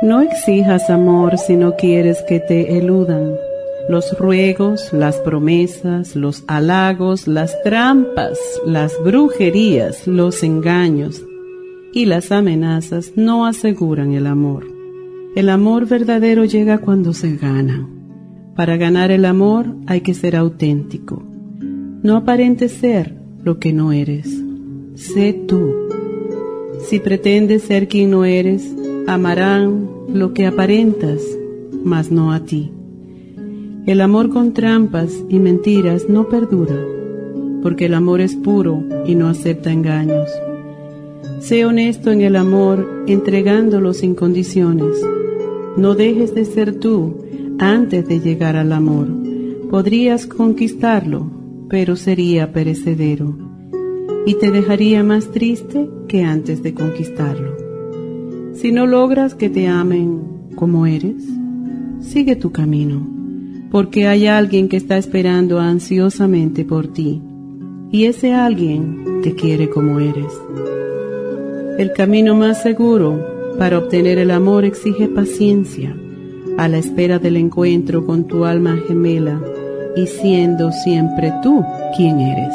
No exijas amor si no quieres que te eludan. Los ruegos, las promesas, los halagos, las trampas, las brujerías, los engaños y las amenazas no aseguran el amor. El amor verdadero llega cuando se gana. Para ganar el amor hay que ser auténtico. No aparentes ser lo que no eres. Sé tú. Si pretendes ser quien no eres, amarán lo que aparentas, mas no a ti. El amor con trampas y mentiras no perdura, porque el amor es puro y no acepta engaños. Sé honesto en el amor, entregándolo sin condiciones. No dejes de ser tú antes de llegar al amor. Podrías conquistarlo, pero sería perecedero, y te dejaría más triste que antes de conquistarlo. Si no logras que te amen como eres, sigue tu camino, porque hay alguien que está esperando ansiosamente por ti, y ese alguien te quiere como eres. El camino más seguro para obtener el amor exige paciencia, a la espera del encuentro con tu alma gemela y siendo siempre tú quien eres.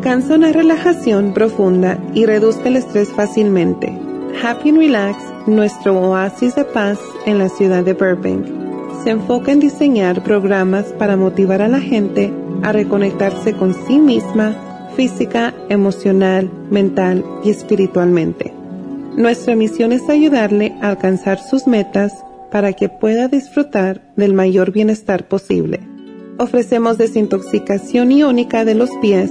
Alcanza una relajación profunda y reduzca el estrés fácilmente. Happy and Relax, nuestro oasis de paz en la ciudad de Burbank, se enfoca en diseñar programas para motivar a la gente a reconectarse con sí misma, física, emocional, mental y espiritualmente. Nuestra misión es ayudarle a alcanzar sus metas para que pueda disfrutar del mayor bienestar posible. Ofrecemos desintoxicación iónica de los pies,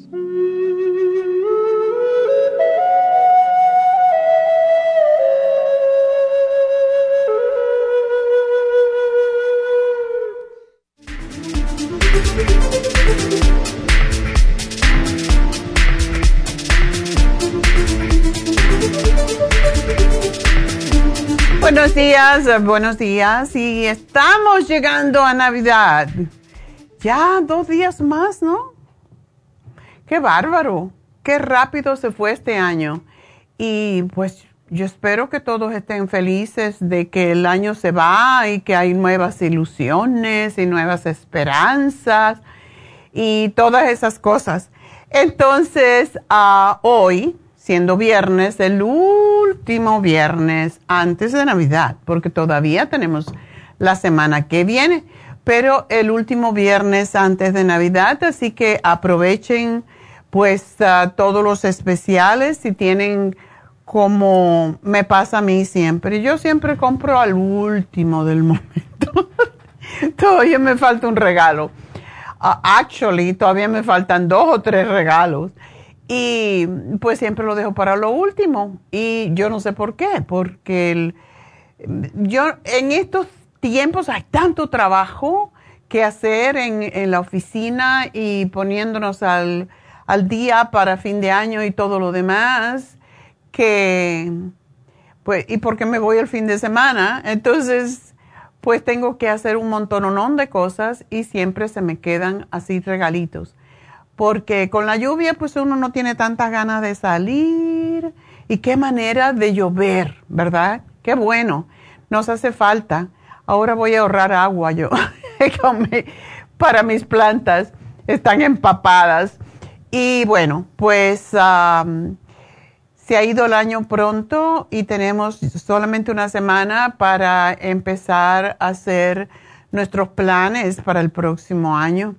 días, buenos días. Y estamos llegando a Navidad. Ya dos días más, ¿no? Qué bárbaro, qué rápido se fue este año. Y pues yo espero que todos estén felices de que el año se va y que hay nuevas ilusiones y nuevas esperanzas y todas esas cosas. Entonces, uh, hoy viernes, el último viernes antes de Navidad, porque todavía tenemos la semana que viene, pero el último viernes antes de Navidad, así que aprovechen pues todos los especiales si tienen como me pasa a mí siempre. Yo siempre compro al último del momento. todavía me falta un regalo. Uh, actually, todavía me faltan dos o tres regalos. Y pues siempre lo dejo para lo último. Y yo no sé por qué, porque el, yo en estos tiempos hay tanto trabajo que hacer en, en la oficina y poniéndonos al, al día para fin de año y todo lo demás, que, pues, y porque me voy el fin de semana, entonces, pues tengo que hacer un montón de cosas y siempre se me quedan así regalitos. Porque con la lluvia, pues uno no tiene tantas ganas de salir. Y qué manera de llover, ¿verdad? Qué bueno. Nos hace falta. Ahora voy a ahorrar agua yo para mis plantas. Están empapadas. Y bueno, pues se ha ido el año pronto y tenemos solamente una semana para empezar a hacer nuestros planes para el próximo año.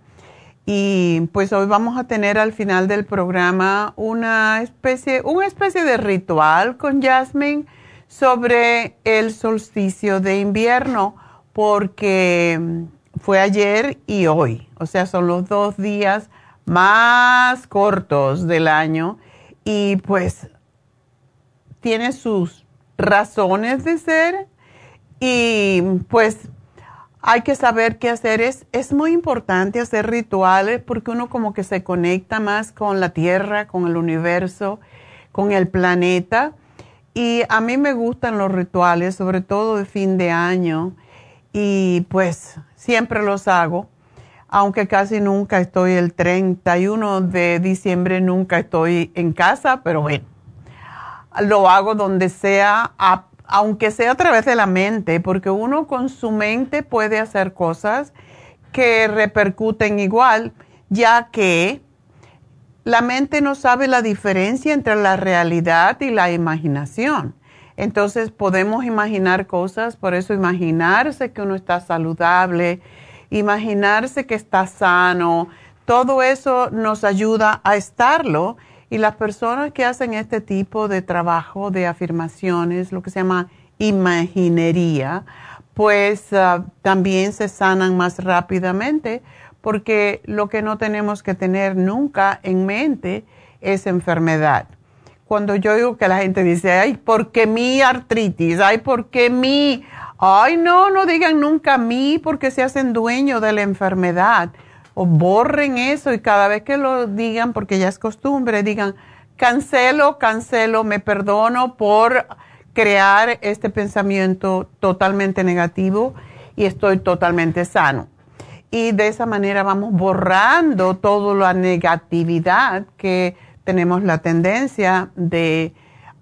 Y pues hoy vamos a tener al final del programa una especie, una especie de ritual con Jasmine sobre el solsticio de invierno, porque fue ayer y hoy, o sea, son los dos días más cortos del año y pues tiene sus razones de ser y pues hay que saber qué hacer. Es, es muy importante hacer rituales porque uno como que se conecta más con la tierra, con el universo, con el planeta. Y a mí me gustan los rituales, sobre todo de fin de año. Y pues siempre los hago aunque casi nunca estoy el 31 de diciembre, nunca estoy en casa, pero bueno, lo hago donde sea, aunque sea a través de la mente, porque uno con su mente puede hacer cosas que repercuten igual, ya que la mente no sabe la diferencia entre la realidad y la imaginación. Entonces podemos imaginar cosas, por eso imaginarse que uno está saludable, imaginarse que está sano, todo eso nos ayuda a estarlo. Y las personas que hacen este tipo de trabajo de afirmaciones, lo que se llama imaginería, pues ah, también se sanan más rápidamente porque lo que no tenemos que tener nunca en mente es enfermedad. Cuando yo digo que la gente dice, ay, ¿por qué mi artritis? Ay, ¿por qué mi Ay, no, no digan nunca mí porque se hacen dueño de la enfermedad. O borren eso y cada vez que lo digan, porque ya es costumbre, digan, cancelo, cancelo, me perdono por crear este pensamiento totalmente negativo y estoy totalmente sano. Y de esa manera vamos borrando toda la negatividad que tenemos la tendencia de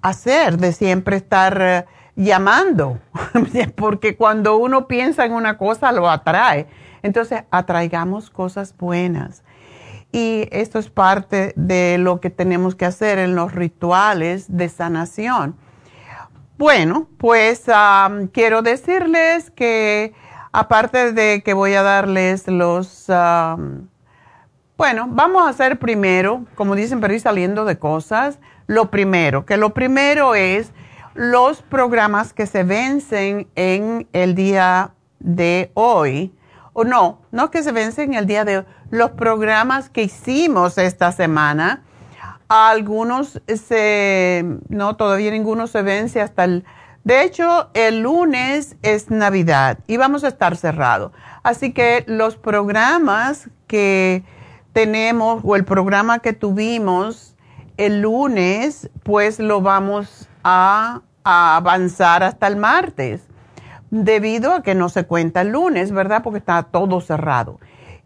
hacer, de siempre estar llamando, porque cuando uno piensa en una cosa lo atrae. Entonces, atraigamos cosas buenas. Y esto es parte de lo que tenemos que hacer en los rituales de sanación. Bueno, pues quiero decirles que aparte de que voy a darles los, bueno, vamos a hacer primero, como dicen, pero ir saliendo de cosas, lo primero, que lo primero es los programas que se vencen en el día de hoy, o no, no que se vencen en el día de hoy, los programas que hicimos esta semana, algunos se, no, todavía ninguno se vence hasta el, de hecho, el lunes es Navidad y vamos a estar cerrados. Así que los programas que tenemos o el programa que tuvimos el lunes, pues lo vamos a, avanzar hasta el martes, debido a que no se cuenta el lunes, ¿verdad? Porque está todo cerrado.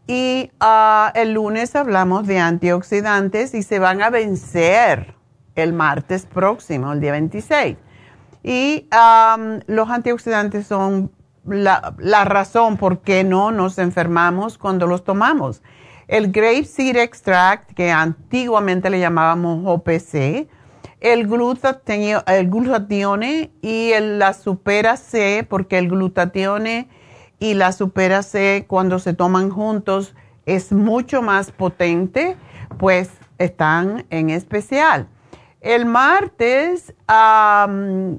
Y ah, el lunes hablamos de antioxidantes y se van a vencer el martes próximo, el día 26. Y los antioxidantes son la, la, razón por qué no nos enfermamos cuando los tomamos. El Grape Seed Extract, que antiguamente le llamábamos OPC, el, el glutatione y la supera C, porque el glutatione y la supera C cuando se toman juntos es mucho más potente, pues están en especial. El martes hablamos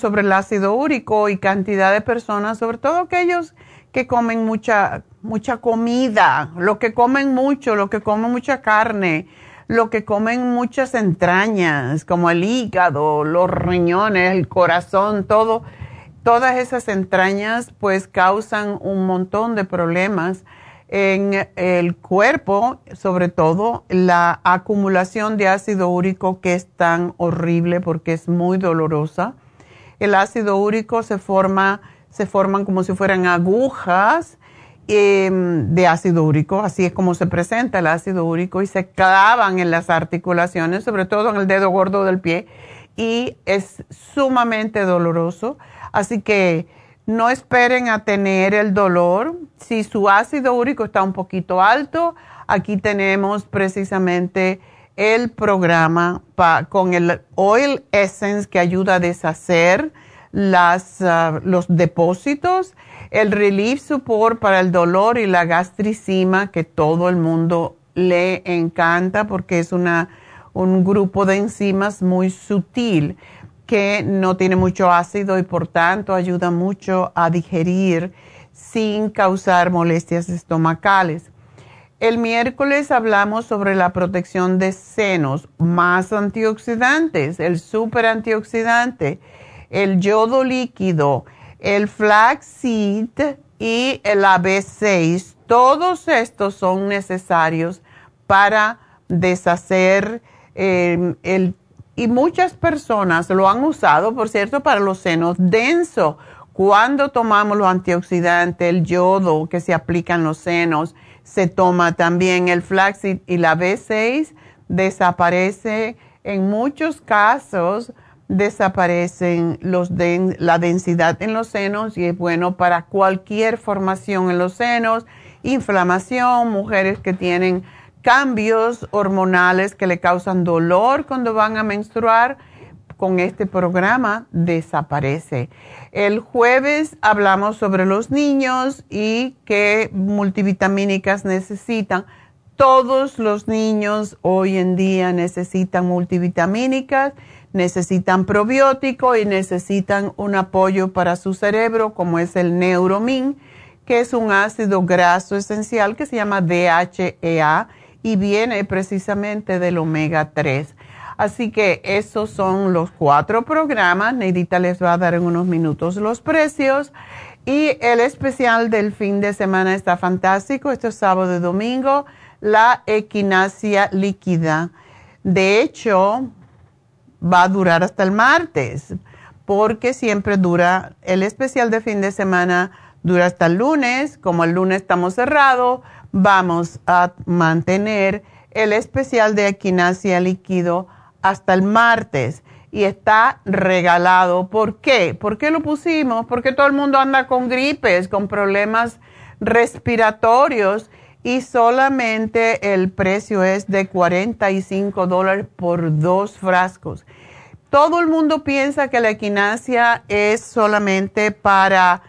sobre el ácido úrico y cantidad de personas, sobre todo aquellos que comen mucha, mucha comida, los que comen mucho, los que comen mucha carne, lo que comen muchas entrañas, como el hígado, los riñones, el corazón, todo, todas esas entrañas pues causan un montón de problemas en el cuerpo, sobre todo la acumulación de ácido úrico que es tan horrible porque es muy dolorosa. El ácido úrico se forma, se forman como si fueran agujas em, de ácido úrico, así es como se presenta el ácido úrico y se clavan en las articulaciones, sobre todo en el dedo gordo del pie y es sumamente doloroso. Así que no esperen a tener el dolor. Si su ácido úrico está un poquito alto, aquí tenemos precisamente el programa con el Oil Essence que ayuda a deshacer las, ah, los depósitos, el Relief Support para el dolor y la gastricima que todo el mundo le encanta porque es una, un grupo de enzimas muy sutil que no tiene mucho ácido y por tanto ayuda mucho a digerir sin causar molestias estomacales. El miércoles hablamos sobre la protección de senos, más antioxidantes, el super antioxidante, el yodo líquido, el flaxseed y el AB6. Todos estos son necesarios para deshacer eh, el y muchas personas lo han usado, por cierto, para los senos densos. Cuando tomamos los antioxidantes, el yodo que se aplica en los senos, se toma también el flaxseed y la B6, desaparece en muchos casos desaparecen los la densidad en los senos y es bueno para cualquier formación en los senos, inflamación, mujeres que tienen cambios hormonales que le causan dolor cuando van a menstruar, con este programa desaparece. El jueves hablamos sobre los niños y qué multivitamínicas necesitan. Todos los niños hoy en día necesitan multivitamínicas, necesitan probiótico y necesitan un apoyo para su cerebro como es el Neuromin, que es un ácido graso esencial que se llama DHEA y viene precisamente del omega 3. Así que esos son los cuatro programas. Neidita les va a dar en unos minutos los precios. Y el especial del fin de semana está fantástico. Este es sábado y domingo. La equinacia líquida. De hecho, va a durar hasta el martes. Porque siempre dura, el especial de fin de semana dura hasta el lunes. Como el lunes estamos cerrados vamos a mantener el especial de equinacia líquido hasta el martes y está regalado. ¿Por qué? ¿Por qué lo pusimos? Porque todo el mundo anda con gripes, con problemas respiratorios y solamente el precio es de 45 dólares por dos frascos. Todo el mundo piensa que la equinacia es solamente para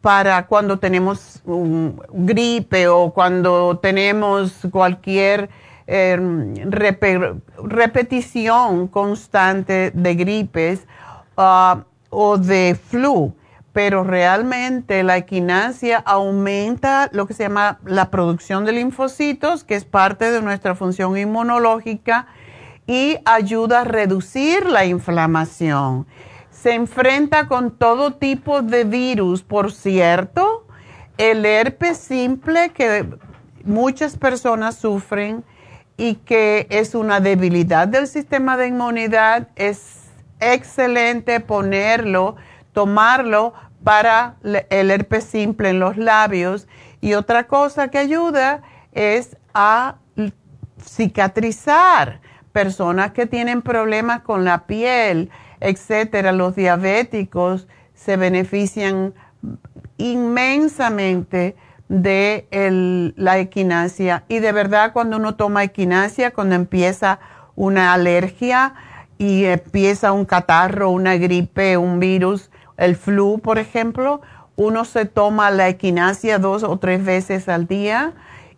para cuando tenemos gripe o cuando tenemos cualquier em, repetición constante de gripes ah, o de flu. Pero realmente la equinacia aumenta lo que se llama la producción de linfocitos, que es parte de nuestra función inmunológica, y ayuda a reducir la inflamación se enfrenta con todo tipo de virus. Por cierto, el herpes simple que muchas personas sufren y que es una debilidad del sistema de inmunidad, es excelente ponerlo, tomarlo para el herpes simple en los labios. Y otra cosa que ayuda es a cicatrizar personas que tienen problemas con la piel etcétera, los diabéticos se benefician inmensamente de la equinacia. Y de verdad, cuando uno toma equinacia, cuando empieza una alergia y empieza un catarro, una gripe, un virus, el flu, por ejemplo, uno se toma la equinacia dos o tres veces al día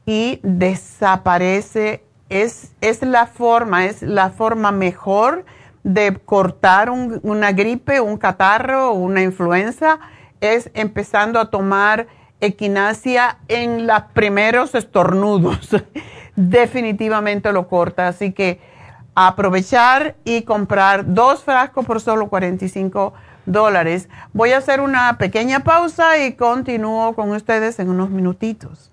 y desaparece. Es, es la forma, es la forma mejor de cortar una gripe, un catarro una influenza es empezando a tomar equinacia en los primeros estornudos. Definitivamente lo corta. Así que aprovechar y comprar dos frascos por solo 45 dólares. Voy a hacer una pequeña pausa y continúo con ustedes en unos minutitos.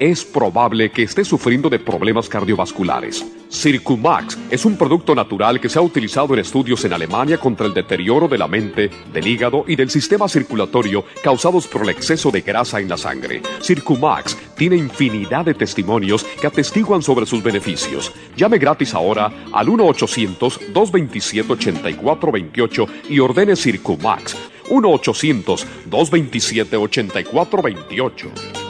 es probable que esté sufriendo de problemas cardiovasculares. Circumax es un producto natural que se ha utilizado en estudios en Alemania contra el deterioro de la mente, del hígado y del sistema circulatorio causados por el exceso de grasa en la sangre. Circumax tiene infinidad de testimonios que atestiguan sobre sus beneficios. Llame gratis ahora al 1-800-227-8428 y ordene Circumax. 1-800-227-8428.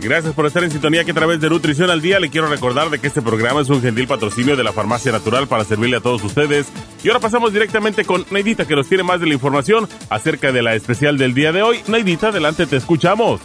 Gracias por estar en sintonía que a través de Nutrición al Día le quiero recordar de que este programa es un gentil patrocinio de la Farmacia Natural para servirle a todos ustedes. Y ahora pasamos directamente con Neidita que nos tiene más de la información acerca de la especial del día de hoy. Neidita, adelante, te escuchamos.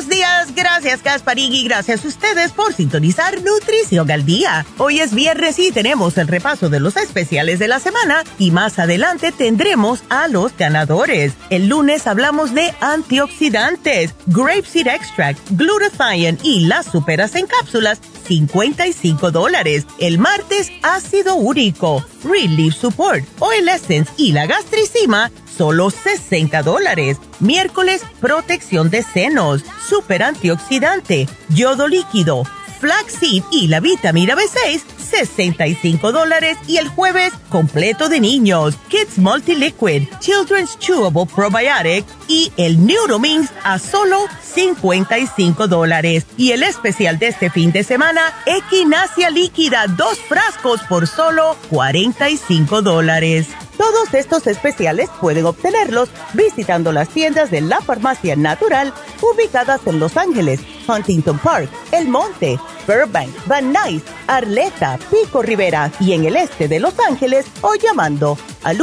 Buenos días, gracias Gasparín gracias a ustedes por sintonizar Nutrición al Día. Hoy es viernes y tenemos el repaso de los especiales de la semana y más adelante tendremos a los ganadores. El lunes hablamos de antioxidantes, grape seed extract, glutathione y las superas en cápsulas, 55 dólares. El martes ácido úrico, relief support, oil essence y la gastricima, solo 60 dólares. Miércoles, protección de senos, super antioxidante, yodo líquido, flaxseed y la vitamina B6, 65 dólares. Y el jueves, completo de niños, Kids Multi-Liquid, Children's Chewable Probiotic y el Neuromins a solo 55 dólares. Y el especial de este fin de semana, Equinacia Líquida, dos frascos por solo 45 dólares. Todos estos especiales pueden obtenerlos visitando las tiendas de la Farmacia Natural ubicadas en Los Ángeles, Huntington Park, El Monte, Burbank, Van Nuys, Arleta, Pico Rivera y en el este de Los Ángeles o llamando al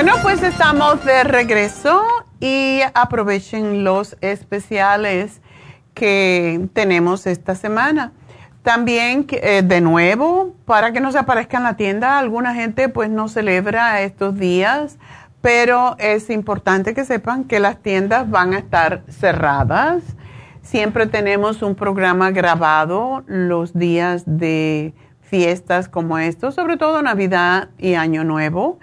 Bueno, pues estamos de regreso y aprovechen los especiales que tenemos esta semana. También, eh, de nuevo, para que no se aparezca en la tienda, alguna gente pues no celebra estos días, pero es importante que sepan que las tiendas van a estar cerradas. Siempre tenemos un programa grabado los días de fiestas como estos, sobre todo Navidad y Año Nuevo.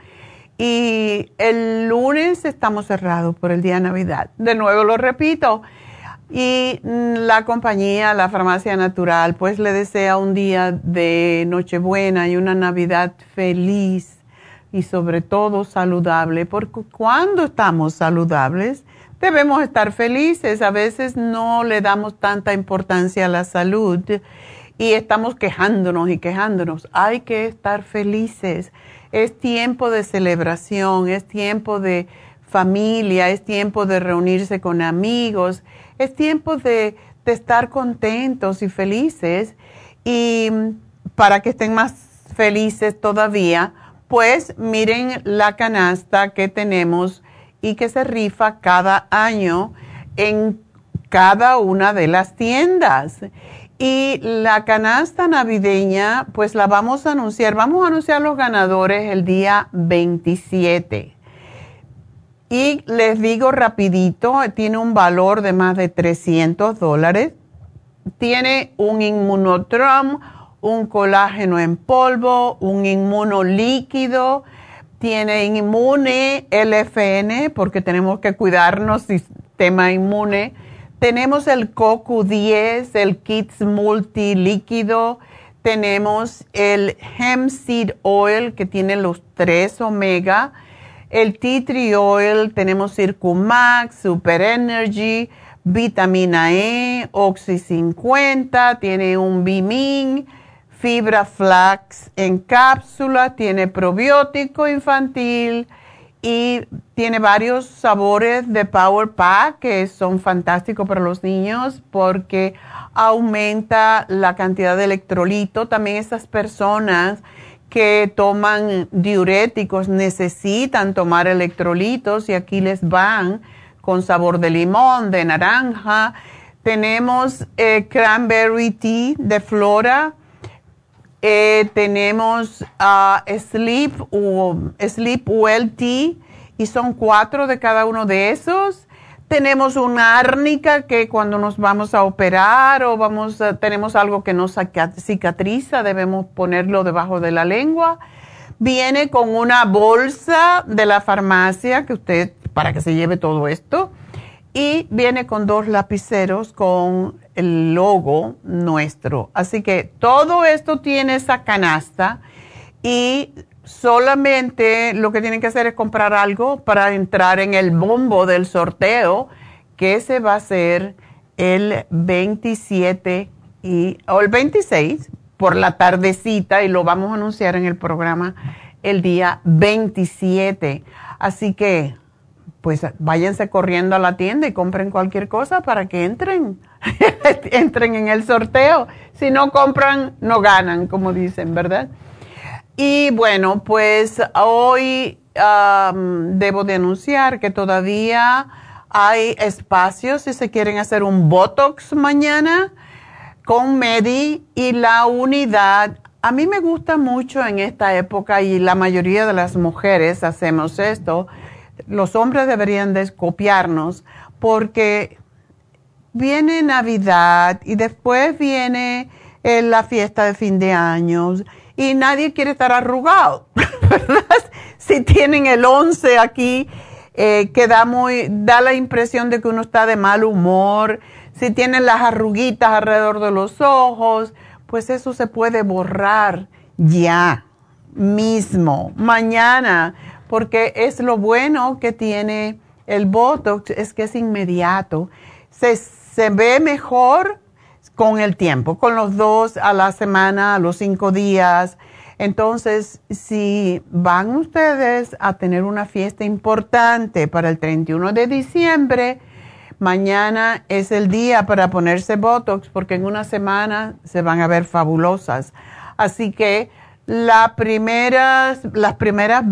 Y el lunes estamos cerrados por el día de Navidad. De nuevo lo repito. Y la compañía, la farmacia natural, pues le desea un día de Nochebuena y una Navidad feliz y sobre todo saludable, porque cuando estamos saludables debemos estar felices. A veces no le damos tanta importancia a la salud y estamos quejándonos y quejándonos. Hay que estar felices es tiempo de celebración, es tiempo de familia, es tiempo de reunirse con amigos, es tiempo de, estar contentos y felices. Y para que estén más felices todavía, pues miren la canasta que tenemos y que se rifa cada año en cada una de las tiendas. Y la canasta navideña, pues la vamos a anunciar. Vamos a anunciar los ganadores el día 27. Y les digo rapidito, tiene un valor de más de 300 dólares. Tiene un inmunotrom, un colágeno en polvo, un inmunolíquido, tiene inmune LFN porque tenemos que cuidarnos sistema inmune tenemos el CoQ10, el Kids Multi Líquido, tenemos el Hemp Seed Oil que tiene los tres omega, el Tea Tree Oil, tenemos Circumax, Super Energy, vitamina E, Oxy 50, tiene un Bimin, fibra flax en cápsula, tiene probiótico infantil, y tiene varios sabores de Power Pack que son fantásticos para los niños porque aumenta la cantidad de electrolito. También esas personas que toman diuréticos necesitan tomar electrolitos y aquí les van con sabor de limón, de naranja. Tenemos eh, cranberry tea de flora. Eh, tenemos uh, Sleep, Sleep Well Tea y son cuatro de cada uno de esos. Tenemos una árnica que cuando nos vamos a operar o vamos tenemos algo que nos cicatriza, debemos ponerlo debajo de la lengua. Viene con una bolsa de la farmacia que usted para que se lleve todo esto y viene con dos lapiceros con el logo nuestro. Así que todo esto tiene esa canasta y solamente lo que tienen que hacer es comprar algo para entrar en el bombo del sorteo que se va a hacer el 27 y, o el 26 por la tardecita y lo vamos a anunciar en el programa el día 27. Así que, pues váyanse corriendo a la tienda y compren cualquier cosa para que entren, entren en el sorteo. Si no compran, no ganan, como dicen, ¿verdad? Y bueno, pues hoy debo de anunciar que todavía hay espacios si se quieren hacer un Botox mañana con Medi y la unidad. A mí me gusta mucho en esta época y la mayoría de las mujeres hacemos esto. Los hombres deberían de copiarnos porque viene Navidad y después viene eh, la fiesta de fin de años y nadie quiere estar arrugado, ¿verdad? Si tienen el 11 aquí, eh, que da, muy, da la impresión de que uno está de mal humor, si tienen las arruguitas alrededor de los ojos, pues eso se puede borrar ya mismo, mañana, porque es lo bueno que tiene el Botox, es que es inmediato. Se ve mejor con el tiempo, con los dos a la semana, a los cinco días. Entonces, si van ustedes a tener una fiesta importante para el 31 de diciembre, mañana es el día para ponerse Botox porque en una semana se van a ver fabulosas. Así que las primeras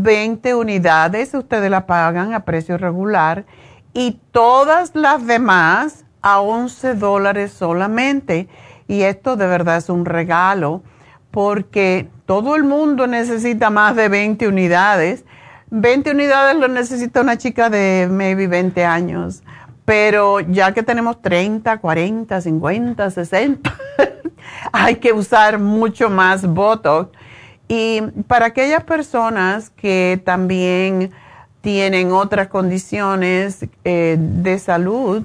20 unidades ustedes la pagan a precio regular y todas las demás a 11 dólares solamente. Y esto de verdad es un regalo porque todo el mundo necesita más de 20 unidades. 20 unidades lo necesita una chica de maybe 20 años. Pero ya que tenemos 30, 40, 50, 60, hay que usar mucho más Botox. Y para aquellas personas que también tienen otras condiciones eh, de salud,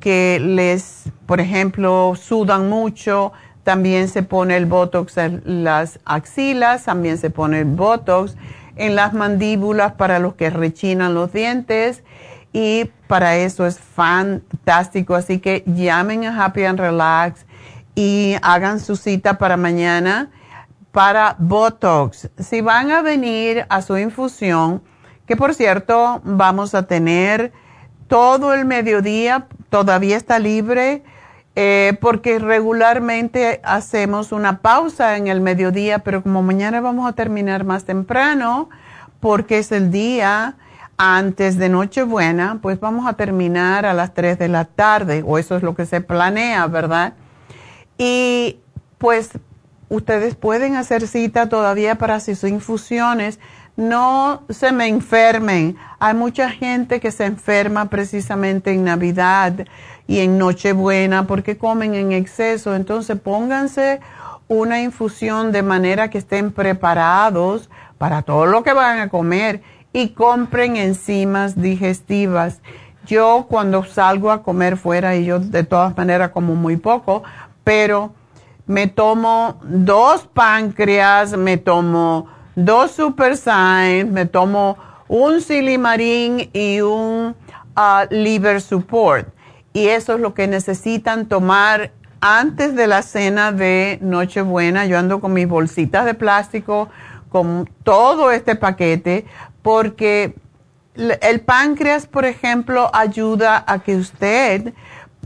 que les, por ejemplo, sudan mucho, también se pone el Botox en las axilas, también se pone el Botox en las mandíbulas para los que rechinan los dientes y para eso es fantástico. Así que llamen a Happy and Relax y hagan su cita para mañana para Botox. Si van a venir a su infusión, que por cierto vamos a tener todo el mediodía todavía está libre eh, porque regularmente hacemos una pausa en el mediodía, pero como mañana vamos a terminar más temprano porque es el día antes de Nochebuena, pues vamos a terminar a las 3 de la tarde, o eso es lo que se planea, ¿verdad? Y pues ustedes pueden hacer cita todavía para sus infusiones. No se me enfermen. Hay mucha gente que se enferma precisamente en Navidad y en Nochebuena porque comen en exceso. Entonces pónganse una infusión de manera que estén preparados para todo lo que van a comer y compren enzimas digestivas. Yo cuando salgo a comer fuera, y yo de todas maneras como muy poco, pero me tomo dos páncreas, me tomo dos Super me tomo un silimarín y un ah, liver support. Y eso es lo que necesitan tomar antes de la cena de Nochebuena. Yo ando con mis bolsitas de plástico, con todo este paquete, porque el páncreas, por ejemplo, ayuda a que usted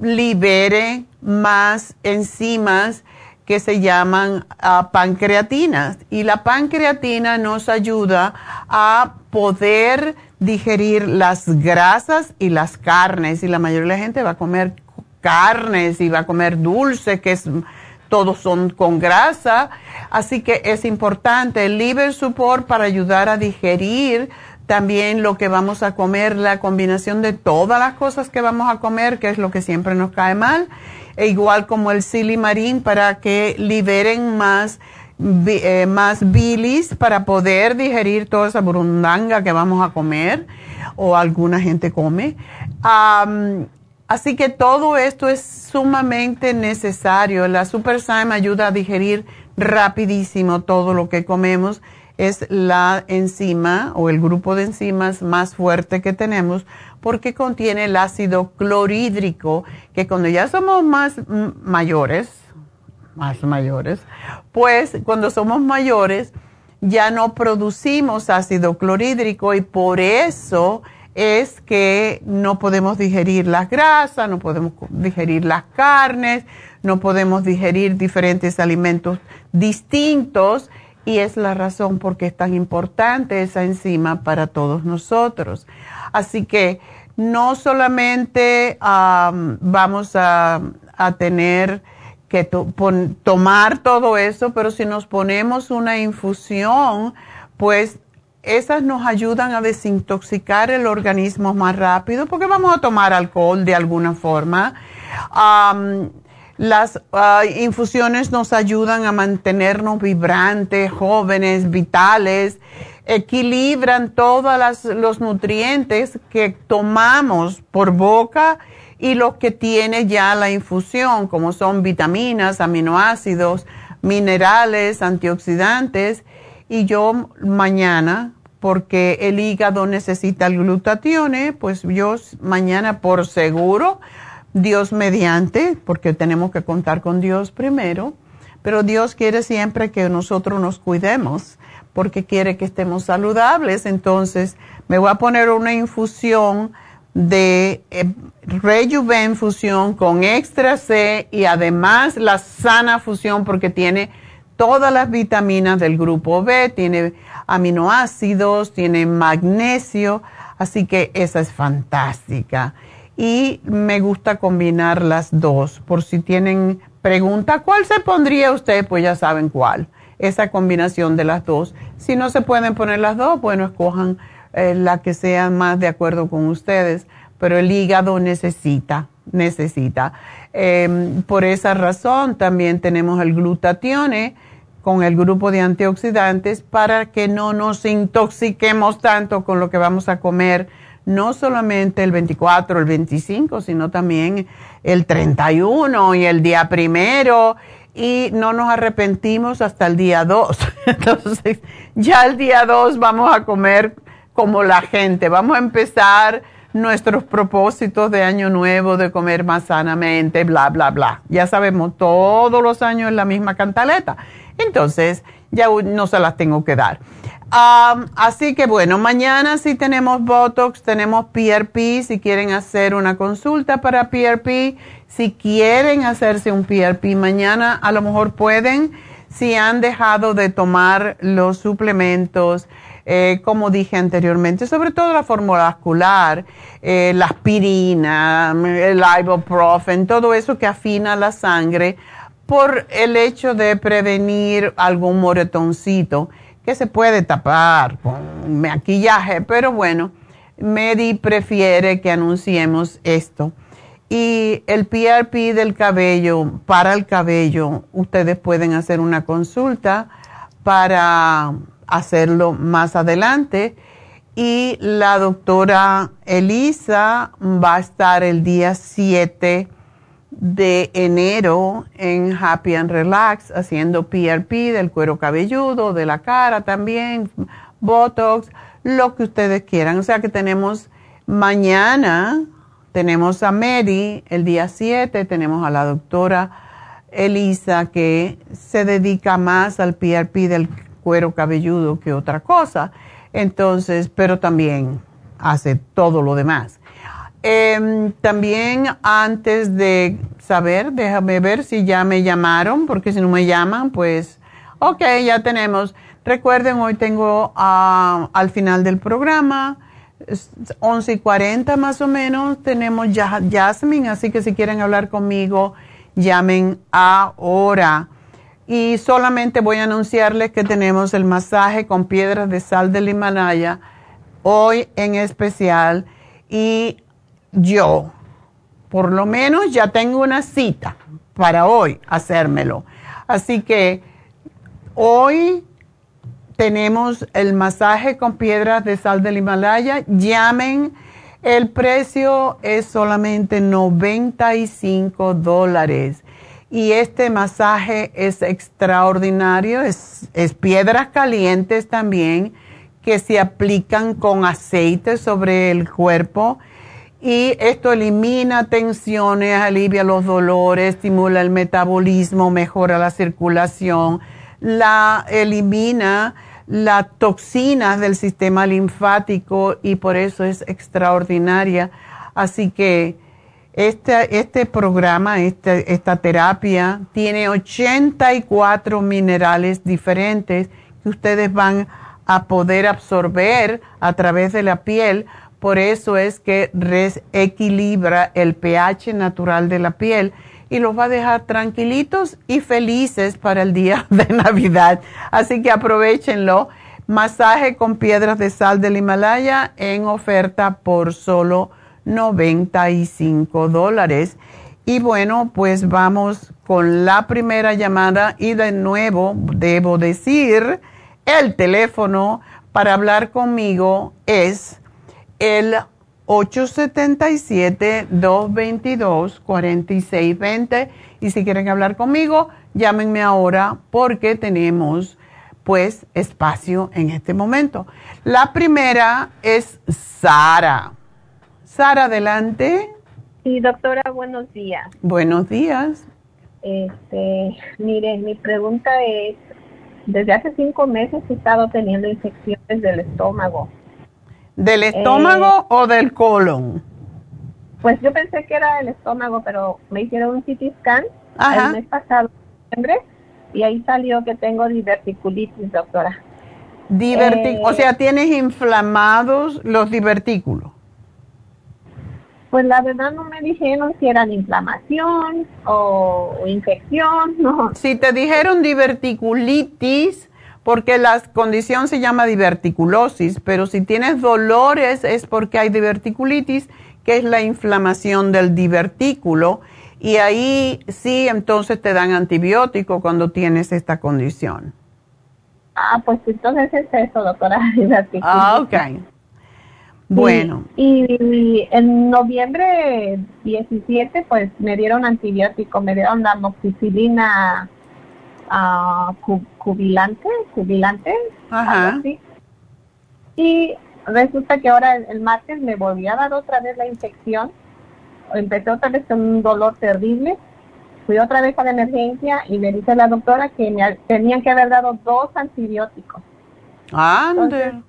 libere más enzimas que se llaman ah, pancreatinas. Y la pancreatina nos ayuda a poder digerir las grasas y las carnes. Y la mayoría de la gente va a comer carnes y va a comer dulce, que es, todos son con grasa. Así que es importante el liver support para ayudar a digerir también lo que vamos a comer, la combinación de todas las cosas que vamos a comer, que es lo que siempre nos cae mal e igual como el silimarín para que liberen más, eh, más bilis para poder digerir toda esa burundanga que vamos a comer o alguna gente come. así que todo esto es sumamente necesario. La Super ayuda a digerir rapidísimo todo lo que comemos. Es la enzima o el grupo de enzimas más fuerte que tenemos porque contiene el ácido clorhídrico, que cuando ya somos más mayores, más mayores, pues cuando somos mayores ya no producimos ácido clorhídrico y por eso es que no podemos digerir las grasas, no podemos digerir las carnes, no podemos digerir diferentes alimentos distintos y es la razón por qué es tan importante esa enzima para todos nosotros. Así que no solamente vamos a, tener que tomar todo eso, pero si nos ponemos una infusión, pues esas nos ayudan a desintoxicar el organismo más rápido porque vamos a tomar alcohol de alguna forma. Las infusiones nos ayudan a mantenernos vibrantes, jóvenes, vitales equilibran todos los nutrientes que tomamos por boca y lo que tiene ya la infusión, como son vitaminas, aminoácidos, minerales, antioxidantes. Y yo mañana, porque el hígado necesita el glutatione, pues yo mañana por seguro, Dios mediante, porque tenemos que contar con Dios primero, pero Dios quiere siempre que nosotros nos cuidemos porque quiere que estemos saludables. Entonces, me voy a poner una infusión de eh, Rejuven Fusión con extra C y además la sana fusión porque tiene todas las vitaminas del grupo B, tiene aminoácidos, tiene magnesio, así que esa es fantástica. Y me gusta combinar las dos. Por si tienen pregunta, ¿cuál se pondría usted? Pues ya saben cuál esa combinación de las dos. Si no se pueden poner las dos, bueno, escojan eh, la que sea más de acuerdo con ustedes, pero el hígado necesita, necesita. Em, por esa razón también tenemos el glutatione con el grupo de antioxidantes para que no nos intoxiquemos tanto con lo que vamos a comer, no solamente el 24, el 25, sino también el 31 y el día primero y no nos arrepentimos hasta el día 2. Entonces, ya el día 2 vamos a comer como la gente. Vamos a empezar nuestros propósitos de año nuevo, de comer más sanamente, bla, bla, bla. Ya sabemos, todos los años la misma cantaleta. Entonces, ya no se las tengo que dar. así que bueno, mañana sí tenemos Botox, tenemos PRP, si quieren hacer una consulta para PRP si quieren hacerse un PRP mañana, a lo mejor pueden, si han dejado de tomar los suplementos, eh, como dije anteriormente, sobre todo la vascular, eh, la aspirina, el ibuprofen, todo eso que afina la sangre por el hecho de prevenir algún moretoncito que se puede tapar con maquillaje, pero bueno, Medi prefiere que anunciemos esto. Y el PRP del cabello, para el cabello, ustedes pueden hacer una consulta para hacerlo más adelante. Y la doctora Elisa va a estar el día 7 de enero en Happy and Relax haciendo PRP del cuero cabelludo, de la cara también, Botox, lo que ustedes quieran. O sea que tenemos mañana tenemos a Mary el día 7, tenemos a la doctora Elisa que se dedica más al PRP del cuero cabelludo que otra cosa. Entonces, pero también hace todo lo demás. Em, también antes de saber, déjame ver si ya me llamaron, porque si no me llaman, pues, ok, ya tenemos. Recuerden, hoy tengo ah, al final del programa 11 y 40 más o menos tenemos ya Jasmine, así que si quieren hablar conmigo, llamen ahora. Y solamente voy a anunciarles que tenemos el masaje con piedras de sal del Himalaya hoy en especial. Y yo, por lo menos, ya tengo una cita para hoy hacérmelo. Así que hoy tenemos el masaje con piedras de sal del Himalaya. Llamen. El precio es solamente 95 dólares. Y este masaje es extraordinario. Es, es, piedras calientes también que se aplican con aceite sobre el cuerpo. Y esto elimina tensiones, alivia los dolores, estimula el metabolismo, mejora la circulación, la elimina las toxinas del sistema linfático y por eso es extraordinaria. Así que este, este programa, este, esta terapia, tiene 84 minerales diferentes que ustedes van a poder absorber a través de la piel. Por eso es que equilibra el pH natural de la piel y los va a dejar tranquilitos y felices para el día de Navidad. Así que aprovechenlo. Masaje con piedras de sal del Himalaya en oferta por solo 95 dólares. Y bueno, pues vamos con la primera llamada y de nuevo debo decir, el teléfono para hablar conmigo es el 877-222-4620. Y si quieren hablar conmigo, llámenme ahora porque tenemos pues espacio en este momento. La primera es Sara. Sara, adelante. Sí, doctora, buenos días. Buenos días. Este, mire, mi pregunta es, desde hace cinco meses he estado teniendo infecciones del estómago ¿Del eh, estómago o del colon? Pues yo pensé que era el estómago, pero me hicieron un CT scan el mes pasado, y ahí salió que tengo diverticulitis, doctora. o sea, eh, ¿tienes inflamados los divertículos? Pues la verdad no me dijeron si eran inflamación o infección, no. Si te dijeron diverticulitis, porque la condición se llama diverticulosis, pero si tienes dolores es porque hay diverticulitis, que es la inflamación del divertículo, y ahí sí entonces te dan antibiótico cuando tienes esta condición. Ah, pues entonces es eso, doctora. Ah, ok. Bueno. Y, en noviembre 17, pues me dieron antibiótico, me dieron la amoxicilina uh, cubilante, cubilante, Ajá. Y resulta que ahora el, martes me volví a dar otra vez la infección. Empecé otra vez con un dolor terrible. Fui otra vez a la emergencia y me dice la doctora que me tenían que haber dado dos antibióticos. Ande.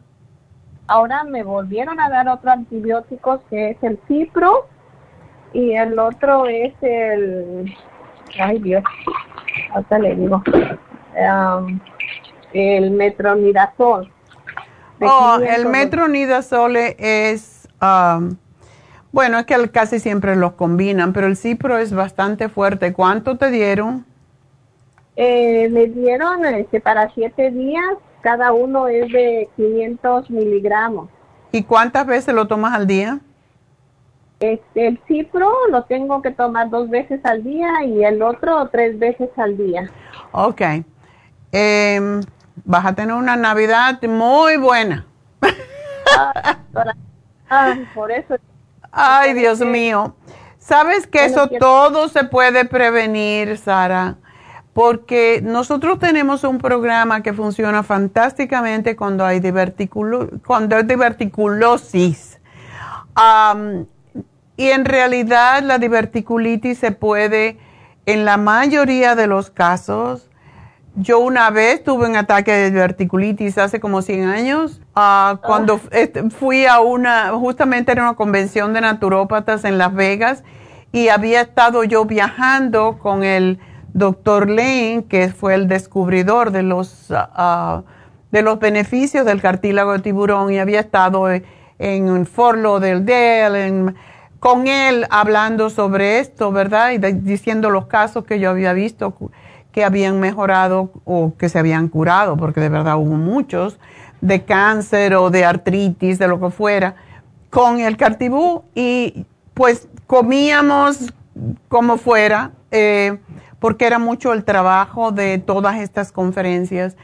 ahora me volvieron a dar otro antibiótico que es el Cipro y el otro es el ay Dios hasta le digo, um, el metronidazol. Oh, el metronidazol es, um, bueno, es que casi siempre los combinan, pero el cipro es bastante fuerte. ¿Cuánto te dieron? Eh, me dieron este, para siete días, cada uno es de 500 miligramos. ¿Y cuántas veces lo tomas al día? Este, el cipro lo tengo que tomar dos veces al día y el otro tres veces al día. Ok. Em, vas a tener una Navidad muy buena. Ay, por eso. Ay, Dios mío. ¿Sabes que eso todo se puede prevenir, Sara? Porque nosotros tenemos un programa que funciona fantásticamente cuando hay, cuando hay diverticulosis. Y en realidad la diverticulitis se puede, en la mayoría de los casos, yo una vez tuve un ataque de diverticulitis hace como 100 años, ah, cuando fui a una, justamente era una convención de naturópatas en Las Vegas y había estado yo viajando con el doctor Lane, que fue el descubridor de los, ah, de los beneficios del cartílago de tiburón y había estado en Forlo del Dell, con él hablando sobre esto, ¿verdad? Y diciendo los casos que yo había visto que habían mejorado o que se habían curado, porque de verdad hubo muchos, de cáncer o de artritis, de lo que fuera, con el cartibú y pues comíamos como fuera, eh, porque era mucho el trabajo de todas estas conferencias.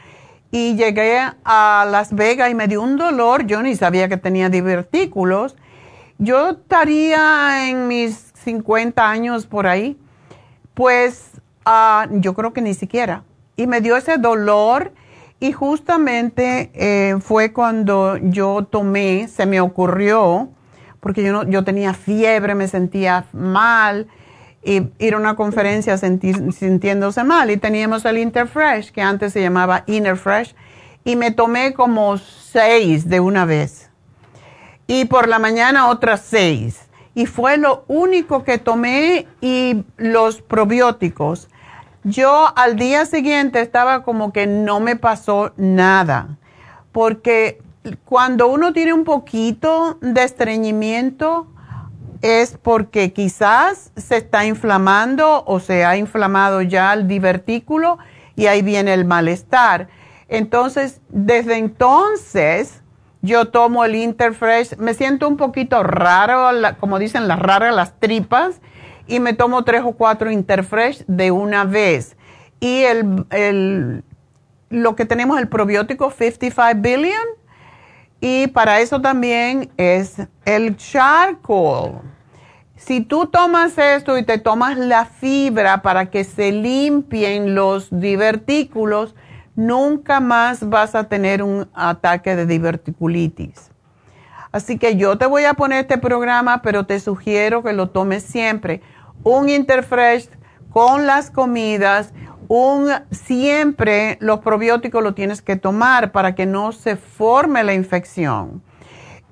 Y llegué a Las Vegas y me dio un dolor, yo ni sabía que tenía divertículos. Yo estaría en mis 50 años por ahí, pues Ah, yo creo que ni siquiera. Y me dio ese dolor y justamente eh, fue cuando yo tomé, se me ocurrió, porque yo, no, yo tenía fiebre, me sentía mal, y ir a una conferencia sintiéndose mal. Y teníamos el Interfresh, que antes se llamaba Interfresh, y me tomé como seis de una vez. Y por la mañana otras seis. Y fue lo único que tomé y los probióticos. Yo al día siguiente estaba como que no me pasó nada, porque cuando uno tiene un poquito de estreñimiento es porque quizás se está inflamando o se ha inflamado ya el divertículo y ahí viene el malestar. Entonces, desde entonces, yo tomo el Interfresh, me siento un poquito raro, como dicen las raras las tripas, y me tomo tres o cuatro Interfresh de una vez. Y el, el, lo que tenemos, el probiótico 55 billion, y para eso también es el charcoal. Si tú tomas esto y te tomas la fibra para que se limpien los divertículos, nunca más vas a tener un ataque de diverticulitis. Así que yo te voy a poner este programa, pero te sugiero que lo tomes siempre un Interfresh con las comidas, un siempre los probióticos lo tienes que tomar para que no se forme la infección.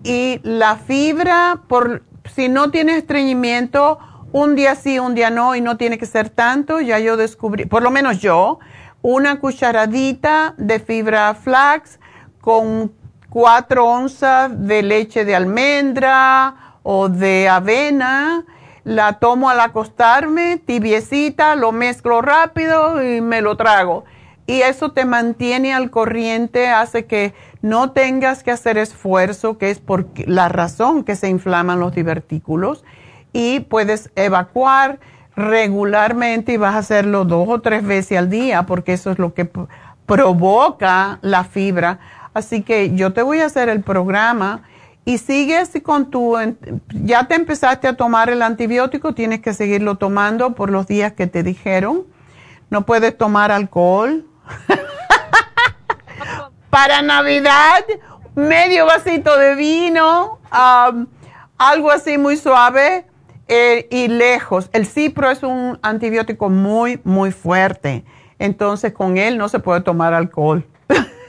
Y la fibra, por si no tienes estreñimiento, un día sí, un día no, y no tiene que ser tanto, ya yo descubrí, por lo menos yo, una cucharadita de fibra flax con cuatro onzas de leche de almendra o de avena la tomo al acostarme, tibiecita, lo mezclo rápido y me lo trago. Y eso te mantiene al corriente, hace que no tengas que hacer esfuerzo, que es por la razón que se inflaman los divertículos, y puedes evacuar regularmente y vas a hacerlo dos o tres veces al día, porque eso es lo que provoca la fibra. Así que yo te voy a hacer el programa y sigues con tu, ya te empezaste a tomar el antibiótico, tienes que seguirlo tomando por los días que te dijeron. No puedes tomar alcohol. Para Navidad, medio vasito de vino, algo así muy suave eh, y lejos. El cipro es un antibiótico muy, muy fuerte. Entonces con él no se puede tomar alcohol.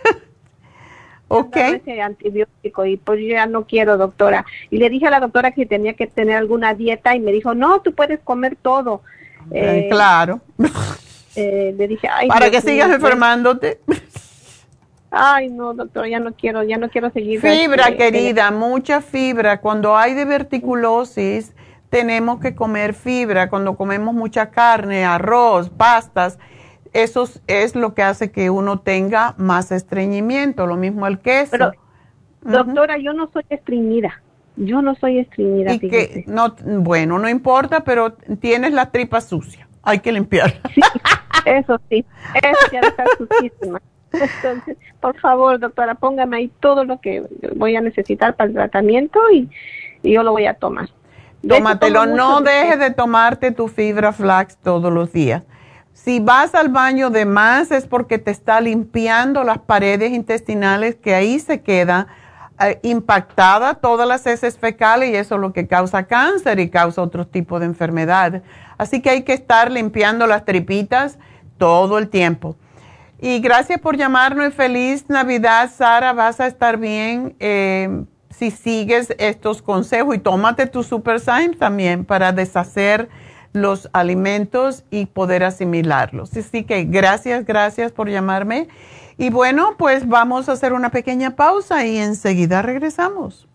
Ok. Ese antibiótico y pues yo ya no quiero, doctora. Y le dije a la doctora que tenía que tener alguna dieta y me dijo, no, tú puedes comer todo. Eh, claro. Eh, le dije, ay. Para que sigas enfermándote. Ay, no, doctora, ya no quiero, ya no quiero seguir. Fibra, este, querida, mucha fibra. Cuando hay diverticulosis, tenemos que comer fibra. Cuando comemos mucha carne, arroz, pastas, eso es lo que hace que uno tenga más estreñimiento, lo mismo el queso. Pero, doctora, yo no soy estreñida. Yo no soy estreñida. Y que no, bueno, no importa, pero tienes la tripa sucia. Hay que limpiarla. eso sí, eso ya está sucísima. Entonces, por favor, doctora, póngame ahí todo lo que voy a necesitar para el tratamiento y, yo lo voy a tomar. Tómatelo, no dejes de tomarte tu fibra flax todos los días. Si vas al baño de más es porque te está limpiando las paredes intestinales que ahí se queda eh, impactada todas las heces fecales y eso es lo que causa cáncer y causa otro tipo de enfermedad. Así que hay que estar limpiando las tripitas todo el tiempo. Y gracias por llamarnos. Feliz Navidad, Sara. Vas a estar bien eh, si sigues estos consejos y tómate tu Super Sign también para deshacer los alimentos y poder asimilarlos. Así que gracias, gracias por llamarme. Y bueno, pues vamos a hacer una pequeña pausa y enseguida regresamos.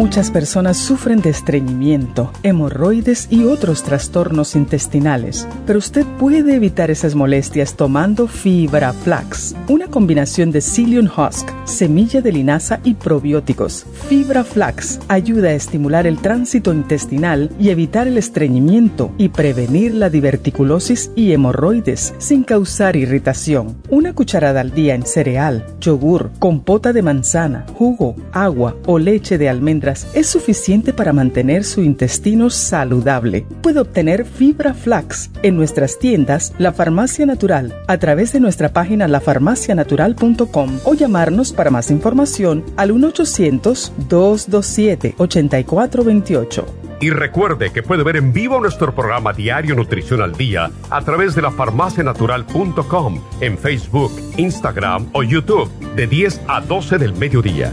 Muchas personas sufren de estreñimiento, hemorroides y otros trastornos intestinales, pero usted puede evitar esas molestias tomando fibra flax, una combinación de psyllium husk, semilla de linaza y probióticos. Fibra flax ayuda a estimular el tránsito intestinal y evitar el estreñimiento y prevenir la diverticulosis y hemorroides sin causar irritación. Una cucharada al día en cereal, yogur, compota de manzana, jugo, agua o leche de es suficiente para mantener su intestino saludable. Puede obtener fibra flax en nuestras tiendas La Farmacia Natural a través de nuestra página lafarmacianatural.com o llamarnos para más información al 1-800-227-8428. Y recuerde que puede ver en vivo nuestro programa Diario Nutrición al Día a través de lafarmacianatural.com en Facebook, Instagram o YouTube de 10 a 12 del mediodía.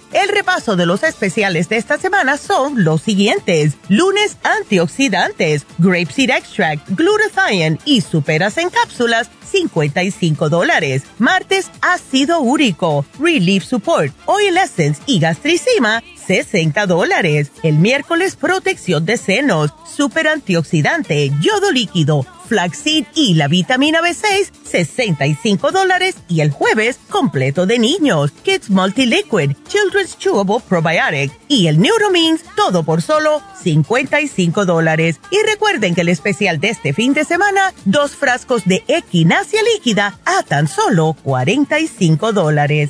El repaso de los especiales de esta semana son los siguientes. Lunes, antioxidantes, grape seed extract, glutathione y superas en cápsulas, 55 dólares. Martes, ácido úrico, relief support, oil essence y gastricima, 60 dólares. El miércoles, protección de senos, super antioxidante, yodo líquido, flaxseed y la vitamina B6, 65 dólares. Y el jueves, completo de niños, Kids Multi-Liquid, Children's Chewable Probiotic y el Neuromins, todo por solo 55 dólares. Y recuerden que el especial de este fin de semana, dos frascos de equinacia líquida a tan solo 45 dólares.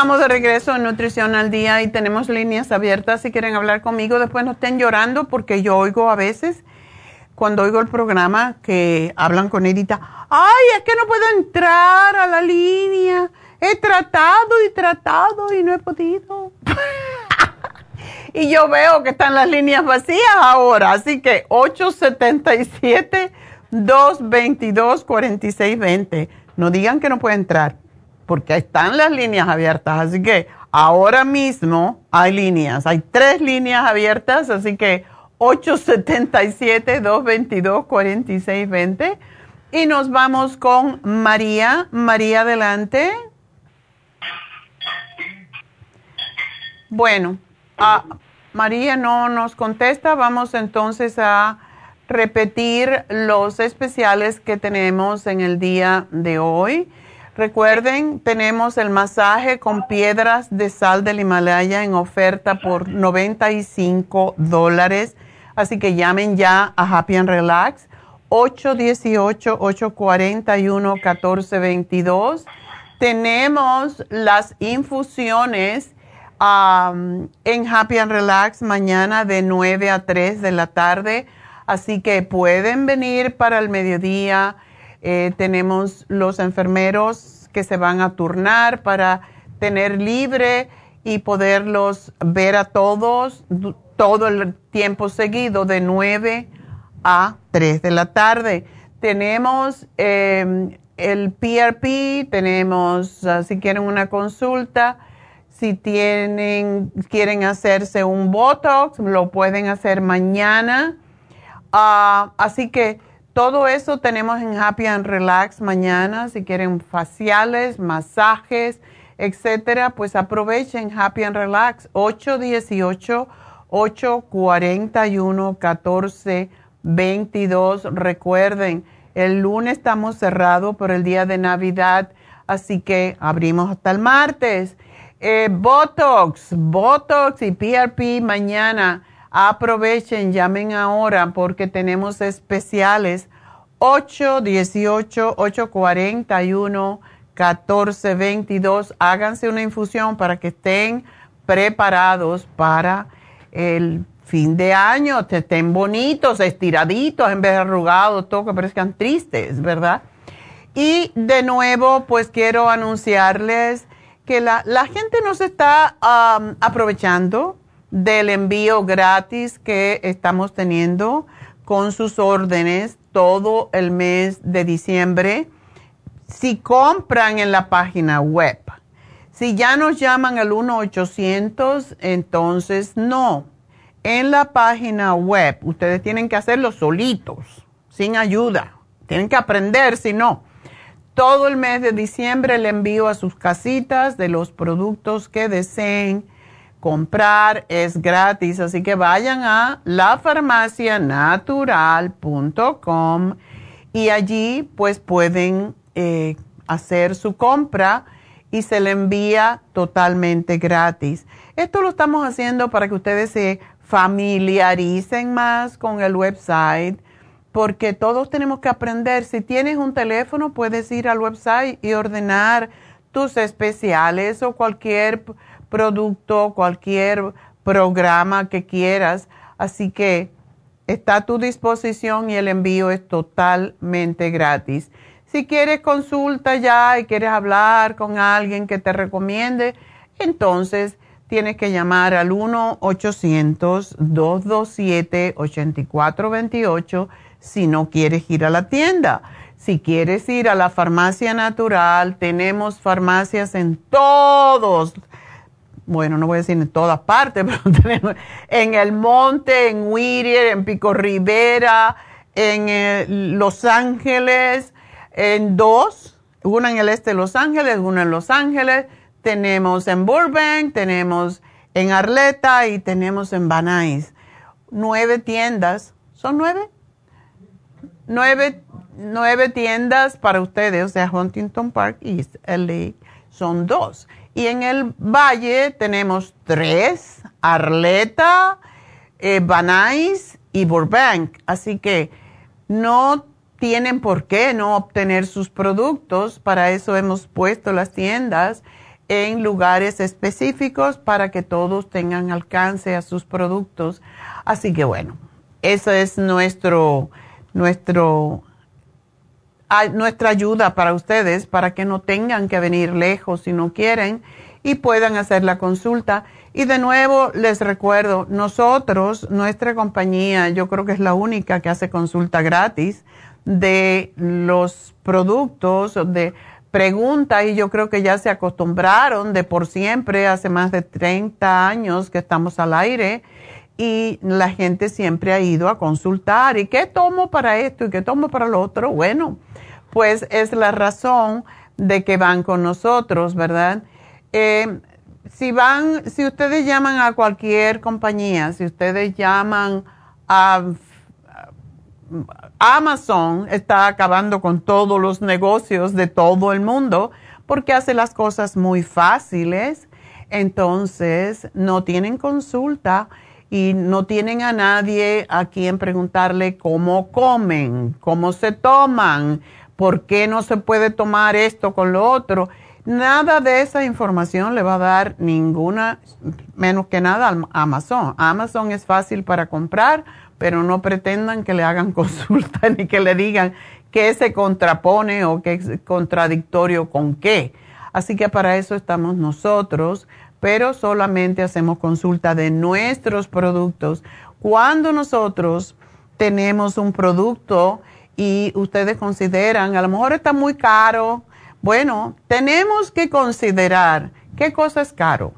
Estamos de regreso en Nutrición al Día y tenemos líneas abiertas si quieren hablar conmigo. Después no estén llorando porque yo oigo a veces, cuando oigo el programa, que hablan con Edita. Ay, es que no puedo entrar a la línea. He tratado y tratado y no he podido. y yo veo que están las líneas vacías ahora. Así que 877-222-4620. No digan que no puede entrar porque están las líneas abiertas. Así que ahora mismo hay líneas, hay tres líneas abiertas, así que 877-222-4620. Y nos vamos con María. María, adelante. Bueno, María no nos contesta. Vamos entonces a repetir los especiales que tenemos en el día de hoy. Recuerden, tenemos el masaje con piedras de sal del Himalaya en oferta por 95 dólares. Así que llamen ya a Happy and Relax 818-841-1422. Tenemos las infusiones en Happy and Relax mañana de 9 a 3 de la tarde. Así que pueden venir para el mediodía. Eh, tenemos los enfermeros que se van a turnar para tener libre y poderlos ver a todos todo el tiempo seguido de 9 a 3 de la tarde. Tenemos em, el PRP, tenemos, ah, si quieren una consulta, si tienen, quieren hacerse un Botox, lo pueden hacer mañana. Ah, así que todo eso tenemos en Happy and Relax mañana. Si quieren faciales, masajes, etcétera, pues aprovechen Happy and Relax 818 841 14 22. Recuerden, el lunes estamos cerrados por el día de Navidad, así que abrimos hasta el martes. Eh, Botox, Botox y PRP mañana. Aprovechen, llamen ahora porque tenemos especiales 818 841 1422. Háganse una infusión para que estén preparados para el fin de año, estén bonitos, estiraditos, en vez de arrugados, todo que parezcan tristes, ¿verdad? Y de nuevo, pues quiero anunciarles que la, gente nos está aprovechando del envío gratis que estamos teniendo con sus órdenes todo el mes de diciembre. Si compran en la página web, si ya nos llaman al 1-800, entonces no en la página web, ustedes tienen que hacerlo solitos, sin ayuda. Tienen que aprender, si no. Todo el mes de diciembre le envío a sus casitas de los productos que deseen comprar. Es gratis, así que vayan a lafarmacianatural.com y allí pues pueden eh, hacer su compra y se le envía totalmente gratis. Esto lo estamos haciendo para que ustedes se familiaricen más con el website, porque todos tenemos que aprender. Si tienes un teléfono, puedes ir al website y ordenar tus especiales o cualquier producto, cualquier programa que quieras. Así que está a tu disposición y el envío es totalmente gratis. Si quieres consulta ya y quieres hablar con alguien que te recomiende, entonces tienes que llamar al 1-800-227-8428 si no quieres ir a la tienda. Si quieres ir a la farmacia natural, tenemos farmacias en todos, bueno, no voy a decir en todas partes, pero tenemos en el monte, en Whittier, en Pico Rivera, en eh, Los Ángeles, en dos, una en el este de Los Ángeles, una en Los Ángeles tenemos en Burbank, tenemos en Arleta y tenemos en Nuys. Nueve tiendas. ¿Son nueve? Nueve, nueve tiendas para ustedes, o sea, Huntington Park y LA son dos. Y en el Valle tenemos tres, Arleta, eh, y Burbank. Así que no tienen por qué no obtener sus productos. Para eso hemos puesto las tiendas en lugares específicos para que todos tengan alcance a sus productos. Así que bueno, eso es nuestro, nuestro, nuestra ayuda para ustedes, para que no tengan que venir lejos si no quieren y puedan hacer la consulta. Y de nuevo les recuerdo, nosotros, nuestra compañía, yo creo que es la única que hace consulta gratis de los productos, de pregunta y yo creo que ya se acostumbraron de por siempre, hace más de 30 años que estamos al aire y la gente siempre ha ido a consultar. ¿Y qué tomo para esto y qué tomo para lo otro? Bueno, pues es la razón de que van con nosotros, ¿verdad? Eh, si van, si ustedes llaman a cualquier compañía, si ustedes llaman a Amazon está acabando con todos los negocios de todo el mundo porque hace las cosas muy fáciles. Entonces, no tienen consulta y no tienen a nadie a quien preguntarle cómo comen, cómo se toman, por qué no se puede tomar esto con lo otro. Nada de esa información le va a dar ninguna, menos que nada a Amazon. Amazon es fácil para comprar, pero no pretendan que le hagan consulta ni que le digan qué se contrapone o qué es contradictorio con qué. Así que para eso estamos nosotros pero solamente hacemos consulta de nuestros productos. Cuando nosotros tenemos un producto y ustedes consideran, a lo mejor está muy caro, bueno, tenemos que considerar qué cosa es caro.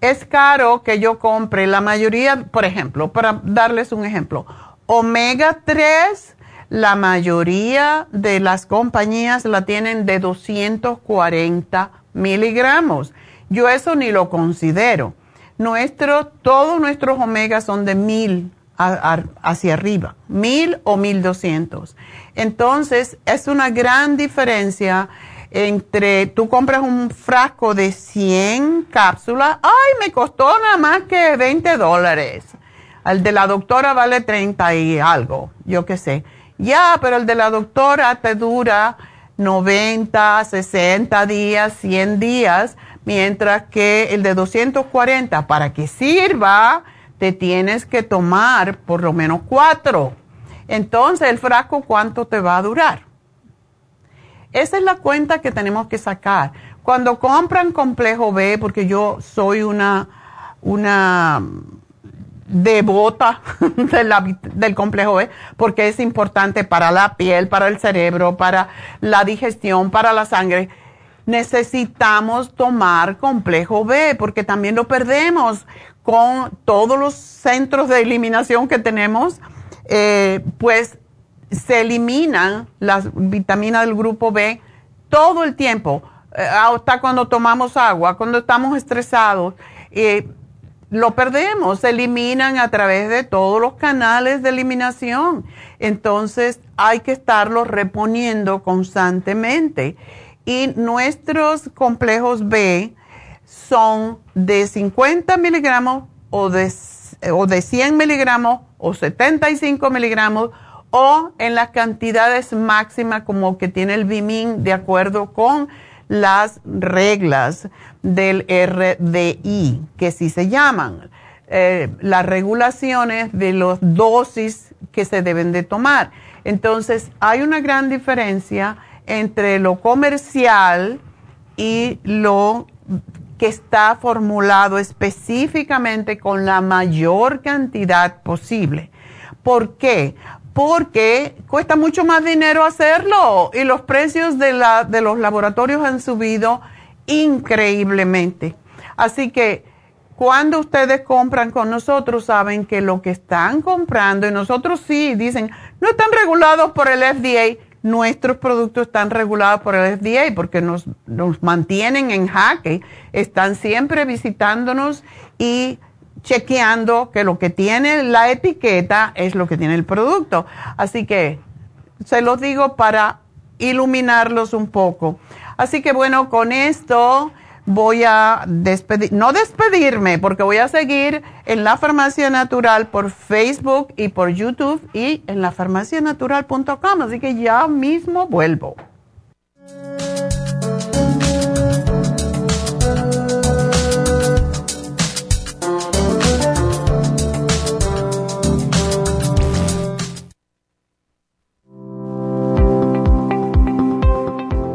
Es caro que yo compre la mayoría, por ejemplo, para darles un ejemplo, omega 3, la mayoría de las compañías la tienen de 240 miligramos yo eso ni lo considero. Nuestro, todos nuestros omegas son de mil hacia arriba, mil o mil doscientos. Entonces, es una gran diferencia entre tú compras un frasco de 100 cápsulas, ay, me costó nada más que 20 dólares. El de la doctora vale 30 y algo, yo qué sé. Ya, pero el de la doctora te dura 90, 60 días, 100 días mientras que el de 240, para que sirva, te tienes que tomar por lo menos cuatro. Entonces, el frasco, ¿cuánto te va a durar? Esa es la cuenta que tenemos que sacar. Cuando compran complejo B, porque yo soy una, una devota del complejo B, porque es importante para la piel, para el cerebro, para la digestión, para la sangre necesitamos tomar complejo B porque también lo perdemos con todos los centros de eliminación que tenemos, eh, pues se eliminan las vitaminas del grupo B todo el tiempo, eh, hasta cuando tomamos agua, cuando estamos estresados. Eh, lo perdemos, se eliminan a través de todos los canales de eliminación. Entonces hay que estarlo reponiendo constantemente. Y nuestros complejos B son de 50 miligramos o de, o de 100 miligramos o 75 miligramos o en las cantidades máximas como que tiene el Bimin de acuerdo con las reglas del RDI, que sí se llaman eh, las regulaciones de las dosis que se deben de tomar. Entonces, hay una gran diferencia entre lo comercial y lo está formulado específicamente con la mayor cantidad posible. ¿Por qué? Porque cuesta mucho más dinero hacerlo y los precios de, la, de los laboratorios han subido increíblemente. Así que cuando ustedes compran con nosotros, saben que lo que están comprando, y nosotros sí, dicen, no están regulados por el FDA, nuestros productos están regulados por el FDA porque nos, nos mantienen en jaque, están siempre visitándonos y chequeando que lo que tiene la etiqueta es lo que tiene el producto. Así que se los digo para iluminarlos un poco. Así que bueno, con esto voy a despedir, no despedirme, porque voy a seguir en la farmacia natural por Facebook y por YouTube y en la farmacianatural.com, así que ya mismo vuelvo.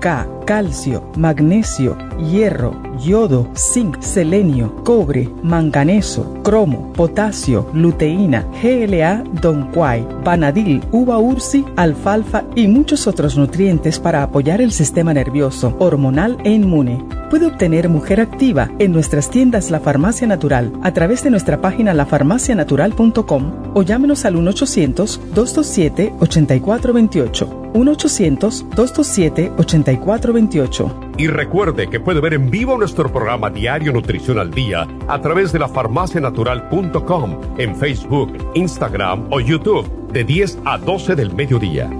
K, calcio, magnesio, hierro, yodo, zinc, selenio, cobre, manganeso, cromo, potasio, luteína, GLA, donquai, vanadil, uva ursi, alfalfa y muchos otros nutrientes para apoyar el sistema nervioso, hormonal e inmune. puede obtener Mujer Activa en nuestras tiendas La Farmacia Natural a través de nuestra página lafarmacianatural.com o llámenos al 1-800-227-8428. 1-800-227-8428. Y recuerde que puede ver en vivo nuestro programa Diario Nutrición al Día a través de lafarmacianatural.com en Facebook, Instagram o YouTube de 10 a 12 del mediodía.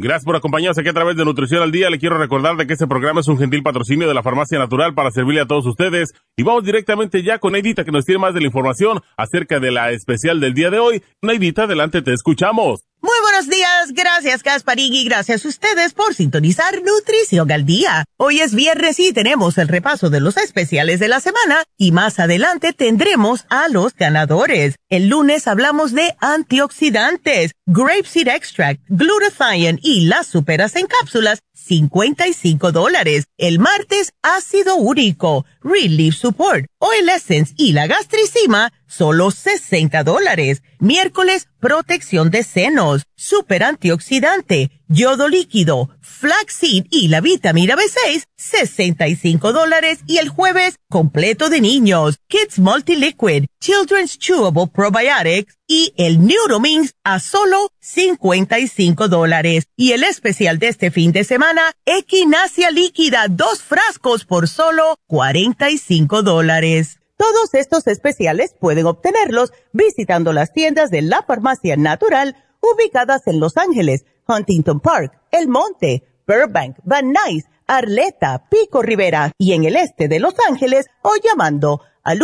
Gracias por acompañarnos aquí a través de Nutrición al Día. Le quiero recordar de que este programa es un gentil patrocinio de la Farmacia Natural para servirle a todos ustedes. Y vamos directamente ya con Neidita que nos tiene más de la información acerca de la especial del día de hoy. Neidita, adelante, te escuchamos. Muy buenos días, gracias Gasparín gracias a ustedes por sintonizar Nutrición al Día. Hoy es viernes y tenemos el repaso de los especiales de la semana y más adelante tendremos a los ganadores. El lunes hablamos de antioxidantes, grapeseed extract, glutathione y las superas en cápsulas 55 dólares. El martes, ácido úrico, Relief Support, Oil Essence y la gastricima, solo 60 dólares. Miércoles, protección de senos, super antioxidante, yodo líquido, flaxseed y la vitamina B6, 65 dólares. Y el jueves, completo de niños, Kids Multi-Liquid, Children's Chewable Probiotics y el Neuromins a solo 55 dólares. Y el especial de este fin de semana, Equinacia líquida, dos frascos por solo 45 dólares. Todos estos especiales pueden obtenerlos visitando las tiendas de la farmacia natural ubicadas en Los Ángeles, Huntington Park, El Monte, Burbank, Van Nuys, Arleta, Pico Rivera y en el este de Los Ángeles o llamando al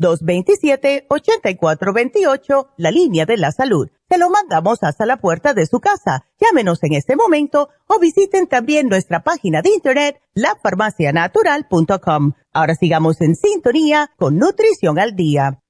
1-800-227-8428, la línea de la salud. Se lo mandamos hasta la puerta de su casa. Llámenos en este momento o visiten también nuestra página de internet, lafarmacianatural.com. Ahora sigamos en sintonía con Nutrición al Día.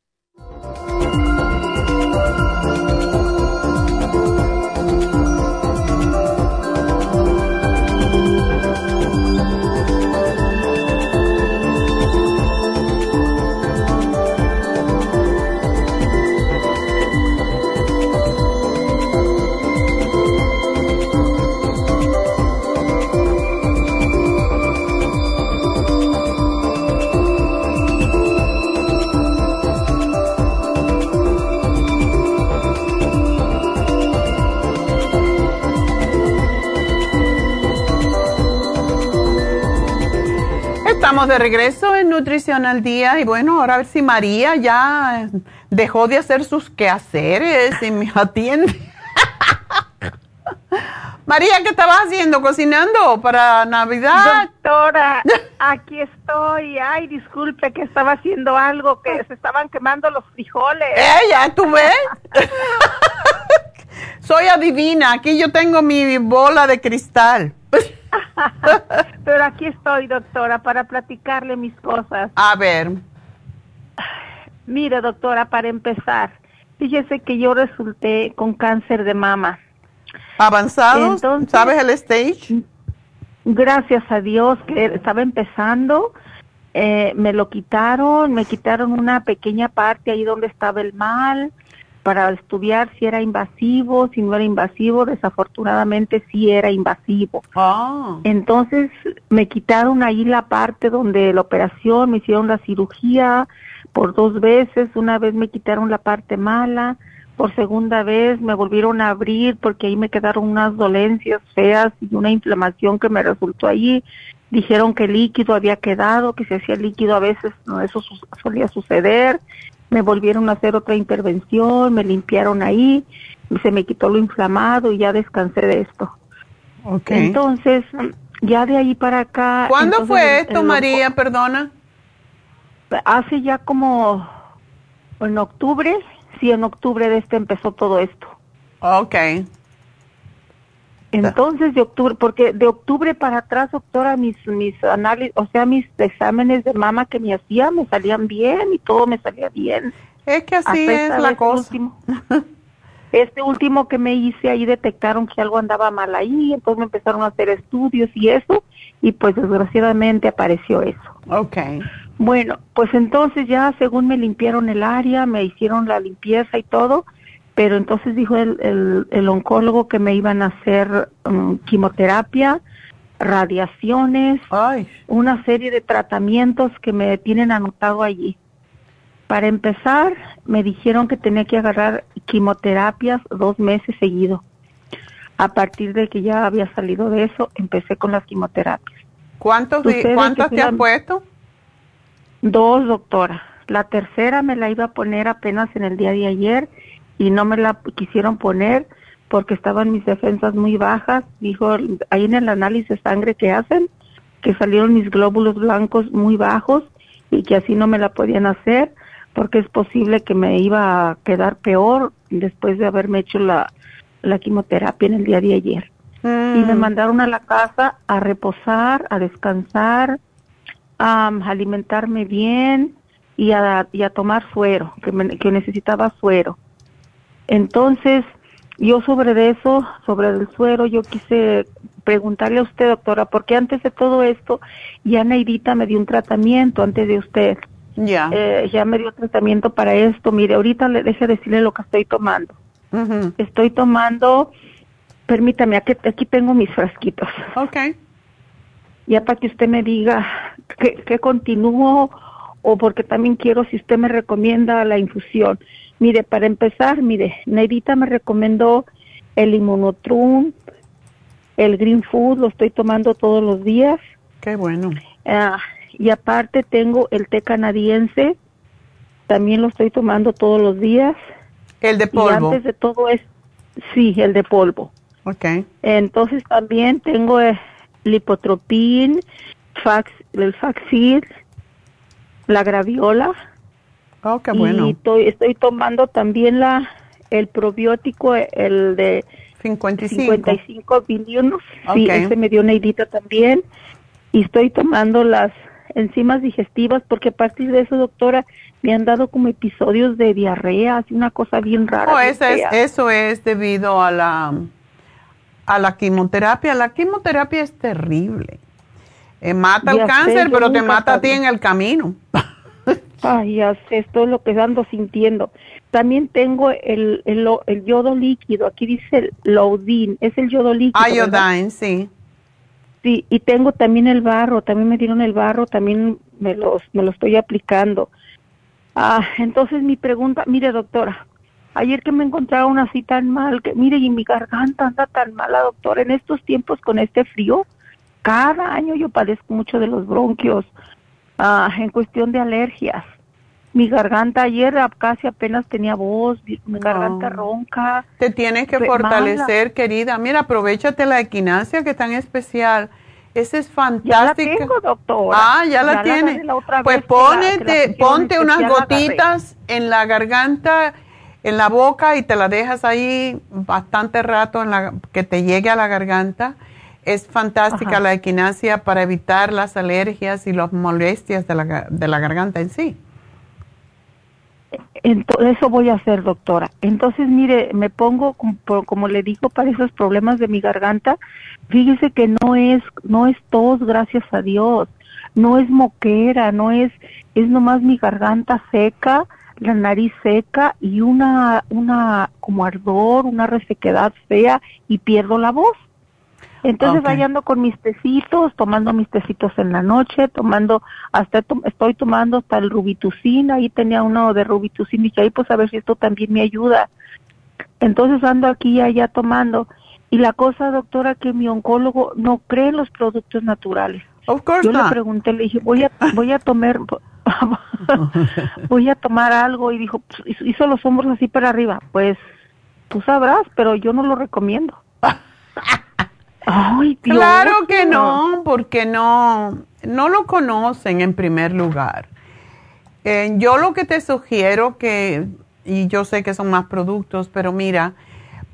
Estamos de regreso en Nutrición al Día y bueno, ahora a ver si María ya dejó de hacer sus quehaceres y me atiende. María, ¿qué estabas haciendo? ¿Cocinando para Navidad? Doctora, aquí estoy. Ay, disculpe que estaba haciendo algo, que se estaban quemando los frijoles. ¡Ella, tú ves! Soy adivina, aquí yo tengo mi bola de cristal. Pero aquí estoy, doctora, para platicarle mis cosas. A ver. Mire, doctora, para empezar, fíjese que yo resulté con cáncer de mama. ¿Avanzado? ¿Sabes el stage? Gracias a Dios que estaba empezando. Eh, me lo quitaron, me quitaron una pequeña parte ahí donde estaba el mal para estudiar si era invasivo, si no era invasivo, desafortunadamente sí era invasivo. Ah. Entonces me quitaron ahí la parte donde la operación, me hicieron la cirugía por dos veces, una vez me quitaron la parte mala, por segunda vez me volvieron a abrir porque ahí me quedaron unas dolencias feas y una inflamación que me resultó ahí. Dijeron que el líquido había quedado, que se hacía líquido a veces, no, eso solía suceder me volvieron a hacer otra intervención, me limpiaron ahí, se me quitó lo inflamado y ya descansé de esto. Okay. Entonces, ya de ahí para acá. ¿Cuándo fue esto, María? Perdona. Hace ya como en octubre, sí, en octubre de este empezó todo esto. Ok. Entonces de octubre, porque de octubre para atrás, doctora, mis mis análisis, o sea, mis exámenes de mama que me hacía me salían bien y todo me salía bien. Es que así es la cosa. Último, este último que me hice ahí detectaron que algo andaba mal ahí, entonces me empezaron a hacer estudios y eso, y pues desgraciadamente apareció eso. Okay. Bueno, pues entonces ya según me limpiaron el área, me hicieron la limpieza y todo, pero entonces dijo el, el, oncólogo que me iban a hacer um, quimioterapia, radiaciones, una serie de tratamientos que me tienen anotado allí. Para empezar, me dijeron que tenía que agarrar quimioterapias dos meses seguidos. A partir de que ya había salido de eso, empecé con las quimioterapias. ¿Cuántos, ¿cuántos te han puesto? Dos, doctora. La tercera me la iba a poner apenas en el día de ayer y no me la quisieron poner porque estaban mis defensas muy bajas. Dijo, ahí en el análisis de sangre que hacen, que salieron mis glóbulos blancos muy bajos y que así no me la podían hacer porque es posible que me iba a quedar peor después de haberme hecho la, la quimioterapia en el día de ayer. Y me mm. mandaron a la casa a reposar, a descansar, a alimentarme bien y a, y a tomar suero, que, que necesitaba suero. Entonces, yo sobre eso, sobre el suero, yo quise preguntarle a usted, doctora, porque antes de todo esto, ya Neidita me dio un tratamiento antes de usted. Ya. Eh, ya me dio tratamiento para esto. Mire, ahorita le deje decirle lo que estoy tomando. Estoy tomando, permítame, aquí, aquí tengo mis frasquitos. Ok. Ya para que usted me diga que, que continúo o porque también quiero si usted me recomienda la infusión. Mire, para empezar, mire, Neidita me recomendó el Inmunotrum, el Green Food, lo estoy tomando todos los días. Qué bueno. Ah, y aparte tengo el té canadiense, también lo estoy tomando todos los días. El de polvo. Y antes de todo es, sí, el de polvo. Ok. Entonces también tengo el lipotropin, fax, el faxid, la graviola Oh, qué bueno. Y estoy, tomando también la el probiótico, el de 55, 55 biliones. Sí, ese me dio Neidita también. Y estoy tomando las enzimas digestivas porque a partir de eso, doctora, me han dado como episodios de diarrea, así una cosa bien rara. Oh, eso, es, eso es debido a la, a la quimioterapia. La quimioterapia es terrible. Eh, mata el cáncer, pero te mata a ti en el camino. Ay, esto es lo que ando sintiendo. También tengo el, el, el yodo líquido, aquí dice el Loudin, es el yodo líquido. Iodine, sí. Sí, y tengo también el barro, también me dieron el barro, también me, los, me lo estoy aplicando. Ah, entonces mi pregunta, mire doctora, ayer que me encontraron así tan mal, que mire, y mi garganta anda tan mala, doctora, en estos tiempos con este frío, cada año yo padezco mucho de los bronquios, ah, en cuestión de alergias mi garganta ayer casi apenas tenía voz, mi garganta ronca. Te tienes que fortalecer, querida. Mira, aprovechate la equinacia que es tan especial. Esa es fantástica. Ya la tengo, doctora. Ah, ya la tienes. Pues ponte, ponte unas gotitas en la garganta, en la boca y te la dejas ahí bastante rato en la, que te llegue a la garganta. Es fantástica la equinacia para evitar las alergias y las molestias de la, de la garganta en sí. Entonces, eso voy a hacer, doctora. Entonces, mire, me pongo, como, le digo, para esos problemas de mi garganta. Fíjese que no es, no es tos, gracias a Dios. No es moquera, no es, es nomás mi garganta seca, la nariz seca y una, una, como ardor, una resequedad fea y pierdo la voz. Entonces vayando con mis tecitos, tomando mis tecitos en la noche, tomando, hasta estoy tomando hasta el rubitucin, ahí tenía uno de rubitucin y que ahí pues a ver si esto también me ayuda. Entonces ando aquí y allá tomando. Y la cosa, doctora, que mi oncólogo no cree en los productos naturales. Yo le pregunté, le dije, voy a, voy a tomar, voy a tomar algo y dijo, pues, hizo los hombros así para arriba. Pues tú sabrás, pero yo no lo recomiendo. Claro que no, porque no, no lo conocen en primer lugar. Eh, yo lo que te sugiero que, y yo sé que son más productos, pero mira,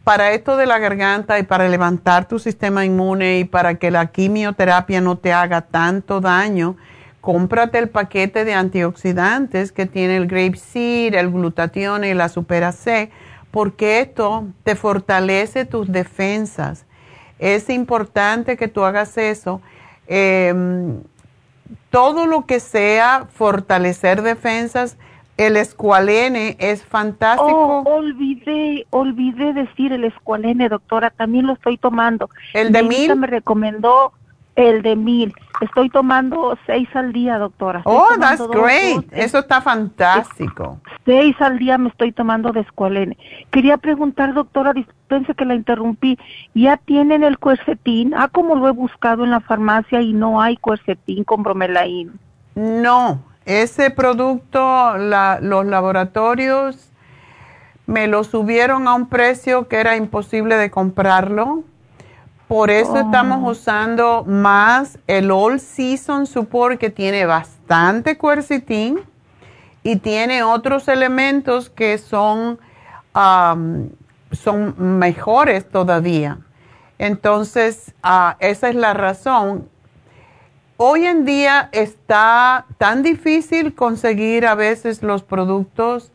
para esto de la garganta y para levantar tu sistema inmune y para que la quimioterapia no te haga tanto daño, cómprate el paquete de antioxidantes que tiene el grape seed, el glutatión y la supera C, porque esto te fortalece tus defensas es importante que tú hagas eso. Em, todo lo que sea fortalecer defensas El escualene es fantástico. Oh, olvidé, olvidé decir el escualene, doctora, también lo estoy tomando. ¿El de mil? me recomendó el de mil. Estoy tomando seis al día, doctora. oh, that's great. Eso está fantástico. Seis al día me estoy tomando de escualene. Quería preguntar, doctora, dispense que la interrumpí. ¿Ya tienen el cuercetín? Ah, como lo he buscado en la farmacia y no hay cuercetín con bromelain. No, ese producto, los laboratorios me lo subieron a un precio que era imposible de comprarlo por eso estamos oh. usando más el All Season Support que tiene bastante quercetin y tiene otros elementos que son, son mejores todavía. Entonces, ah, esa es la razón. Hoy en día está tan difícil conseguir a veces los productos,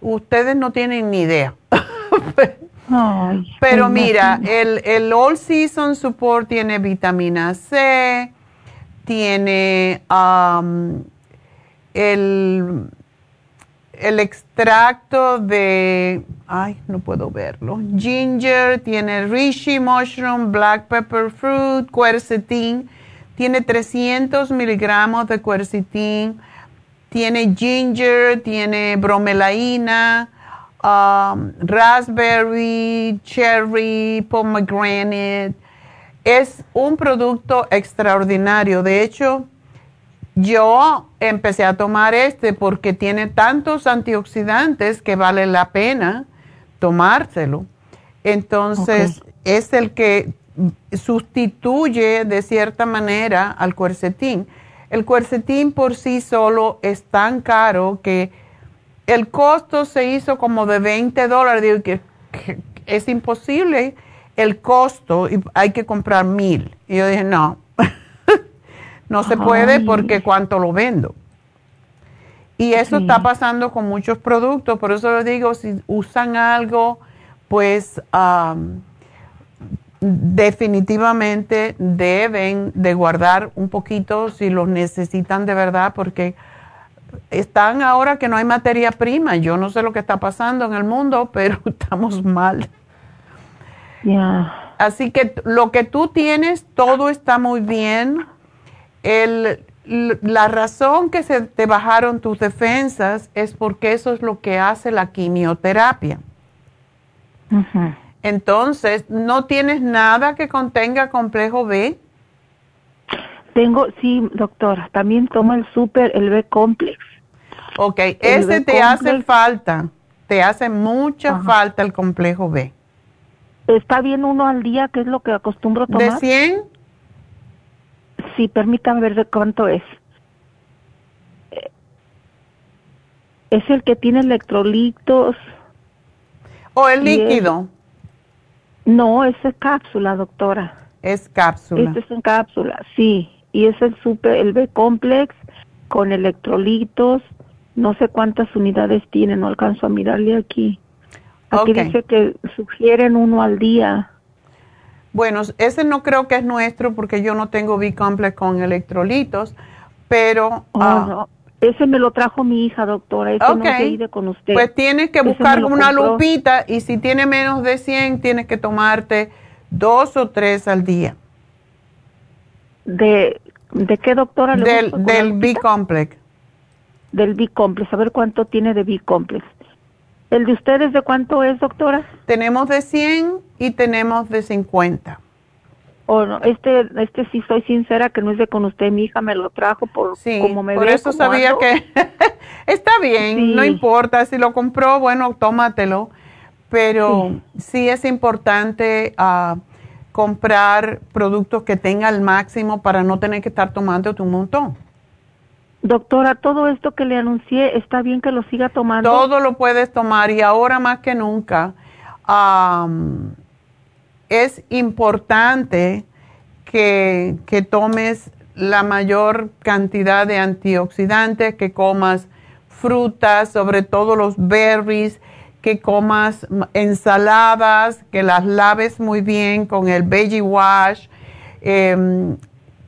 ustedes no tienen ni idea. Pero mira, el, el All Season Support tiene vitamina C, tiene el, el extracto de, ay, no puedo verlo, ginger, tiene reishi mushroom, black pepper fruit, quercetin, tiene 300 miligramos de quercetin, tiene ginger, tiene bromelaína, Um, raspberry, cherry, pomegranate. Es un producto extraordinario. De hecho, yo empecé a tomar este porque tiene tantos antioxidantes que vale la pena tomárselo. Entonces, es el que sustituye de cierta manera al cuercetín. El cuercetín por sí solo es tan caro que el costo se hizo como de 20 dólares. Digo que, es imposible el costo y hay que comprar mil. Y yo dije, no, no se puede porque cuánto lo vendo. Y eso está pasando con muchos productos, por eso les digo, si usan algo, pues definitivamente deben de guardar un poquito si los necesitan de verdad, porque están ahora que no hay materia prima. Yo no sé lo que está pasando en el mundo, pero estamos mal. Así que lo que tú tienes, todo está muy bien. El, la razón que se te bajaron tus defensas es porque eso es lo que hace la quimioterapia. Entonces, ¿no tienes nada que contenga complejo B? Tengo, sí, doctora, también tomo el super, el B-complex. Ok, ese te hace falta, te hace mucha falta el complejo B. ¿Está bien uno al día, que es lo que acostumbro tomar? ¿De 100? Sí, permítame ver de cuánto es. Eh, es el que tiene electrolitos. ¿O el líquido? no, es cápsula, doctora. Es cápsula. Este es en cápsula, sí y es el super, el B-complex con electrolitos, no sé cuántas unidades tiene, no alcanzo a mirarle aquí. Aquí dice que sugieren uno al día. Bueno, ese no creo que es nuestro porque yo no tengo B-complex con electrolitos, pero... Oh, ah, ese me lo trajo mi hija, doctora, ese no con usted. Pues tienes que buscar una lupita y si tiene menos de 100 tienes que tomarte dos o tres al día. ¿De, de qué doctora? del del B-complex. Del B-complex. A ver cuánto tiene de B-complex. ¿El de ustedes de cuánto es, doctora? Tenemos de 100 y tenemos de 50. Oh, no, este, este sí soy sincera que no es de con usted, mi hija me lo trajo por como me por eso sabía que está bien, no importa, si lo compró, bueno, tómatelo, pero sí, es importante uh, comprar productos que tengan el máximo para no tener que estar tomando un montón. Doctora, todo esto que le anuncié, ¿está bien que lo siga tomando? Todo lo puedes tomar y ahora más que nunca es importante que, que tomes la mayor cantidad de antioxidantes, que comas frutas, sobre todo los berries, que comas ensaladas, que las laves muy bien con el veggie wash, em,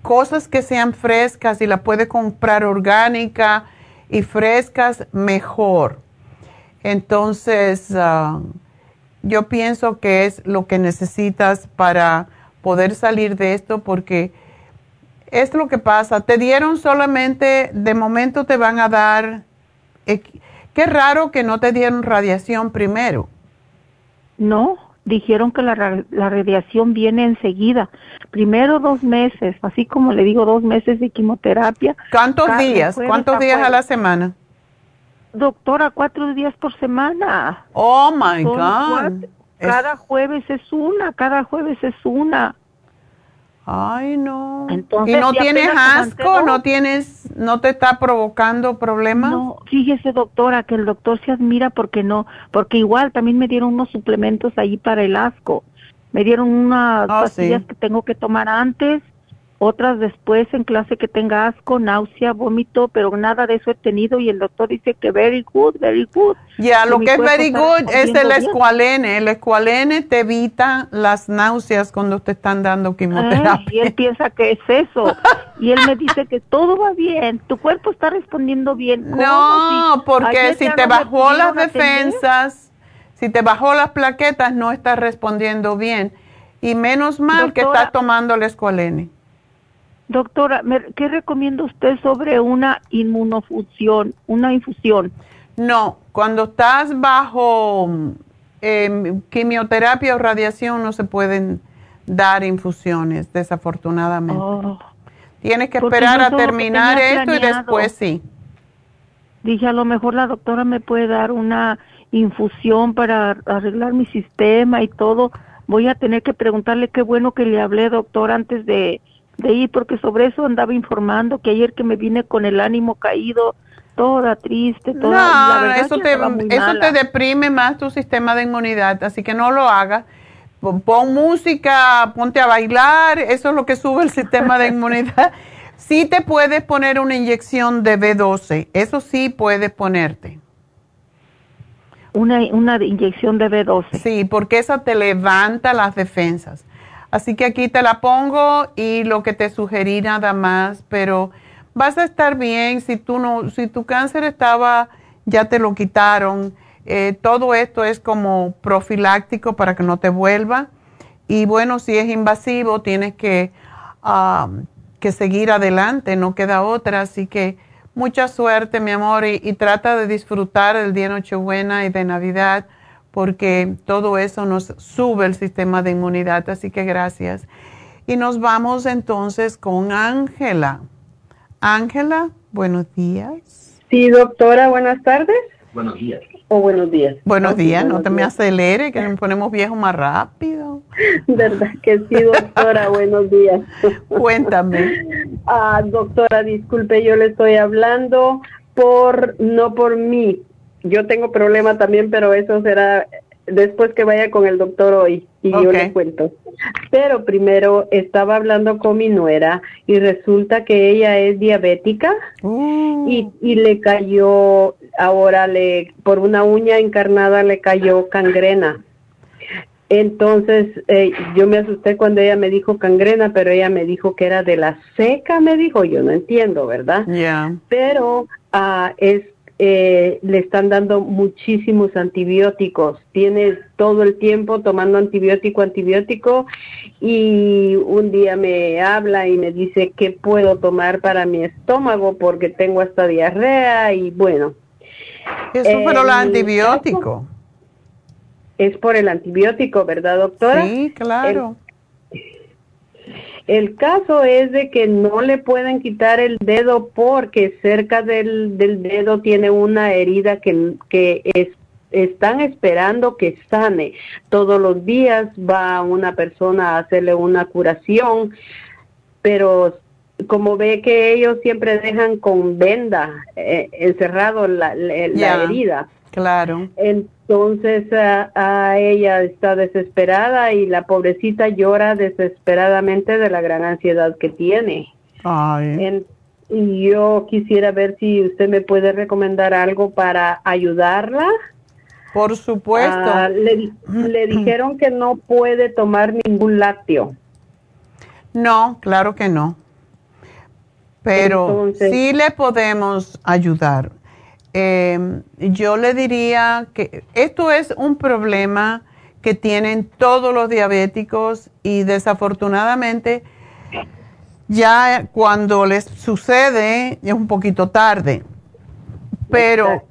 cosas que sean frescas y la puedes comprar orgánica y frescas, mejor. Entonces, ah, yo pienso que es lo que necesitas para poder salir de esto porque es lo que pasa. Te dieron solamente, de momento te van a dar, qué raro que no te dieron radiación primero. No, dijeron que la, radiación viene enseguida. Primero dos meses, así como le digo, dos meses de quimioterapia. ¿Cuántos días? ¿Cuántos días a la semana? Doctora, cuatro días por semana. Oh, my God. Cada jueves es una, cada jueves es una. Ay, no. ¿Y no tienes asco? ¿No tienes, no te está provocando problemas? No, fíjese doctora que el doctor se admira porque no, porque igual también me dieron unos suplementos ahí para el asco. Me dieron unas oh, pastillas que tengo que tomar antes otras después en clase que tenga asco, náusea, vómito, pero nada de eso he tenido y el doctor dice que very good, very good. Ya, lo que es very good es el escualene. El escualene te evita las náuseas cuando te están dando quimioterapia. y él piensa que es eso. y él me dice que todo va bien, tu cuerpo está respondiendo bien. No, porque si te bajó las defensas, si te bajó las plaquetas, no estás respondiendo bien. Y menos mal que estás tomando el escualene. Doctora, ¿qué recomienda usted sobre una inmunofusión, una infusión? No, cuando estás bajo em, quimioterapia o radiación no se pueden dar infusiones, desafortunadamente. Oh. Tienes que esperar a terminar esto y después sí. Dije, a lo mejor la doctora me puede dar una infusión para arreglar mi sistema y todo. Voy a tener que preguntarle qué bueno que le hablé, doctor, antes de, de ir, porque sobre eso andaba informando, que ayer que me vine con el ánimo caído, toda triste, toda... No, eso, te, eso te deprime más tu sistema de inmunidad, así que no lo hagas. Pon música, ponte a bailar, eso es lo que sube el sistema de inmunidad. sí te puedes poner una inyección de B12, eso sí puedes ponerte. Una, una inyección de B12. Sí, porque eso te levanta las defensas. Así que aquí te la pongo y lo que te sugerí nada más, pero vas a estar bien si tú no, si tu cáncer estaba, ya te lo quitaron. Eh, todo esto es como profiláctico para que no te vuelva. Y bueno, si es invasivo, tienes que, que seguir adelante, no queda otra. Así que mucha suerte, mi amor, y, y trata de disfrutar el día Nochebuena y de Navidad porque todo eso nos sube el sistema de inmunidad, así que gracias. Y nos vamos entonces con Ángela. Ángela, buenos días. Sí, doctora, buenas tardes. Buenos días. O buenos días. Buenos días, no te me acelere, que nos ponemos viejos más rápido. Verdad que sí, doctora, buenos días. Cuéntame. Ah, doctora, disculpe, yo le estoy hablando por, no por mí, yo tengo problema también, pero eso será después que vaya con el doctor hoy y yo le cuento. Pero primero estaba hablando con mi nuera y resulta que ella es diabética mm. y, y le cayó, ahora le, por una uña encarnada le cayó cangrena. Entonces eh, yo me asusté cuando ella me dijo cangrena, pero ella me dijo que era de la seca, me dijo, yo no entiendo, ¿verdad? Pero uh, es eh, le están dando muchísimos antibióticos. Tiene todo el tiempo tomando antibiótico, antibiótico y un día me habla y me dice qué puedo tomar para mi estómago porque tengo hasta diarrea y bueno. Eso es por el antibiótico. Es por el antibiótico, ¿verdad, doctora? Sí, claro. El caso es de que no le pueden quitar el dedo porque cerca del, dedo tiene una herida que, que es, están esperando que sane. Todos los días va una persona a hacerle una curación, pero como ve que ellos siempre dejan con venda eh, encerrado la, la, herida. Claro. Entonces a, ella está desesperada y la pobrecita llora desesperadamente de la gran ansiedad que tiene. Ay. y yo quisiera ver si usted me puede recomendar algo para ayudarla. Por supuesto. Ah, le, le dijeron que no puede tomar ningún lácteo. No, claro que no. Pero sí le podemos ayudar. Eh, yo le diría que esto es un problema que tienen todos los diabéticos y desafortunadamente ya cuando les sucede es un poquito tarde. Pero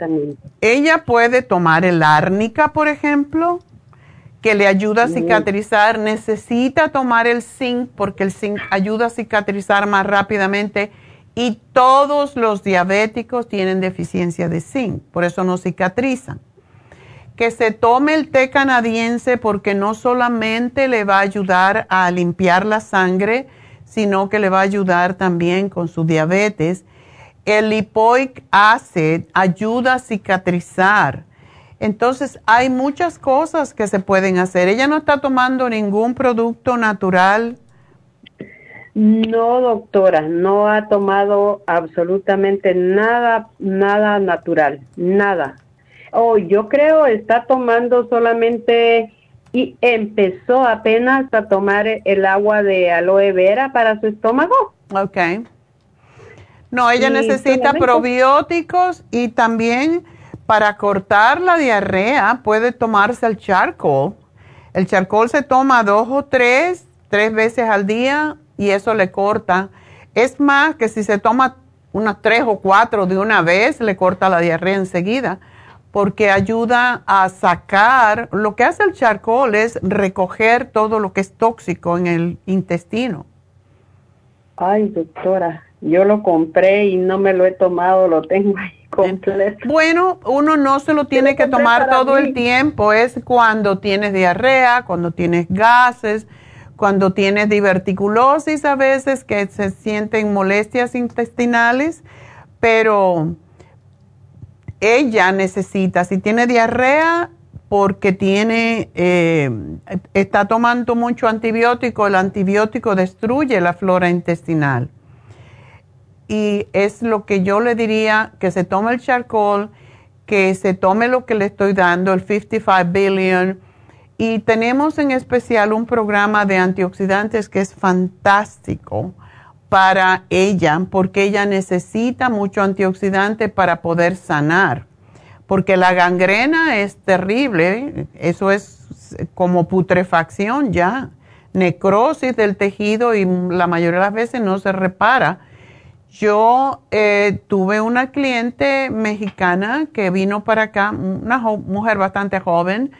ella puede tomar el árnica, por ejemplo, que le ayuda a cicatrizar. Necesita tomar el zinc porque el zinc ayuda a cicatrizar más rápidamente y todos los diabéticos tienen deficiencia de zinc, por eso no cicatrizan. Que se tome el té canadiense porque no solamente le va a ayudar a limpiar la sangre, sino que le va a ayudar también con su diabetes. El lipoic acid ayuda a cicatrizar. Entonces hay muchas cosas que se pueden hacer. Ella no está tomando ningún producto natural no, doctora, no ha tomado absolutamente nada, nada natural, nada. Oh, yo creo está tomando solamente y empezó apenas a tomar el agua de aloe vera para su estómago. Ok. No, ella necesita probióticos y también para cortar la diarrea puede tomarse el charcoal. El charcoal se toma dos o tres, tres veces al día y eso le corta. Es más que si se toma unas tres o cuatro de una vez, le corta la diarrea enseguida, porque ayuda a sacar, lo que hace el charcoal es recoger todo lo que es tóxico en el intestino. Ay, doctora, yo lo compré y no me lo he tomado, lo tengo ahí completo. Bueno, uno no se lo tiene que tomar todo el tiempo, es cuando tienes diarrea, cuando tienes gases, cuando tienes diverticulosis a veces que se sienten molestias intestinales, pero ella necesita, si tiene diarrea, porque tiene, eh, está tomando mucho antibiótico, el antibiótico destruye la flora intestinal. Y es lo que yo le diría, que se tome el charcoal, que se tome lo que le estoy dando, el 55 billion, y tenemos en especial un programa de antioxidantes que es fantástico para ella, porque ella necesita mucho antioxidante para poder sanar. Porque la gangrena es terrible, eso es como putrefacción ya, necrosis del tejido y la mayoría de las veces no se repara. Yo eh, tuve una cliente mexicana que vino para acá, una mujer bastante joven,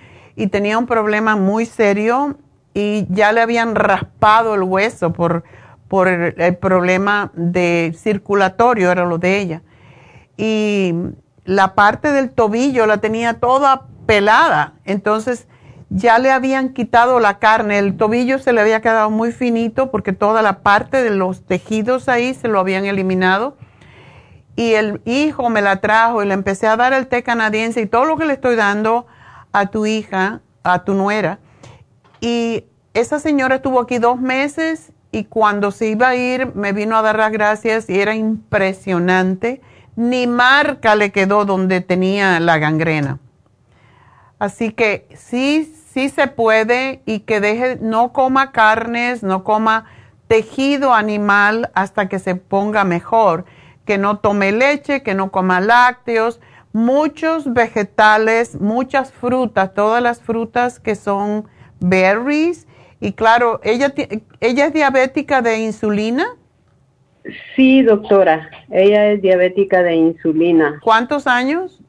y tenía un problema muy serio y ya le habían raspado el hueso por, por el, problema de circulatorio, era lo de ella. Y la parte del tobillo la tenía toda pelada, entonces ya le habían quitado la carne, el tobillo se le había quedado muy finito porque toda la parte de los tejidos ahí se lo habían eliminado. Y el hijo me la trajo y le empecé a dar el té canadiense y todo lo que le estoy dando a tu hija, a tu nuera, y esa señora estuvo aquí dos meses y cuando se iba a ir me vino a dar las gracias y era impresionante. Ni marca le quedó donde tenía la gangrena. Así que sí, sí se puede y que deje, no coma carnes, no coma tejido animal hasta que se ponga mejor, que no tome leche, que no coma lácteos, muchos vegetales, muchas frutas, todas las frutas que son berries. Y claro, ¿ella, ella es diabética de insulina? Sí, doctora, ella es diabética de insulina. ¿Cuántos años?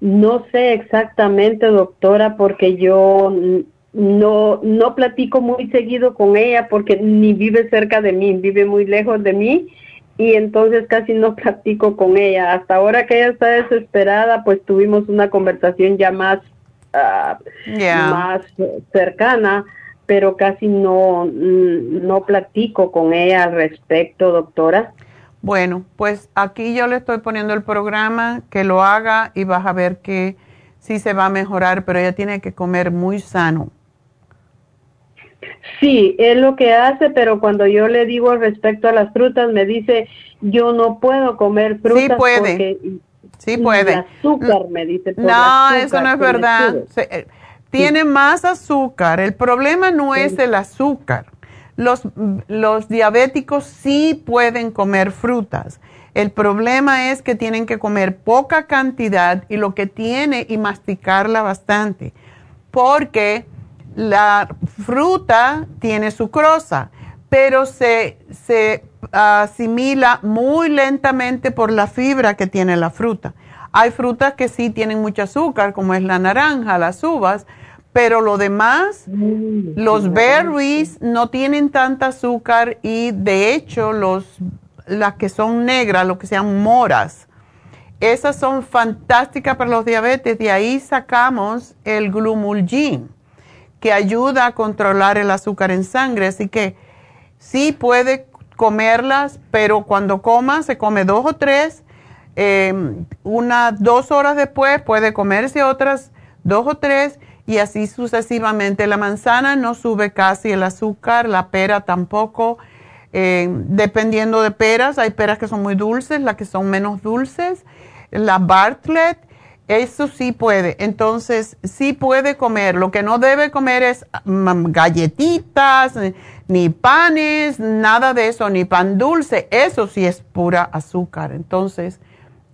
No sé exactamente, doctora, porque yo no, no platico muy seguido con ella porque ni vive cerca de mí, vive muy lejos de mí y entonces casi no platico con ella. Hasta ahora que ella está desesperada, pues tuvimos una conversación ya más, ah, más cercana, pero casi no, mm, no platico con ella al respecto, doctora. Bueno, pues aquí yo le estoy poniendo el programa, que lo haga y vas a ver que sí se va a mejorar, pero ella tiene que comer muy sano. Sí, es lo que hace, pero cuando yo le digo respecto a las frutas, me dice, yo no puedo comer frutas sí puede. porque sí puede. azúcar, me dice. no, eso no es verdad. Eh, tiene más azúcar. El problema no es el azúcar. los, los diabéticos sí pueden comer frutas. El problema es que tienen que comer poca cantidad y lo que tiene y masticarla bastante, porque la fruta tiene sucrosa, pero se, se asimila muy lentamente por la fibra que tiene la fruta. Hay frutas que sí tienen mucho azúcar, como es la naranja, las uvas, pero lo demás, mm, los berries no tienen tanta azúcar y de hecho los, las que son negras, lo que se llaman moras, esas son fantásticas para los diabetes. De ahí sacamos el glumulgin, que ayuda a controlar el azúcar en sangre. Así que sí puede comerlas, pero cuando coma, se come dos o tres. Em, unas dos horas después puede comerse otras dos o tres y así sucesivamente. La manzana no sube casi el azúcar, la pera tampoco. Eh, dependiendo de peras, hay peras que son muy dulces, las que son menos dulces. La Bartlett, eso sí puede. Entonces, sí puede comer. Lo que no debe comer es mm, galletitas, ni panes, nada de eso, ni pan dulce. Eso sí es pura azúcar. Entonces,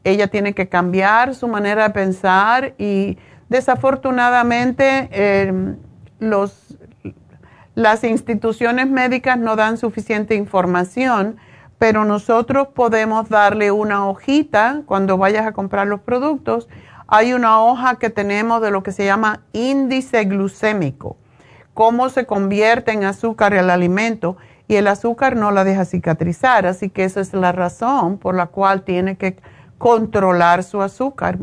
ella tiene que cambiar su manera de pensar y Desafortunadamente, em, los, las instituciones médicas no dan suficiente información, pero nosotros podemos darle una hojita cuando vayas a comprar los productos. Hay una hoja que tenemos de lo que se llama índice glucémico, cómo se convierte en azúcar el alimento y el azúcar no la deja cicatrizar, así que esa es la razón por la cual tiene que controlar su azúcar.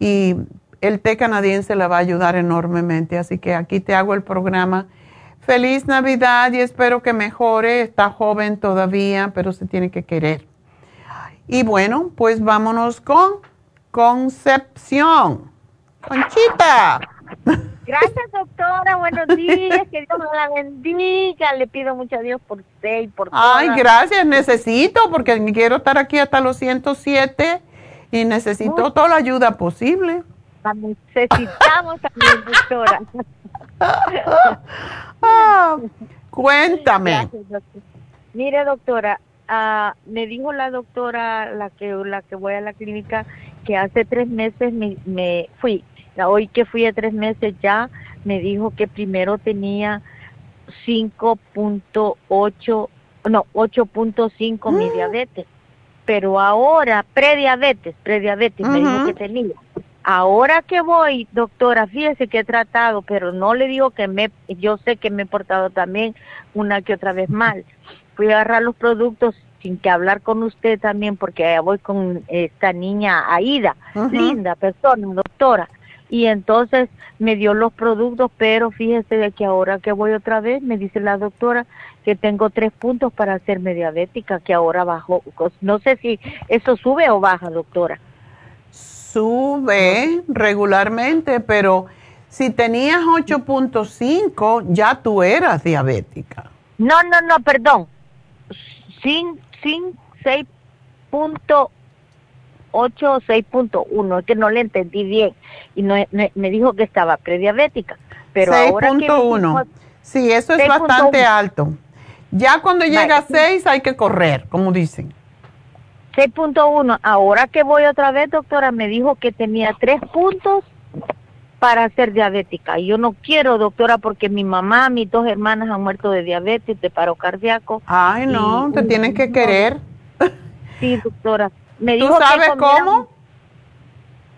Y el té canadiense le va a ayudar enormemente. Así que aquí te hago el programa. Feliz Navidad y espero que mejore. Está joven todavía, pero se tiene que querer. Y bueno, pues vámonos con Concepción. Conchita. Gracias, doctora. Buenos días. Que Dios me la bendiga. Le pido mucho a Dios por usted y por Ay, gracias. Necesito, porque quiero estar aquí hasta los 107 y necesito toda la ayuda posible. La necesitamos también, doctora. Ah, cuéntame. Mire, doctora, uh, me dijo la doctora, la que, la que voy a la clínica, que hace tres meses me, me fui. Hoy que fui a tres meses ya, me dijo que primero tenía 5.8, no, 8.5 mi mm. diabetes. Pero ahora, prediabetes, prediabetes, me dijo que tenía Ahora que voy, doctora, fíjese que he tratado, pero no le digo que me, yo sé que me he portado también una que otra vez mal. Fui a agarrar los productos sin que hablar con usted también, porque voy con esta niña Aida, linda persona, doctora. Y entonces me dio los productos, pero fíjese de que ahora que voy otra vez, me dice la doctora que tengo tres puntos para hacerme diabética, que ahora bajo, no sé si eso sube o baja, doctora sube regularmente, pero si tenías 8.5, ya tú eras diabética. No, no, no, perdón. Sin, sin 6.8 o 6.1, es que no le entendí bien. Y no, me dijo que estaba prediabética. Pero 6.1. Sí, eso es bastante alto. Ya cuando llega a 6 hay que correr, como dicen. 6.1. Ahora que voy otra vez, doctora, me dijo que tenía tres puntos para ser diabética. Y yo no quiero, doctora, porque mi mamá, mis dos hermanas han muerto de diabetes, de paro cardíaco. Ay, no, te tienen que querer. Sí, doctora. Me ¿Tú sabes cómo?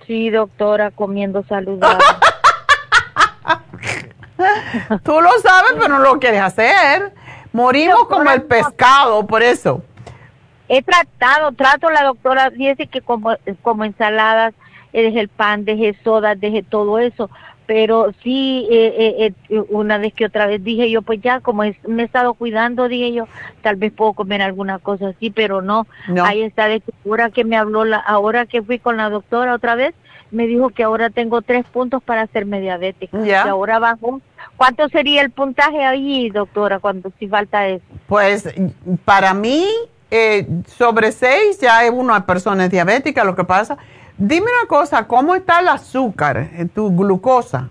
Sí, doctora, comiendo saludable. Tú lo sabes, pero no lo quieres hacer. Morimos como el pescado, por eso. He tratado, trato la doctora, dice que como, como ensaladas, deje el pan, deje soda, deje todo eso, pero sí, eh, eh, una vez que otra vez dije yo, pues ya, como me he estado cuidando, dije yo, tal vez puedo comer alguna cosa así, pero no, ahí está de segura que me habló, la, ahora que fui con la doctora otra vez, me dijo que ahora tengo tres puntos para hacerme diabética, y ahora bajo ¿Cuánto sería el puntaje ahí, doctora, cuando si falta eso? Pues para mí eh, sobre 6 ya es una persona diabética, lo que pasa. Dime una cosa, ¿cómo está el azúcar, tu glucosa?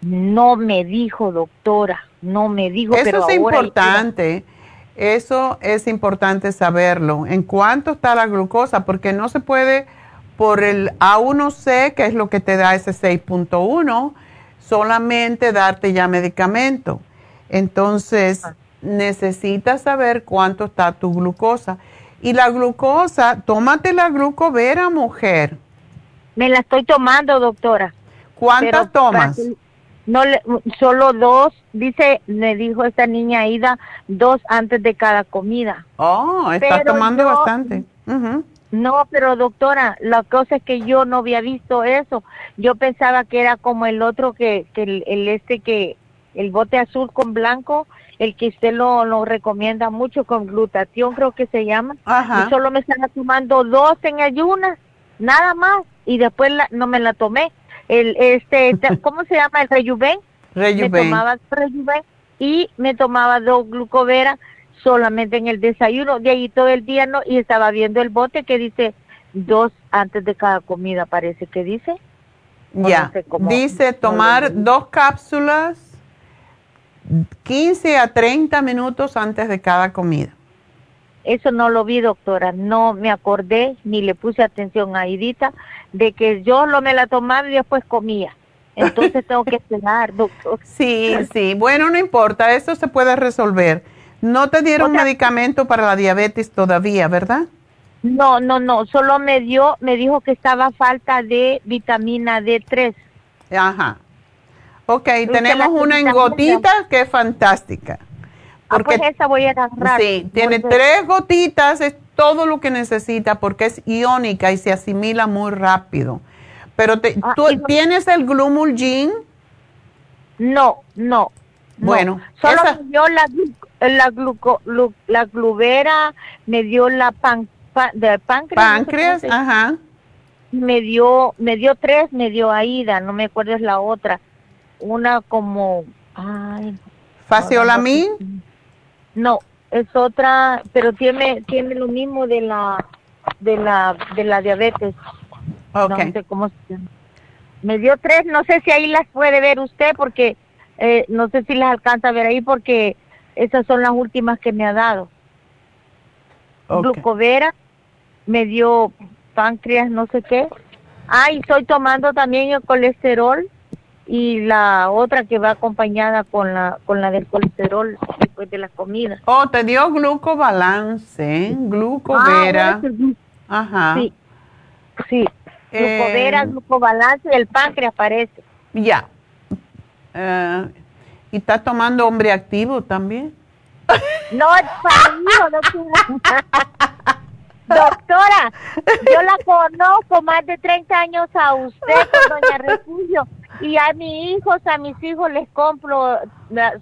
No me dijo, doctora. no me dijo. Eso pero es ahora- importante. Eso es importante saberlo. ¿En cuánto está la glucosa? Porque no se puede por el A1C, que es lo que te da ese 6.1, solamente darte ya medicamento. Entonces, necesitas saber cuánto está tu glucosa. Y la glucosa, tómate la glucovera, mujer. Me la estoy tomando, doctora. ¿Cuántas Pero tomas? No, solo dos. Dice, me dijo esta niña Aida, dos antes de cada comida. Oh, estás Pero tomando yo- bastante. No, pero doctora, la cosa es que yo no había visto eso. Yo pensaba que era como el otro que, que el, el este que, el bote azul con blanco, el que usted lo, lo recomienda mucho con glutatión, creo que se llama. Ajá. Y solo me estaba tomando dos en ayunas, nada más, y después la- no me la tomé. El, este, ¿cómo se llama? El Rejuven. Me Rejuven. tomaba Rejuven y me tomaba dos glucoveras solamente en el desayuno, de ahí todo el día no, y estaba viendo el bote que dice dos antes de cada comida, parece que dice. Ya, no sé dice tomar dos cápsulas 15 a 30 minutos antes de cada comida. Eso no lo vi, doctora, no me acordé ni le puse atención a Idita de que yo lo me la tomaba y después comía. Entonces tengo que esperar, doctor. Sí, sí, bueno, no importa, eso se puede resolver. No te dieron medicamento para la diabetes todavía, ¿verdad? No, no, no, solo me dio, me dijo que estaba falta de vitamina D3. Ajá. Ok, tenemos una en gotitas que es fantástica. Ah, pues esa voy a agarrar. Sí, tiene tres gotitas, es todo lo que necesita porque es iónica y se asimila muy rápido. Pero te, Ah, ¿tú tienes el Glumulgin? No, no. Bueno, no. solo esa- me dio la la gluco, lu- la glubera, me dio la pan, pa- de páncreas. no sé Páncreas, ajá. Me dio, me dio tres, me dio Aida, no me acuerdo es la otra. Una como, ay. No, es otra, pero tiene, tiene lo mismo de la, de la, de la diabetes. Ok. No sé cómo se llama. Me dio tres, no sé si ahí las puede ver usted porque eh, no sé si las alcanza a ver ahí porque esas son las últimas que me ha dado. Ok. Glucovera, me dio páncreas, no sé qué. Ah, y estoy tomando también el colesterol y la otra que va acompañada con la con la del colesterol después de la comida. Oh, te dio glucobalance, glucovera. Ah, Ajá. Sí, sí. Eh, Glucovera, glucobalance del páncreas parece. Ya. Eh, ¿Y estás tomando hombre activo también? No, es para mí, doctora. Doctora, yo la conozco más de 30 años a usted con Doña Refugio y a mis hijos, a mis hijos les compro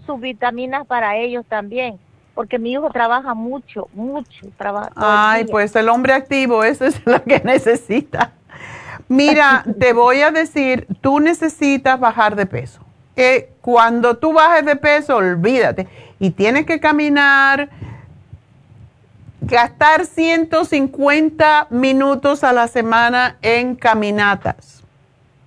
sus vitaminas para ellos también, porque mi hijo trabaja mucho, mucho, trabaja. Ay, pues el hombre activo, eso es lo que necesita. Mira, te voy a decir, tú necesitas bajar de peso. Que cuando tú bajes de peso, olvídate. Y tienes que caminar, gastar 150 minutos a la semana en caminatas.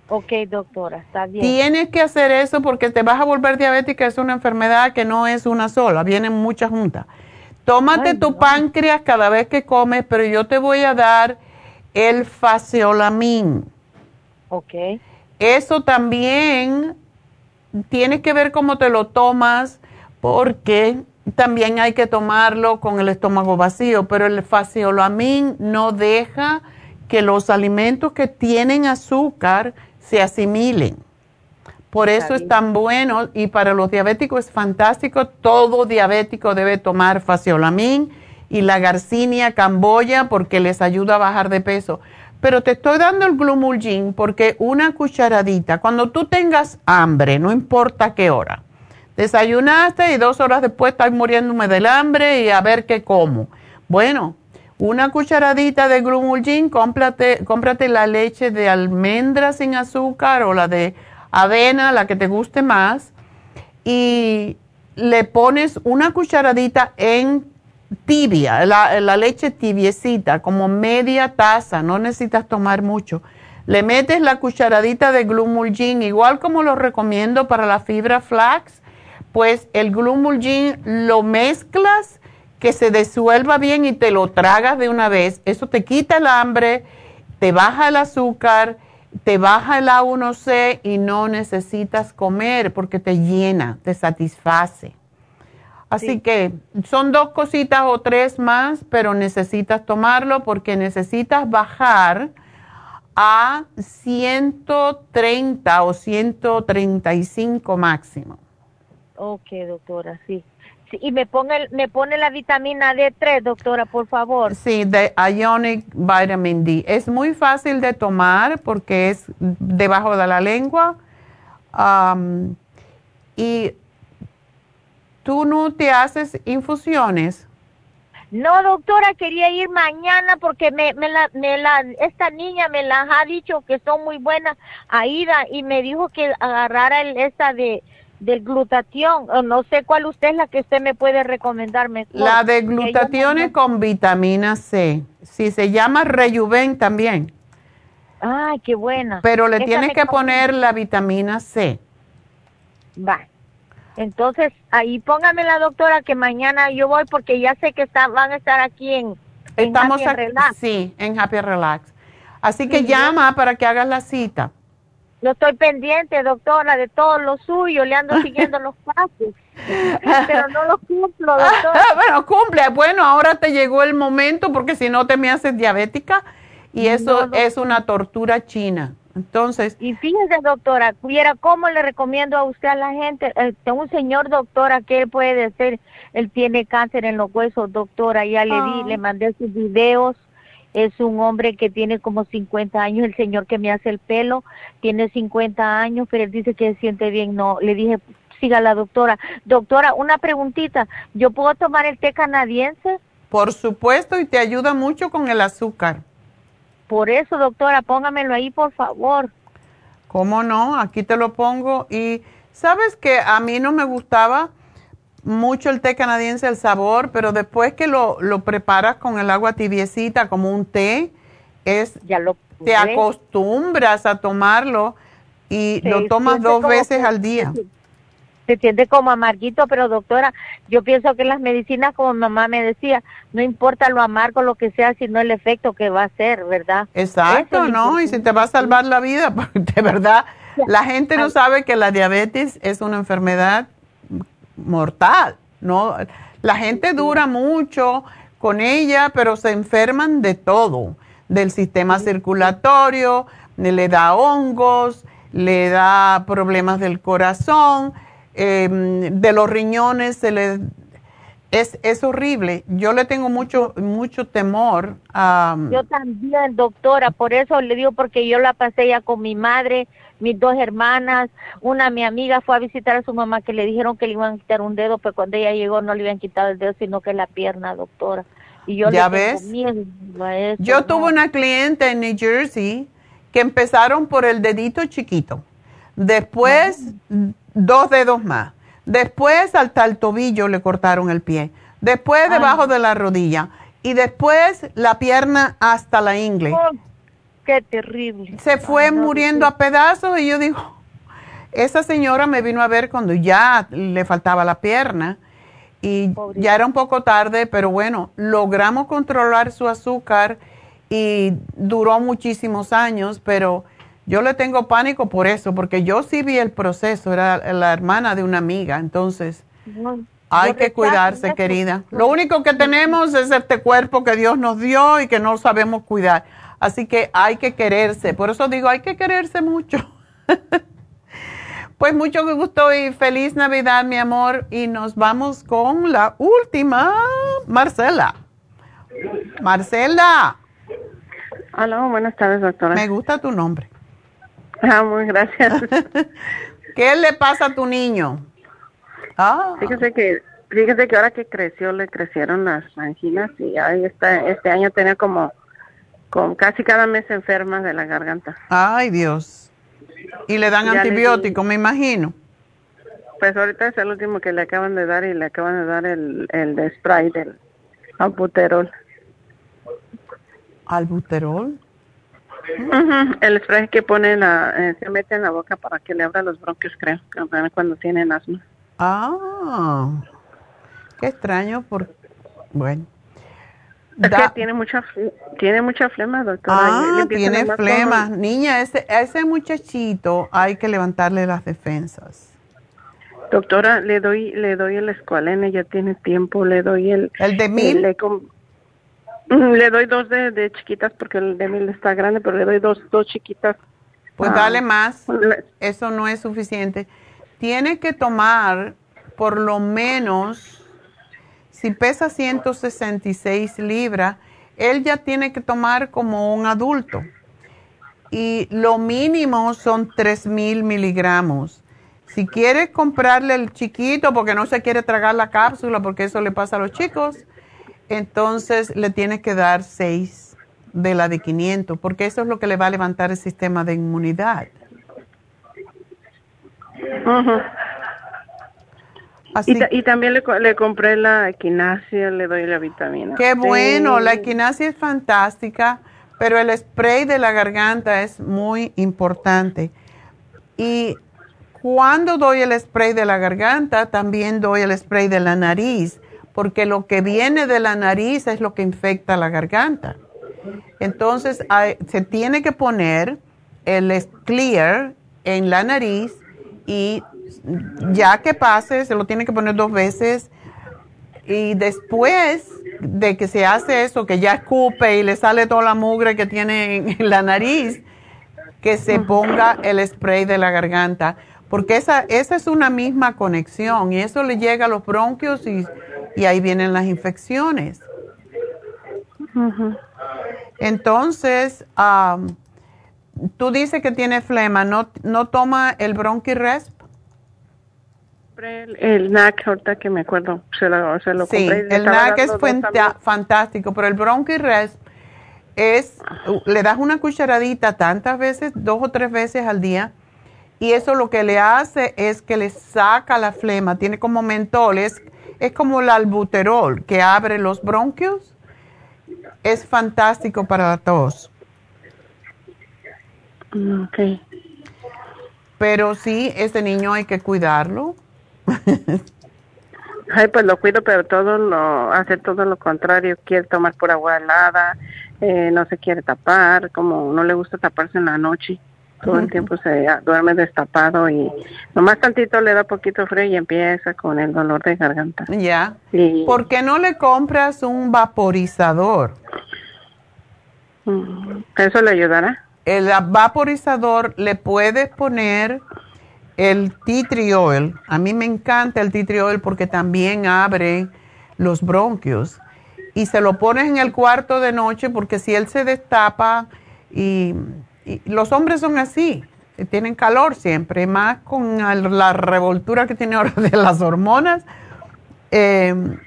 Ok, doctora, está bien. Tienes que hacer eso porque te vas a volver diabética. Es una enfermedad que no es una sola, vienen muchas juntas. Tómate Ay, tu no. páncreas cada vez que comes, pero yo te voy a dar el faseolamin. Ok. Eso también tienes que ver cómo te lo tomas, porque también hay que tomarlo con el estómago vacío, pero el faseolamin no deja que los alimentos que tienen azúcar se asimilen. Por eso es tan bueno y para los diabéticos es fantástico. Todo diabético debe tomar faseolamin y la garcinia camboya porque les ayuda a bajar de peso. Pero te estoy dando el glumulgin porque una cucharadita, cuando tú tengas hambre, no importa qué hora, desayunaste y dos horas después estás muriéndome del hambre y a ver qué como. Bueno, una cucharadita de glumulgin, cómprate, cómprate la leche de almendra sin azúcar o la de avena, la que te guste más, y le pones una cucharadita en tibia, la, la leche tibiecita, como media taza, no necesitas tomar mucho. Le metes la cucharadita de glumulgin, igual como lo recomiendo para la fibra flax, pues el Glumulgin lo mezclas, que se disuelva bien y te lo tragas de una vez. Eso te quita el hambre, te baja el azúcar, te baja el A1C y no necesitas comer porque te llena, te satisface. Así que son dos cositas o tres más, pero necesitas tomarlo porque necesitas bajar a 130 o 135 máximo. Ok, doctora, sí. y me pone, me pone la vitamina D3, doctora, por favor. Sí, de Ionic Vitamin D. Es muy fácil de tomar porque es debajo de la lengua. y tú no te haces infusiones. No, doctora, quería ir mañana porque me, me, la, me la, esta niña me las ha dicho que son muy buenas, Aida, y me dijo que agarrara el, esta de del glutatión, o no sé cuál usted es la que usted me puede recomendar La de glutatión con vitamina C. Sí, se llama Rejuven también. Ay, qué buena. Pero le tienes que poner la vitamina C. Va. Entonces, ahí póngame la doctora que mañana yo voy porque ya sé que está, van a estar aquí en, Estamos Happy Relax. Sí, en Happy Relax. Así que llama para que hagas la cita. Yo estoy pendiente, doctora, de todo lo suyo, le ando siguiendo los pasos, pero no lo cumplo, doctora. bueno, cumple. Bueno, ahora te llegó el momento porque si no te me haces diabética y eso es una tortura china. Entonces. Y fíjese, doctora, viera cómo le recomiendo a usted a la gente. Eh, un señor, doctora, que puede ser, él tiene cáncer en los huesos, doctora, ya le di, le ah. mandé sus videos es un hombre que tiene como 50 años, el señor que me hace el pelo tiene 50 años, pero él dice que se siente bien. No, le dije, siga la doctora. Doctora, una preguntita, ¿yo puedo tomar el té canadiense? Por supuesto, y te ayuda mucho con el azúcar. Por eso, doctora, póngamelo ahí, por favor. ¿Cómo no? Aquí te lo pongo. Y sabes que a mí no me gustaba mucho el té canadiense, el sabor, pero después que lo, lo preparas con el agua tibiecita como un té, es ya lo te acostumbras a tomarlo y lo tomas dos veces al día. Se siente como amarguito, pero doctora, yo pienso que las medicinas, como mamá me decía, no importa lo amargo, lo que sea, sino el efecto que va a hacer, ¿verdad? Exacto, ¿no? Y si te va a salvar la vida, porque de verdad, la gente no sabe que la diabetes es una enfermedad mortal, ¿no? La gente dura mucho con ella, pero se enferman de todo, del sistema circulatorio, le da hongos, le da problemas del corazón, em, de los riñones, se le, es, es horrible. Yo le tengo mucho, mucho temor a... Yo también, doctora, por eso le digo, porque yo la pasé ya con mi madre, mis dos hermanas, una mi amiga fue a visitar a su mamá que le dijeron que le iban a quitar un dedo, pero cuando ella llegó no le iban a quitar el dedo, sino que la pierna, doctora. Y yo ¿Ya ves? yo tuve una cliente en New Jersey que empezaron por el dedito chiquito, después dos dedos más, después hasta el tobillo le cortaron el pie, después debajo de la rodilla y después la pierna hasta la ingle. Oh, Qué terrible. Se fue muriendo a pedazos y yo digo, esa señora me vino a ver cuando ya le faltaba la pierna y ya era un poco tarde, pero bueno, logramos controlar su azúcar y duró muchísimos años, pero yo le tengo pánico por eso, porque yo sí vi el proceso, era la hermana de una amiga, entonces hay que cuidarse, querida. Lo único que tenemos es este cuerpo que Dios nos dio y que no sabemos cuidar. Así que hay que quererse. Por eso digo, hay que quererse mucho. pues mucho gusto y feliz Navidad, mi amor. Y nos vamos con la última, Marcela. Marcela. Hola, buenas tardes, doctora. Me gusta tu nombre. Ah, muy gracias. ¿Qué le pasa a tu niño? Ah. Fíjese que fíjese que ahora que creció le crecieron las anginas y ahí está, este año tenía como con casi cada mes enferma de la garganta. Ay, Dios. Y le dan antibióticos, me imagino. Pues ahorita es el último que le acaban de dar y le acaban de dar el, el de spray del albuterol. ¿Albuterol? El spray que pone la, eh, se mete en la boca para que le abra los bronquios, creo, cuando tienen asma. Ah, qué extraño, por bueno. Es que tiene mucha, tiene mucha flema, doctora. Ah, tiene flema. Niña, ese, a ese muchachito hay que levantarle las defensas. Doctora, le doy le doy el escualene, ya tiene tiempo, le doy el... ¿El de mil? Le, le, doy dos de, de, chiquitas porque el de mil está grande, pero le doy dos, dos chiquitas. Pues ah, dale más, eso no es suficiente. Tiene que tomar por lo menos si pesa 166 libras, él ya tiene que tomar como un adulto. Y lo mínimo son 3.000 miligramos. Si quiere comprarle el chiquito porque no se quiere tragar la cápsula, porque eso le pasa a los chicos, entonces le tiene que dar 6 de la de 500, porque eso es lo que le va a levantar el sistema de inmunidad. Y, también le, le, compré la equinacia, le doy la vitamina. Qué bueno, la equinacia es fantástica, pero el spray de la garganta es muy importante. Y cuando doy el spray de la garganta, también doy el spray de la nariz, porque lo que viene de la nariz es lo que infecta la garganta. Entonces, se tiene que poner el clear en la nariz y ya que pase, se lo tiene que poner dos veces. Y después de que se hace eso, que ya escupe y le sale toda la mugre que tiene en la nariz, que se ponga el spray de la garganta, porque esa, esa es una misma conexión. Y eso le llega a los bronquios y, ahí vienen las infecciones. Entonces, tú dices que tiene flema, ¿no, no toma el bronquiresp? El, el NAC, ahorita que me acuerdo, se lo, se lo sí, el NAC es fantástico, pero el Bronchi-Rest es, le das una cucharadita tantas veces, dos o tres veces al día, y eso lo que le hace es que le saca la flema, tiene como mentol, es, como el albuterol que abre los bronquios, es fantástico para la tos. Mm, ok. Pero sí, ese niño hay que cuidarlo Ay, pues lo cuido, pero todo lo hace todo lo contrario. Quiere tomar por agua helada, eh, no se quiere tapar, como no le gusta taparse en la noche. Todo el tiempo se duerme destapado y nomás tantito le da poquito frío y empieza con el dolor de garganta. Ya. ¿Por qué no le compras un vaporizador? Mm, ¿Eso le ayudará? El vaporizador le puedes poner el tea tree oil, a mí me encanta el tea tree oil porque también abre los bronquios. Y se lo pones en el cuarto de noche porque si él se destapa y, los hombres son así, tienen calor siempre, más con la revoltura que tiene ahora de las hormonas. Em,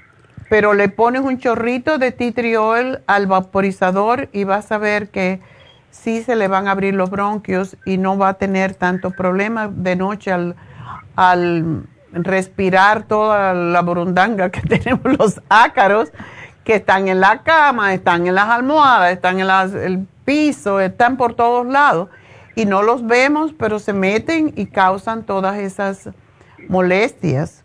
pero le pones un chorrito de tea tree oil al vaporizador y vas a ver que sí se le van a abrir los bronquios y no va a tener tanto problema de noche al, al respirar toda la burundanga que tenemos los ácaros que están en la cama, están en las almohadas, están en el piso, están por todos lados y no los vemos, pero se meten y causan todas esas molestias.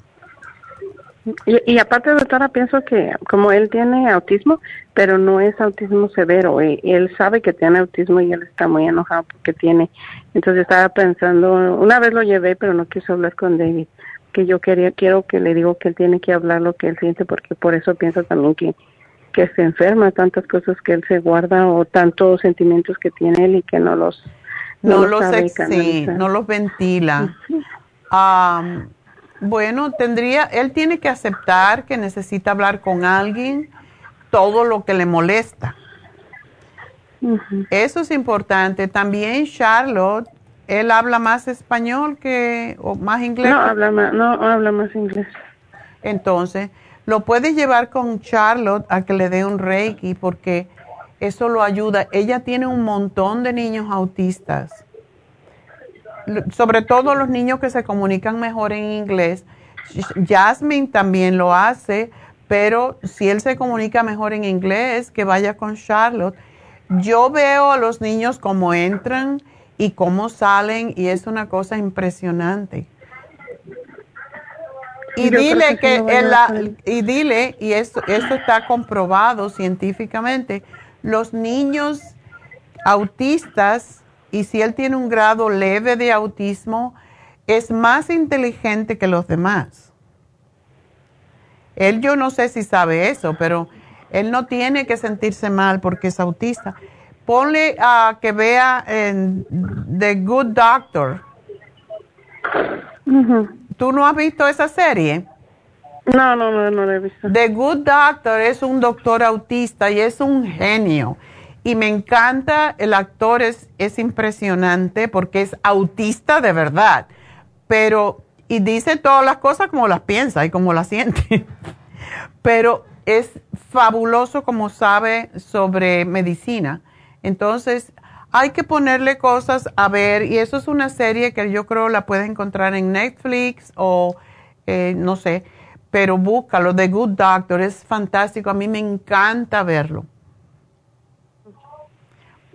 Y, aparte, doctora, pienso que como él tiene autismo, pero no es autismo severo, y, él sabe que tiene autismo y él está muy enojado porque tiene. Entonces estaba pensando, una vez lo llevé, pero no quiso hablar con David, que yo quería, quiero que le digo que él tiene que hablar lo que él siente, porque por eso pienso también que, que se enferma, tantas cosas que él se guarda o tantos sentimientos que tiene él y que no los... No, los, no los ventila. Bueno, tendría, él tiene que aceptar que necesita hablar con alguien todo lo que le molesta. Eso es importante. También Charlotte, él habla más español que o más inglés. No habla más, no habla más inglés. Entonces, lo puedes llevar con Charlotte a que le dé un reiki porque eso lo ayuda. Ella tiene un montón de niños autistas sobre todo los niños que se comunican mejor en inglés. Jasmine también lo hace, pero si él se comunica mejor en inglés, que vaya con Charlotte. Yo veo a los niños cómo entran y cómo salen y es una cosa impresionante. Y Yo dile que en la- y dile, y esto, esto está comprobado científicamente, los niños autistas, y si él tiene un grado leve de autismo, es más inteligente que los demás. Él yo no sé si sabe eso, pero él no tiene que sentirse mal porque es autista. Ponle a que vea en The Good Doctor. ¿Tú no has visto esa serie? No, no, no, no la he visto. The Good Doctor es un doctor autista y es un genio. Y me encanta, el actor es, es impresionante porque es autista de verdad. Pero, y dice todas las cosas como las piensa y como las siente. Pero es fabuloso como sabe sobre medicina. Entonces, hay que ponerle cosas a ver, y eso es una serie que yo creo la puedes encontrar en Netflix o eh, no sé, pero búscalo, The Good Doctor, es fantástico, a mí me encanta verlo.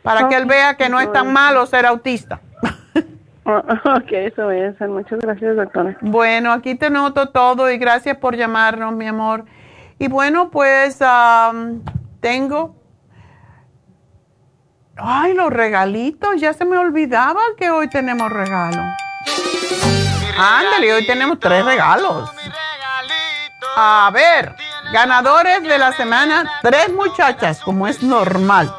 Para que él vea que no es tan malo ser autista. Oh, ok, eso hacer. Muchas gracias, doctora. Bueno, aquí te noto todo y gracias por llamarnos, mi amor. Y bueno, pues am, tengo... Ay, los regalitos, ya se me olvidaba que hoy tenemos regalo. Ándale, hoy tenemos tres regalos. A ver, ganadores de la semana, tres muchachas, como es normal.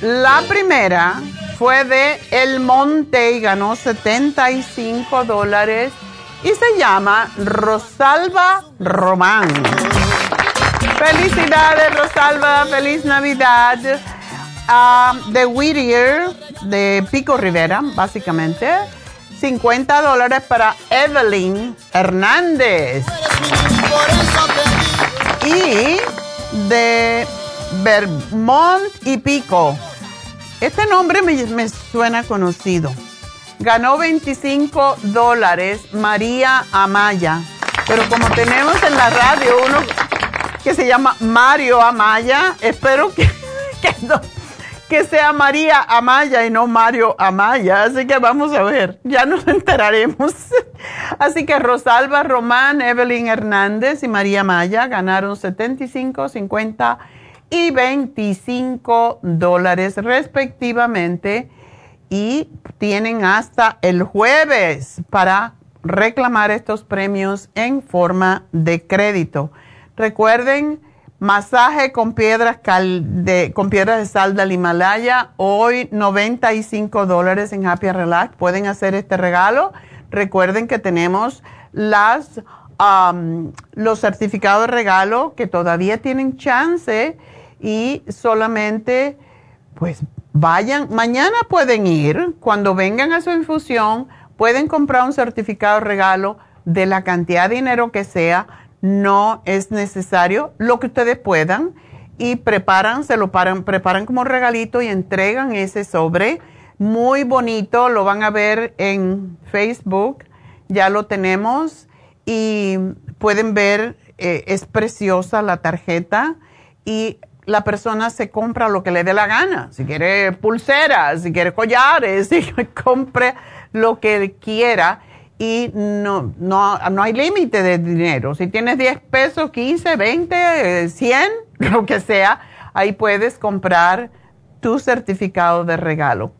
La primera fue de El Monte y ganó 75 dólares y se llama Rosalba Román. Felicidades Rosalba, feliz Navidad. Ah, de Whittier, de Pico Rivera, básicamente. 50 dólares para Evelyn Hernández. Y de Vermont y Pico. Este nombre me, me suena conocido. Ganó 25 dólares María Amaya. Pero como tenemos en la radio uno que se llama Mario Amaya, espero que, que, que sea María Amaya y no Mario Amaya. Así que vamos a ver, ya nos enteraremos. Así que Rosalba Román, Evelyn Hernández y María Amaya ganaron 75, 50 y 25 dólares respectivamente y tienen hasta el jueves para reclamar estos premios en forma de crédito. Recuerden, masaje con piedras, cal- de, con piedras de sal del Himalaya, hoy 95 dólares en Happy Relax. Pueden hacer este regalo. Recuerden que tenemos las, los certificados de regalo que todavía tienen chance y solamente pues vayan, mañana pueden ir, cuando vengan a su infusión, pueden comprar un certificado de regalo de la cantidad de dinero que sea, no es necesario, lo que ustedes puedan, y preparan, se lo paran, preparan como regalito y entregan ese sobre. Muy bonito, lo van a ver en Facebook, ya lo tenemos, y pueden ver, eh, es preciosa la tarjeta, y la persona se compra lo que le dé la gana. Si quiere pulseras, si quiere collares, si compre lo que quiera. Y no, no, no hay límite de dinero. Si tienes 10 pesos, 15, 20, eh, 100, lo que sea, ahí puedes comprar tu certificado de regalo.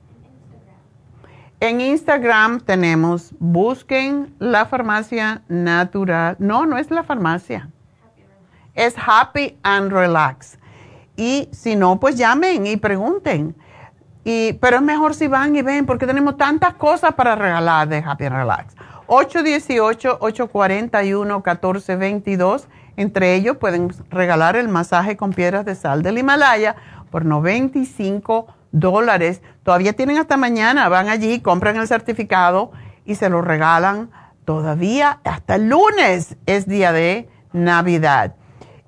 En Instagram tenemos, busquen la farmacia natural. No, no es la farmacia. Es Happy and Relax. Y si no, pues llamen y pregunten. Y, pero es mejor si van y ven, porque tenemos tantas cosas para regalar de Happy Relax. 818-841-1422. Entre ellos pueden regalar el masaje con piedras de sal del Himalaya por 95 dólares. Todavía tienen hasta mañana. Van allí, compran el certificado y se lo regalan todavía hasta el lunes. Es día de Navidad.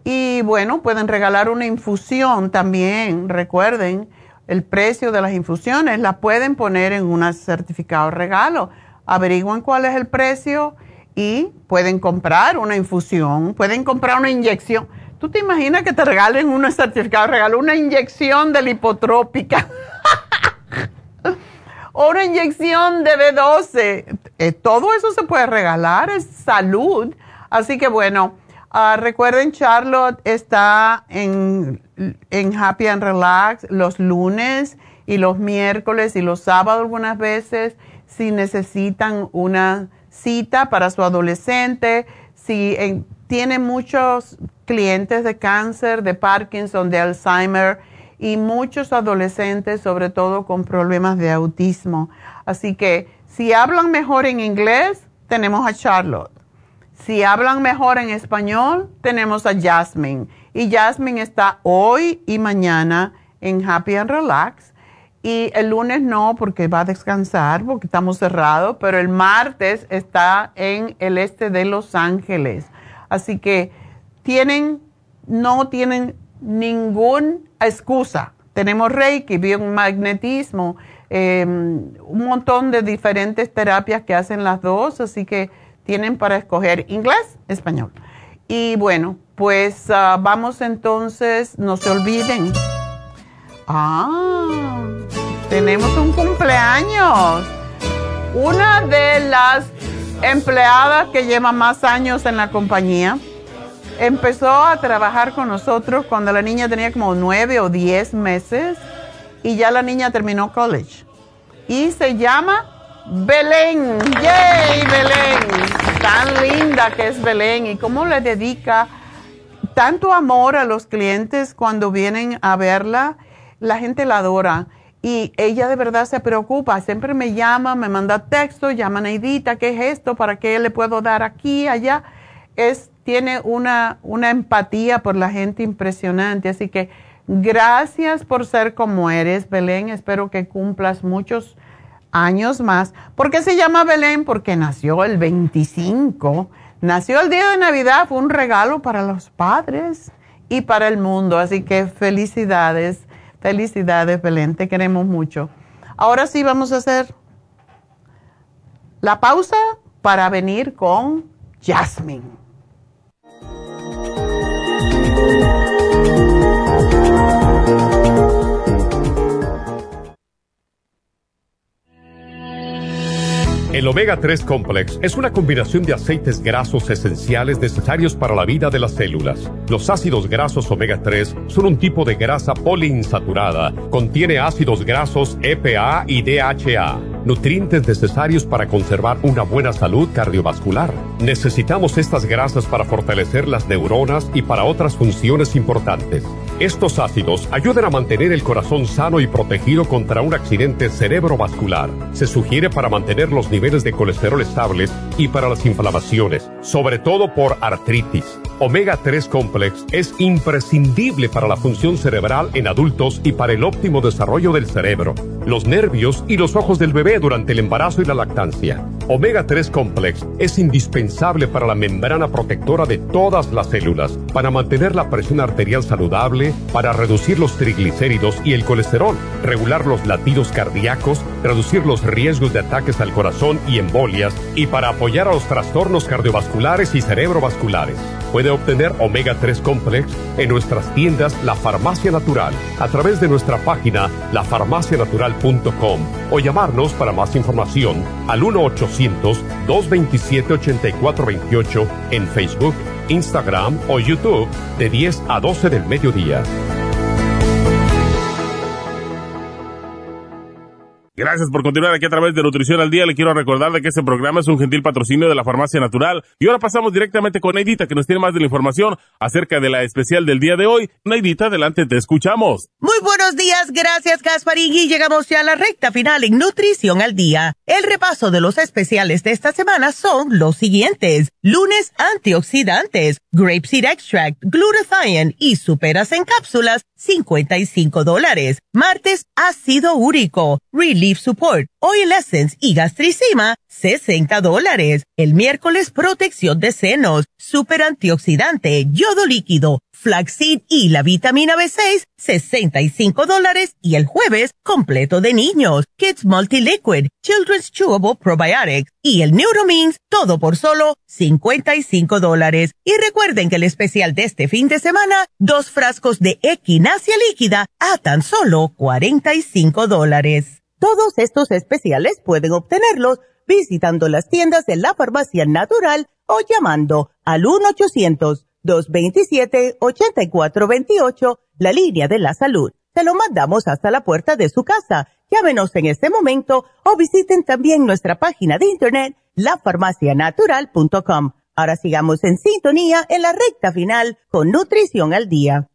Y bueno, pueden regalar una infusión también. Recuerden, el precio de las infusiones la pueden poner en un certificado regalo. Averigüen cuál es el precio y pueden comprar una infusión, pueden comprar una inyección. ¿Tú te imaginas que te regalen un certificado regalo, una inyección de lipotrópica? o una inyección de B12. Eh, todo eso se puede regalar, es salud. Así que bueno, ah, recuerden, Charlotte está en, en Happy and Relax los lunes y los miércoles y los sábados algunas veces si necesitan una cita para su adolescente, si tiene muchos clientes de cáncer, de Parkinson, de Alzheimer y muchos adolescentes, sobre todo con problemas de autismo. Así que si hablan mejor en inglés, tenemos a Charlotte. Si hablan mejor en español, tenemos a Jasmine. Y Jasmine está hoy y mañana en Happy and Relax. Y el lunes no, porque va a descansar, porque estamos cerrados, pero el martes está en el este de Los Ángeles. Así que tienen, no tienen ninguna excusa. Tenemos Reiki, biomagnetismo, eh, un montón de diferentes terapias que hacen las dos, así que tienen para escoger inglés, español. Y bueno, pues ah, vamos entonces, no se olviden. Ah, tenemos un cumpleaños. Una de las empleadas que lleva más años en la compañía empezó a trabajar con nosotros cuando la niña tenía como nueve o diez meses y ya la niña terminó college. Y se llama Belén. ¡Yay, Belén! Tan linda que es Belén y cómo le dedica tanto amor a los clientes cuando vienen a verla. La gente la adora y ella de verdad se preocupa. Siempre me llama, me manda texto, llama a Neidita, ¿qué es esto? ¿Para qué le puedo dar aquí, allá? Es tiene una, una empatía por la gente impresionante. Así que gracias por ser como eres, Belén. Espero que cumplas muchos años más. ¿Por qué se llama Belén? Porque nació el 25. Nació el día de Navidad, fue un regalo para los padres y para el mundo. Así que felicidades, felicidades Belén, te queremos mucho. Ahora sí vamos a hacer la pausa para venir con Jasmine. El Omega 3 Complex es una combinación de aceites grasos esenciales necesarios para la vida de las células. Los ácidos grasos Omega 3 son un tipo de grasa poliinsaturada. Contiene ácidos grasos EPA y DHA nutrientes necesarios para conservar una buena salud cardiovascular. Necesitamos estas grasas para fortalecer las neuronas y para otras funciones importantes. Estos ácidos ayudan a mantener el corazón sano y protegido contra un accidente cerebrovascular. Se sugiere para mantener los niveles de colesterol estables y para las inflamaciones, sobre todo por artritis. Omega 3 Complex es imprescindible para la función cerebral en adultos y para el óptimo desarrollo del cerebro, los nervios y los ojos del bebé durante el embarazo y la lactancia. Omega 3 Complex es indispensable para la membrana protectora de todas las células, para mantener la presión arterial saludable, para reducir los triglicéridos y el colesterol, regular los latidos cardíacos, reducir los riesgos de ataques al corazón y embolias, y para apoyar a los trastornos cardiovasculares y cerebrovasculares. Puede obtener Omega 3 Complex en nuestras tiendas La Farmacia Natural a través de nuestra página lafarmacianatural.com o llamarnos para más información al 1-800-227-8428 en Facebook, Instagram o YouTube de 10 a 12 del mediodía. Gracias por continuar aquí a través de Nutrición al Día. Le quiero recordar de que este programa es un gentil patrocinio de la Farmacia Natural. Y ahora pasamos directamente con Neidita, que nos tiene más de la información acerca de la especial del día de hoy. Neidita, adelante, te escuchamos. Muy buenos días, gracias Gasparín. llegamos ya a la recta final en Nutrición al Día. El repaso de los especiales de esta semana son los siguientes. Lunes, antioxidantes, grapeseed extract, glutathione y superas en cápsulas, 55 dólares. Martes, ácido úrico, relief support, oil essence y gastricima, 60 dólares. El miércoles, protección de senos, super antioxidante, yodo líquido, flaxseed y la vitamina B6, 65 dólares. Y el jueves, completo de niños, Kids Multi-Liquid, Children's Chewable Probiotics y el Neuromins, todo por solo 55 dólares. Y recuerden que el especial de este fin de semana, dos frascos de equinacia líquida a tan solo 45 dólares. Todos estos especiales pueden obtenerlos visitando las tiendas de la farmacia natural o llamando al 1-800-227-8428, la línea de la salud. Se lo mandamos hasta la puerta de su casa. Llámenos en este momento o visiten también nuestra página de internet lafarmacianatural.com. Ahora sigamos en sintonía en la recta final con Nutrición al Día.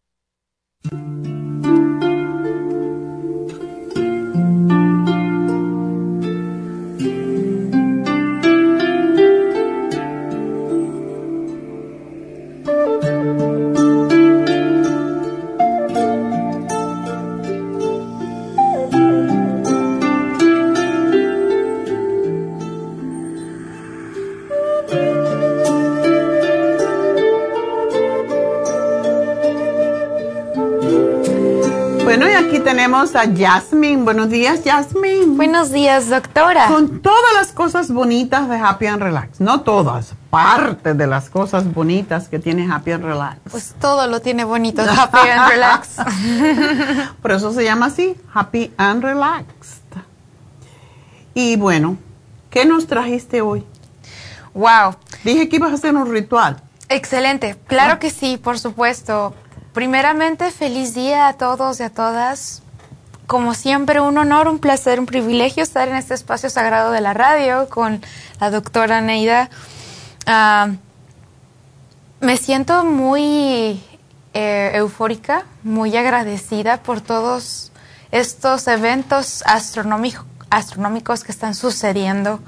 Tenemos a Jasmine. Buenos días, Jasmine. Buenos días, doctora. Con todas las cosas bonitas de Happy and Relax. No todas, parte de las cosas bonitas que tiene Happy and Relax. Pues todo lo tiene bonito Happy and Relax. Por eso se llama así, Happy and Relaxed. Y bueno, ¿qué nos trajiste hoy? Wow. Dije que ibas a hacer un ritual. Excelente. Claro que sí, por supuesto. Primeramente, feliz día a todos y a todas. Como siempre, un honor, un placer, un privilegio estar en este espacio sagrado de la radio con la doctora Neida. Ah, me siento muy eh, eufórica, muy agradecida por todos estos eventos astronómico- astronómicos que están sucediendo,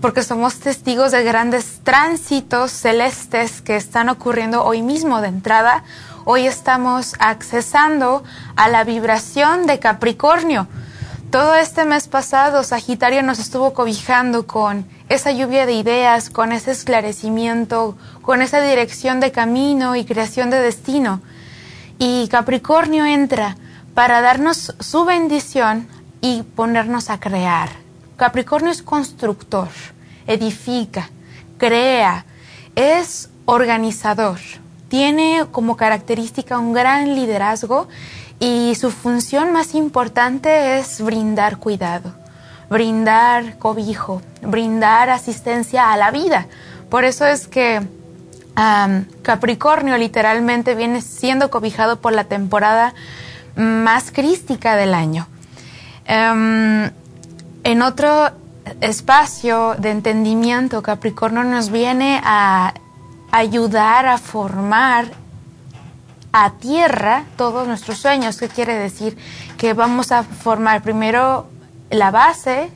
porque somos testigos de grandes tránsitos celestes que están ocurriendo hoy mismo de entrada. Hoy estamos accesando a la vibración de Capricornio. Todo este mes pasado, Sagitario nos estuvo cobijando con esa lluvia de ideas, con ese esclarecimiento, con esa dirección de camino y creación de destino. Y Capricornio entra para darnos su bendición y ponernos a crear. Capricornio es constructor, edifica, crea, es organizador, tiene como característica un gran liderazgo y su función más importante es brindar cuidado, brindar cobijo, brindar asistencia a la vida. Por eso es que Capricornio literalmente viene siendo cobijado por la temporada más crística del año. Em, en otro espacio de entendimiento, Capricornio nos viene a ayudar a formar a tierra todos nuestros sueños. ¿Qué quiere decir? Que vamos a formar primero la base,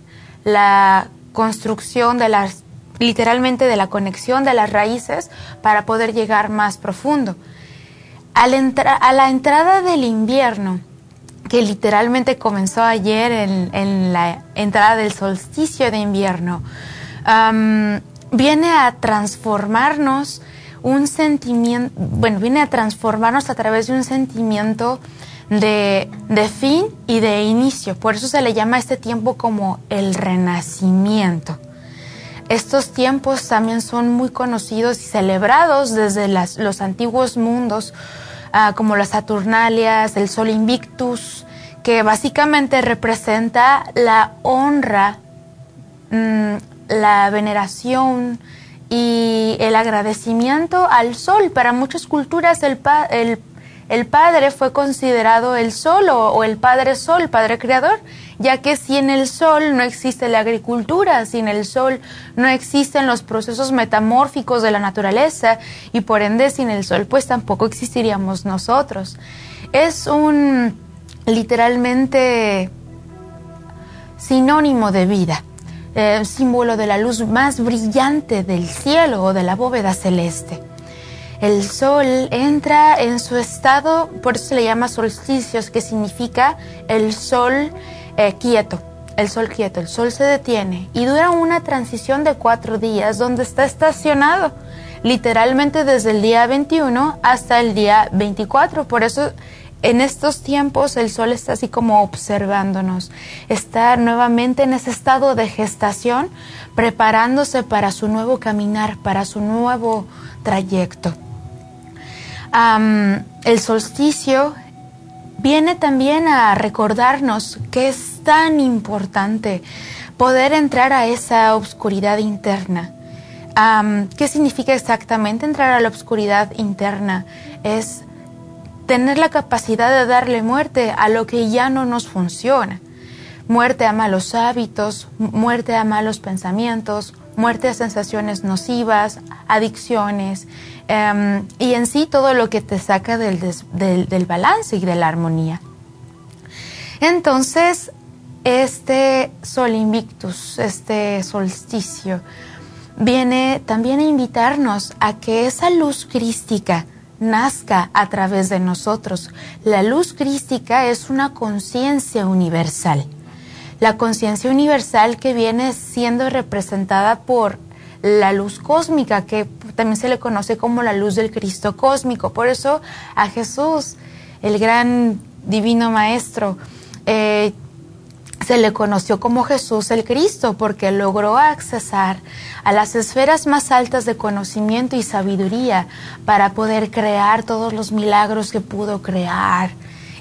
la construcción de las, literalmente de la conexión de las raíces para poder llegar más profundo. Al entra- a la entrada del invierno, que literalmente comenzó ayer en, la entrada del solsticio de invierno, viene a transformarnos un sentimiento, bueno, viene a transformarnos a través de un sentimiento de, de fin y de inicio. Por eso se le llama a este tiempo como el renacimiento. Estos tiempos también son muy conocidos y celebrados desde las- los antiguos mundos, ah, como las Saturnalias, el Sol Invictus, que básicamente representa la honra, mm, la veneración y el agradecimiento al Sol. Para muchas culturas el, pa- el, el Padre fue considerado el Sol o, o el Padre Sol, Padre Creador, ya que sin el Sol no existe la agricultura, sin el Sol no existen los procesos metamórficos de la naturaleza y por ende sin el Sol pues tampoco existiríamos nosotros. Es un literalmente sinónimo de vida, eh, símbolo de la luz más brillante del cielo o de la bóveda celeste. El sol entra en su estado, por eso se le llama solsticios, que significa el sol quieto, el sol quieto, el sol se detiene y dura una transición de cuatro días donde está estacionado, literalmente desde el día 21 hasta el día 24. Por eso en estos tiempos el sol está así como observándonos, está nuevamente en ese estado de gestación, preparándose para su nuevo caminar, para su nuevo trayecto. El solsticio viene también a recordarnos que es tan importante poder entrar a esa oscuridad interna. ¿Qué significa exactamente entrar a la oscuridad interna? Es tener la capacidad de darle muerte a lo que ya no nos funciona. Muerte a malos hábitos, muerte a malos pensamientos, muerte a sensaciones nocivas, adicciones em, y en sí todo lo que te saca del, del balance y de la armonía. Entonces, este Sol Invictus, este solsticio, viene también a invitarnos a que esa luz crística nazca a través de nosotros. La luz crística es una conciencia universal. La conciencia universal que viene siendo representada por la luz cósmica, que también se le conoce como la luz del Cristo cósmico. Por eso a Jesús, el gran divino maestro, eh, se le conoció como Jesús el Cristo porque logró accesar a las esferas más altas de conocimiento y sabiduría para poder crear todos los milagros que pudo crear.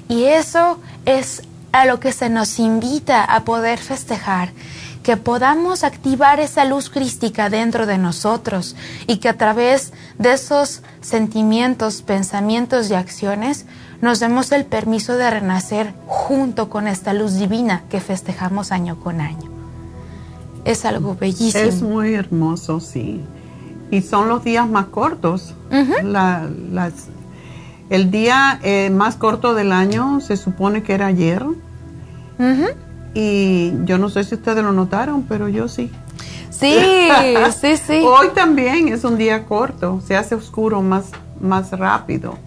Y eso es a lo que se nos invita a poder festejar, que podamos activar esa luz crística dentro de nosotros y que a través de esos sentimientos, pensamientos y acciones nos demos el permiso de renacer junto con esta luz divina que festejamos año con año. Es algo bellísimo. Es muy hermoso, sí. Y son los días más cortos. el día eh, más corto del año se supone que era ayer. Y yo no sé si ustedes lo notaron, pero yo sí. Sí, sí, sí. Hoy también es un día corto, se hace oscuro más, más rápido.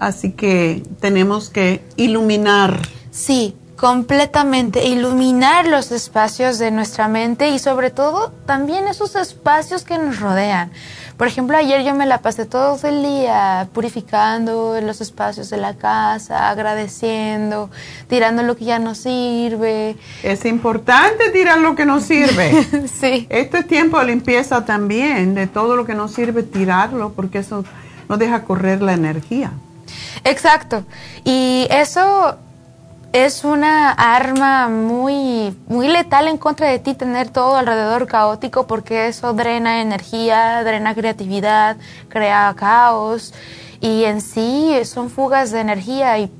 Así que tenemos que iluminar. Sí, completamente, iluminar los espacios de nuestra mente y sobre todo también esos espacios que nos rodean. Por ejemplo, ayer yo me la pasé todo el día purificando los espacios de la casa, agradeciendo, tirando lo que ya no sirve. Es importante tirar lo que no sirve. sí. Este es tiempo de limpieza también, de todo lo que no sirve, tirarlo, porque eso no deja correr la energía. Exacto. Y eso es una arma muy, muy letal en contra de ti tener todo alrededor caótico porque eso drena energía, drena creatividad, crea caos y en sí son fugas de energía y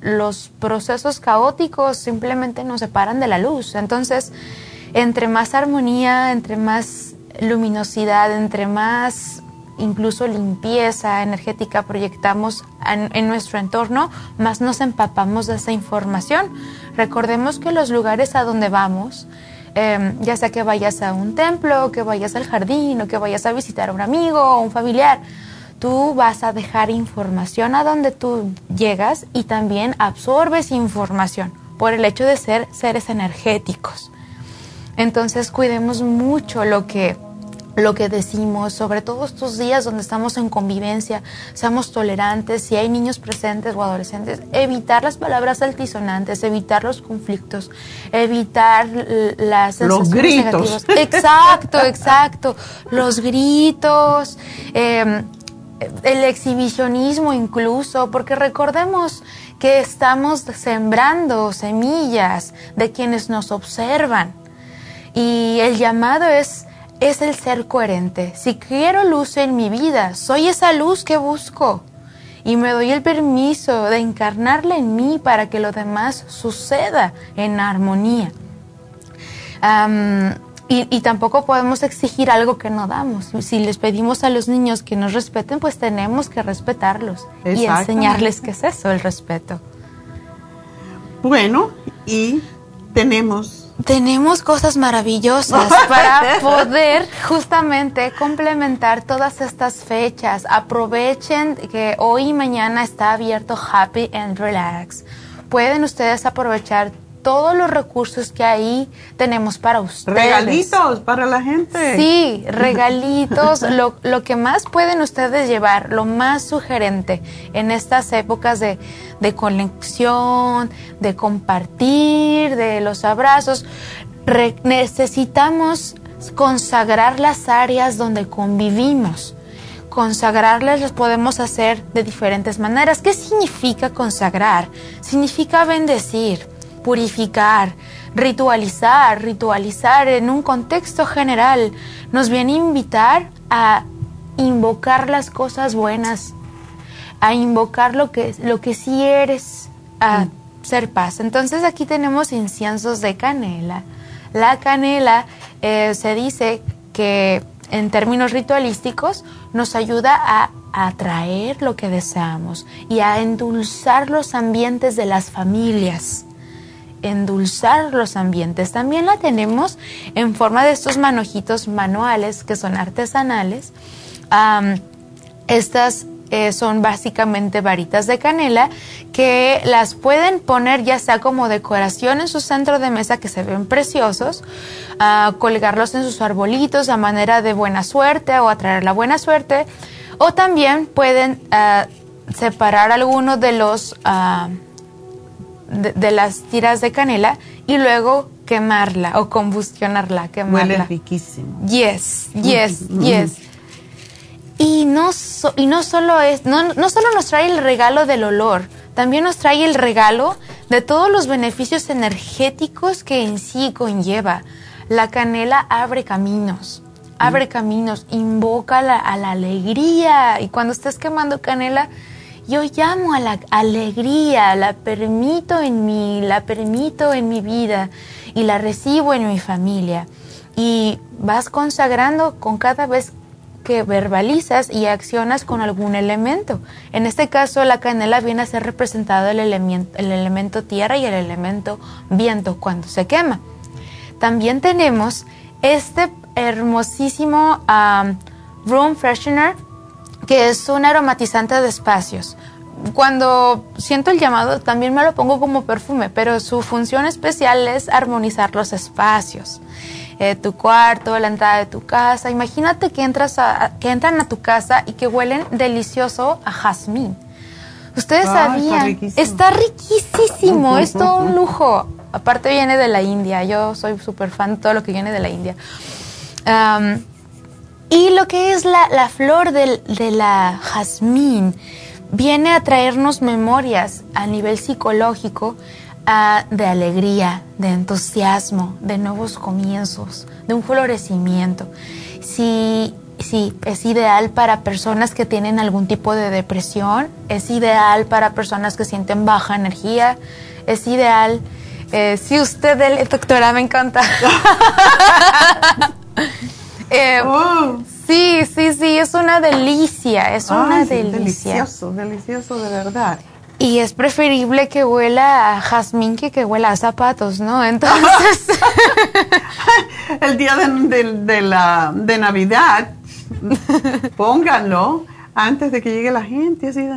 los procesos caóticos simplemente nos separan de la luz. Entonces, entre más armonía, entre más luminosidad, entre más incluso limpieza energética proyectamos en, nuestro entorno, más nos empapamos de esa información. Recordemos que los lugares a donde vamos, em, ya sea que vayas a un templo, que vayas al jardín o que vayas a visitar a un amigo o un familiar, tú vas a dejar información a donde tú llegas y también absorbes información por el hecho de ser seres energéticos. Entonces cuidemos mucho lo que lo que decimos, sobre todo estos días donde estamos en convivencia, seamos tolerantes, si hay niños presentes o adolescentes, evitar las palabras altisonantes, evitar los conflictos, evitar las los gritos. Exacto, exacto. Los gritos, em, el exhibicionismo incluso, porque recordemos que estamos sembrando semillas de quienes nos observan. Y el llamado es es el ser coherente. Si quiero luz en mi vida, soy esa luz que busco. Y me doy el permiso de encarnarla en mí para que lo demás suceda en armonía. y, tampoco podemos exigir algo que no damos. Si les pedimos a los niños que nos respeten, pues tenemos que respetarlos y enseñarles qué es eso, el respeto. Bueno, y tenemos tenemos cosas maravillosas para poder justamente complementar todas estas fechas. Aprovechen que hoy y mañana está abierto Happy and Relax. Pueden ustedes aprovechar todos los recursos que ahí tenemos para ustedes. Regalitos para la gente. Sí, regalitos, lo, lo, que más pueden ustedes llevar, lo más sugerente en estas épocas de, de conexión, de compartir, de los abrazos. necesitamos consagrar las áreas donde convivimos. Consagrarlas las podemos hacer de diferentes maneras. ¿Qué significa consagrar? Significa bendecir purificar, ritualizar, ritualizar en un contexto general, nos viene a invitar a invocar las cosas buenas, a invocar lo que, lo que sí eres, a ser paz. Entonces aquí tenemos inciensos de canela. La canela eh, se dice que en términos ritualísticos nos ayuda a atraer lo que deseamos y a endulzar los ambientes de las familias endulzar los ambientes. También la tenemos en forma de estos manojitos manuales que son artesanales. estas eh, son básicamente varitas de canela que las pueden poner ya sea como decoración en su centro de mesa que se ven preciosos, colgarlos en sus arbolitos a manera de buena suerte o atraer la buena suerte, o también pueden ah, separar algunos de los... Ah, de, las tiras de canela y luego quemarla o combustionarla, quemarla. Huele riquísimo. Yes, yes, yes. Y no, y no solo es, no, no solo nos trae el regalo del olor, también nos trae el regalo de todos los beneficios energéticos que en sí conlleva. La canela abre caminos, abre caminos, invoca a la alegría. Y cuando estés quemando canela, yo llamo a la alegría, la permito en mí, la permito en mi vida y la recibo en mi familia. Y vas consagrando con cada vez que verbalizas y accionas con algún elemento. En este caso, la canela viene a ser representado el elemento, el elemento tierra y el elemento viento cuando se quema. También tenemos este hermosísimo um, room freshener que es un aromatizante de espacios. Cuando siento el llamado también me lo pongo como perfume, pero su función especial es armonizar los espacios. Eh, tu cuarto, la entrada de tu casa. Imagínate que, entras a, que entran a tu casa y que huelen delicioso a jazmín. Ustedes sabían, está riquísimo, es todo un lujo. Aparte viene de la India, yo soy súper fan de todo lo que viene de la India. Y lo que es la, flor de la jazmín viene a traernos memorias a nivel psicológico de alegría, de entusiasmo, de nuevos comienzos, de un florecimiento. Sí, sí, es ideal para personas que tienen algún tipo de depresión, es ideal para personas que sienten baja energía, es ideal. Eh, si usted, doctora, me encanta. Eh, oh. Sí, sí, sí, es una delicia, es una delicia. Delicioso, delicioso de verdad. Y es preferible que huela a jazmín que que huela a zapatos, ¿no? Entonces... El día de, la, de Navidad, pónganlo antes de que llegue la gente, así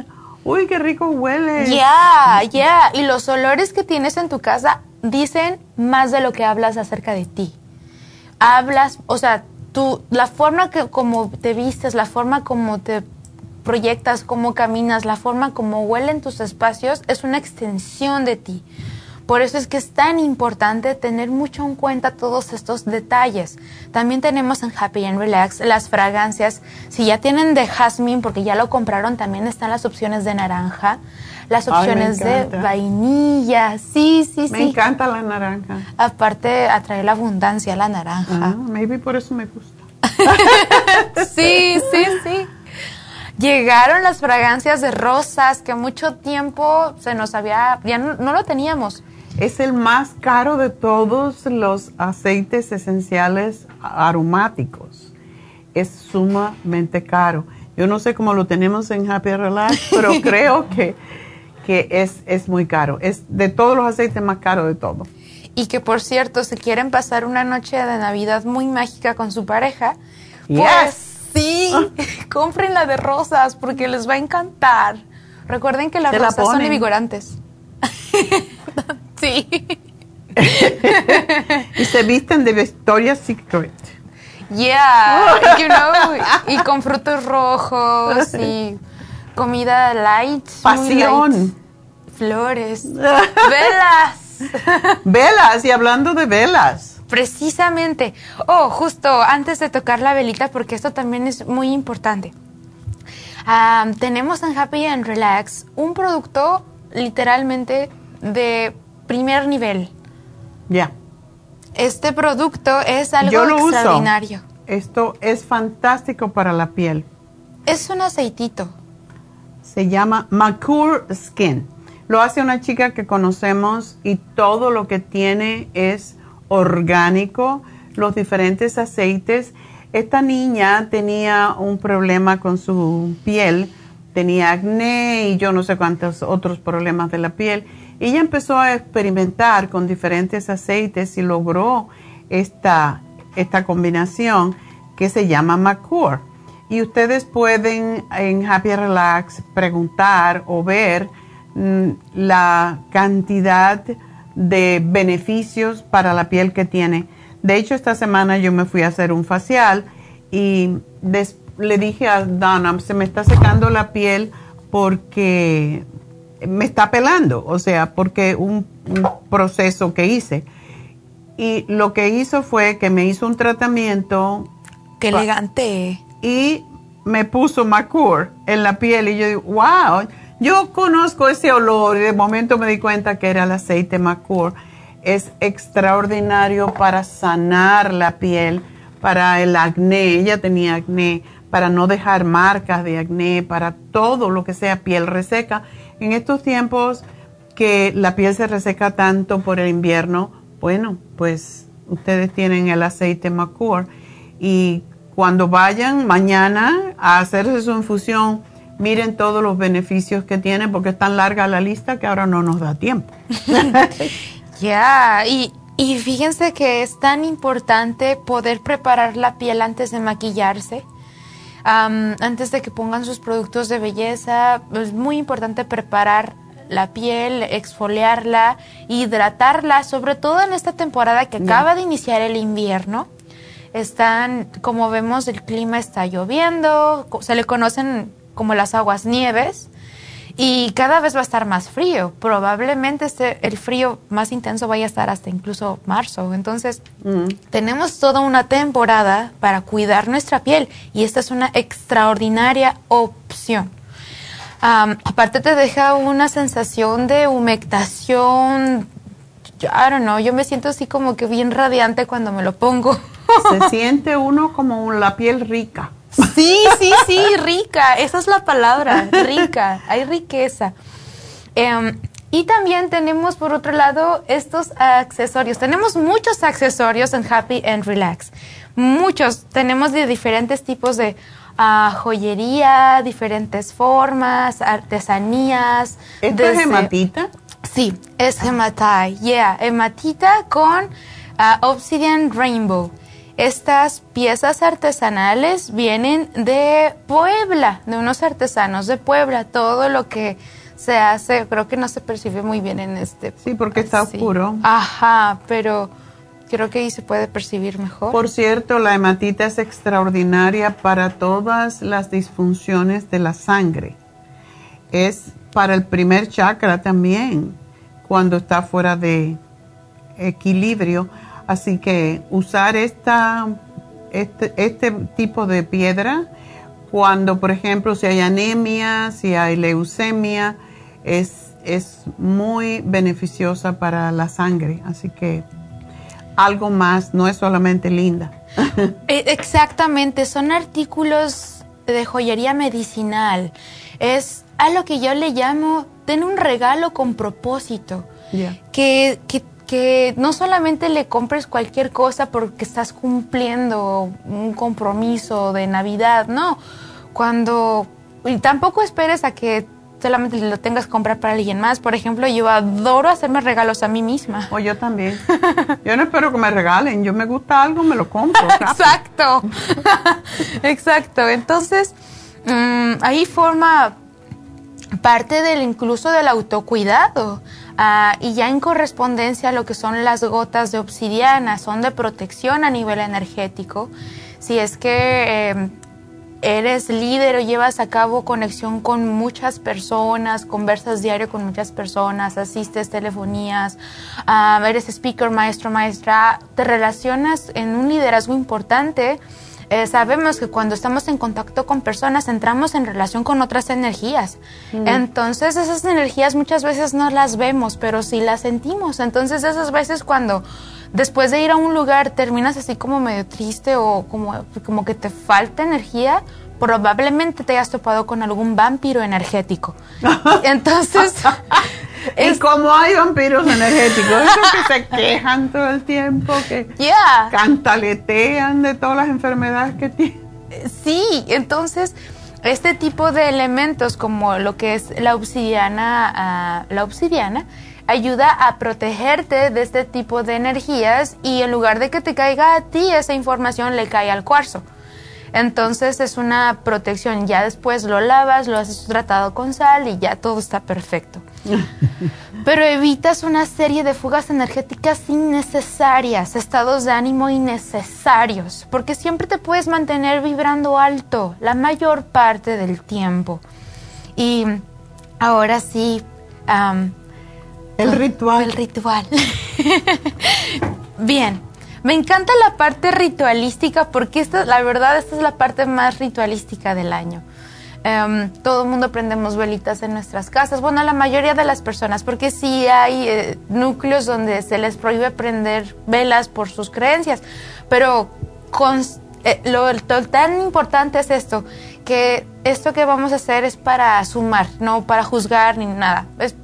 uy, qué rico huele. Ya, ya, y los olores que tienes en tu casa dicen más de lo que hablas acerca de ti. Hablas, o sea, la forma que como te vistes, la forma como te proyectas, cómo caminas, la forma como huelen tus espacios es una extensión de ti. Por eso es que es tan importante tener mucho en cuenta todos estos detalles. También tenemos en Happy and Relax las fragancias. Si ya tienen de jasmine, porque ya lo compraron, también están las opciones de naranja, las opciones de vainilla. Sí, sí, sí. Me encanta la naranja. Aparte, atrae la abundancia la naranja. Ah, maybe por eso me gusta. sí, sí, sí. Llegaron las fragancias de rosas que mucho tiempo se nos había, ya no, lo teníamos. Es el más caro de todos los aceites esenciales aromáticos. Es sumamente caro. Yo no sé cómo lo tenemos en Happy Relax, pero creo que, que es, es muy caro. Es de todos los aceites más caro de todo. Y que por cierto, si quieren pasar una noche de Navidad muy mágica con su pareja, pues Sí, compren la de rosas porque les va a encantar. Recuerden que las rosas son invigorantes. sí. y se visten de Victoria's Secret. Yeah, you know, y con frutos rojos y comida light. Pasión. Flores. Velas. velas, y hablando de velas. Precisamente. Oh, justo antes de tocar la velita, porque esto también es muy importante. tenemos en Happy and Relax un producto literalmente de primer nivel. Ya. Este producto es algo Yo lo extraordinario. Uso. Esto es fantástico para la piel. Es un aceitito. Se llama Macure Skin. Lo hace una chica que conocemos y todo lo que tiene es orgánico, los diferentes aceites. Esta niña tenía un problema con su piel, tenía acné y yo no sé cuántos otros problemas de la piel. Ella empezó a experimentar con diferentes aceites y logró esta, esta combinación que se llama Macure. Y ustedes pueden en Happy Relax preguntar o ver mm, la cantidad de beneficios para la piel que tiene. De hecho, esta semana yo me fui a hacer un facial y le dije a Donna, se me está secando la piel porque me está pelando, o sea, porque un, un proceso que hice. Y lo que hizo fue que me hizo un tratamiento. Qué elegante. Y me puso Macur en la piel y yo digo, wow, yo conozco ese olor y de momento me di cuenta que era el aceite Macur. Es extraordinario para sanar la piel, para el acné, ella tenía acné, para no dejar marcas de acné, para todo lo que sea piel reseca. En estos tiempos que la piel se reseca tanto por el invierno, bueno, pues ustedes tienen el aceite Macur y cuando vayan mañana a hacerse su infusión, miren todos los beneficios que tiene porque es tan larga la lista que ahora no nos da tiempo. Ya, y, y fíjense que es tan importante poder preparar la piel antes de maquillarse. Am, antes de que pongan sus productos de belleza, es muy importante preparar la piel, exfoliarla, hidratarla, sobre todo en esta temporada que acaba de iniciar el invierno. Están, como vemos, el clima está lloviendo, se le conocen como las aguas nieves y cada vez va a estar más frío. Probablemente este, el frío más intenso vaya a estar hasta incluso marzo. Entonces, tenemos toda una temporada para cuidar nuestra piel y esta es una extraordinaria opción. Am, aparte te deja una sensación de humectación, yo, I don't know, yo me siento así como que bien radiante cuando me lo pongo. Se siente uno como la piel rica. Sí, sí, sí, rica, esa es la palabra, rica, hay riqueza. Em, y también tenemos por otro lado estos accesorios. Tenemos muchos accesorios en Happy and Relax. Muchos. Tenemos de diferentes tipos de ah, joyería, diferentes formas, artesanías. ¿Esto es hematita? Sí, es hematite. Yeah, hematita con ah, Obsidian Rainbow. Estas piezas artesanales vienen de Puebla, de unos artesanos de Puebla. Todo lo que se hace, creo que no se percibe muy bien en este. Sí, porque está oscuro. Ajá, pero creo que ahí se puede percibir mejor. Por cierto, la hematita es extraordinaria para todas las disfunciones de la sangre. Es para el primer chakra también, cuando está fuera de equilibrio. Así que usar esta, este, este tipo de piedra, cuando por ejemplo si hay anemia, si hay leucemia, es, es muy beneficiosa para la sangre. Así que algo más, no es solamente linda. Eh, Exactamente, son artículos de joyería medicinal. Es a lo que yo le llamo, ten un regalo con propósito. Que, que, que no solamente le compres cualquier cosa porque estás cumpliendo un compromiso de Navidad, no. Cuando. Y tampoco esperes a que solamente lo tengas que comprar para alguien más. Por ejemplo, yo adoro hacerme regalos a mí misma. O yo también. Yo no espero que me regalen. Yo me gusta algo, me lo compro. Exacto. Exacto. Entonces, mm, ahí forma parte del incluso del autocuidado. Ah, y ya en correspondencia a lo que son las gotas de obsidiana, son de protección a nivel energético. Si es que eh, eres líder o llevas a cabo conexión con muchas personas, conversas diario con muchas personas, asistes telefonías, ah, eres speaker, maestro, maestra, te relacionas en un liderazgo importante. Eh, sabemos que cuando estamos en contacto con personas entramos en relación con otras energías. Mm. Entonces esas energías muchas veces no las vemos, pero sí las sentimos. Entonces esas veces cuando después de ir a un lugar terminas así como medio triste o como, como que te falta energía, probablemente te hayas topado con algún vampiro energético. Entonces... y como hay vampiros energéticos, esos que se quejan todo el tiempo, que cantaletean de todas las enfermedades que tienen. Sí, entonces este tipo de elementos como lo que es la obsidiana, ah, la obsidiana ayuda a protegerte de este tipo de energías y en lugar de que te caiga a ti esa información le cae al cuarzo. Entonces es una protección. Ya después lo lavas, lo haces tratado con sal y ya todo está perfecto. Pero evitas una serie de fugas energéticas innecesarias, estados de ánimo innecesarios, porque siempre te puedes mantener vibrando alto la mayor parte del tiempo. Y ahora sí. el ritual. El ritual. Bien. Me encanta la parte ritualística porque esta, la verdad, esta es la parte más ritualística del año. Em, todo el mundo prendemos velitas en nuestras casas, bueno, la mayoría de las personas, porque sí hay eh, núcleos donde se les prohíbe prender velas por sus creencias, pero con, eh, lo, tan importante es esto, que esto que vamos a hacer es para sumar, no para juzgar ni nada, es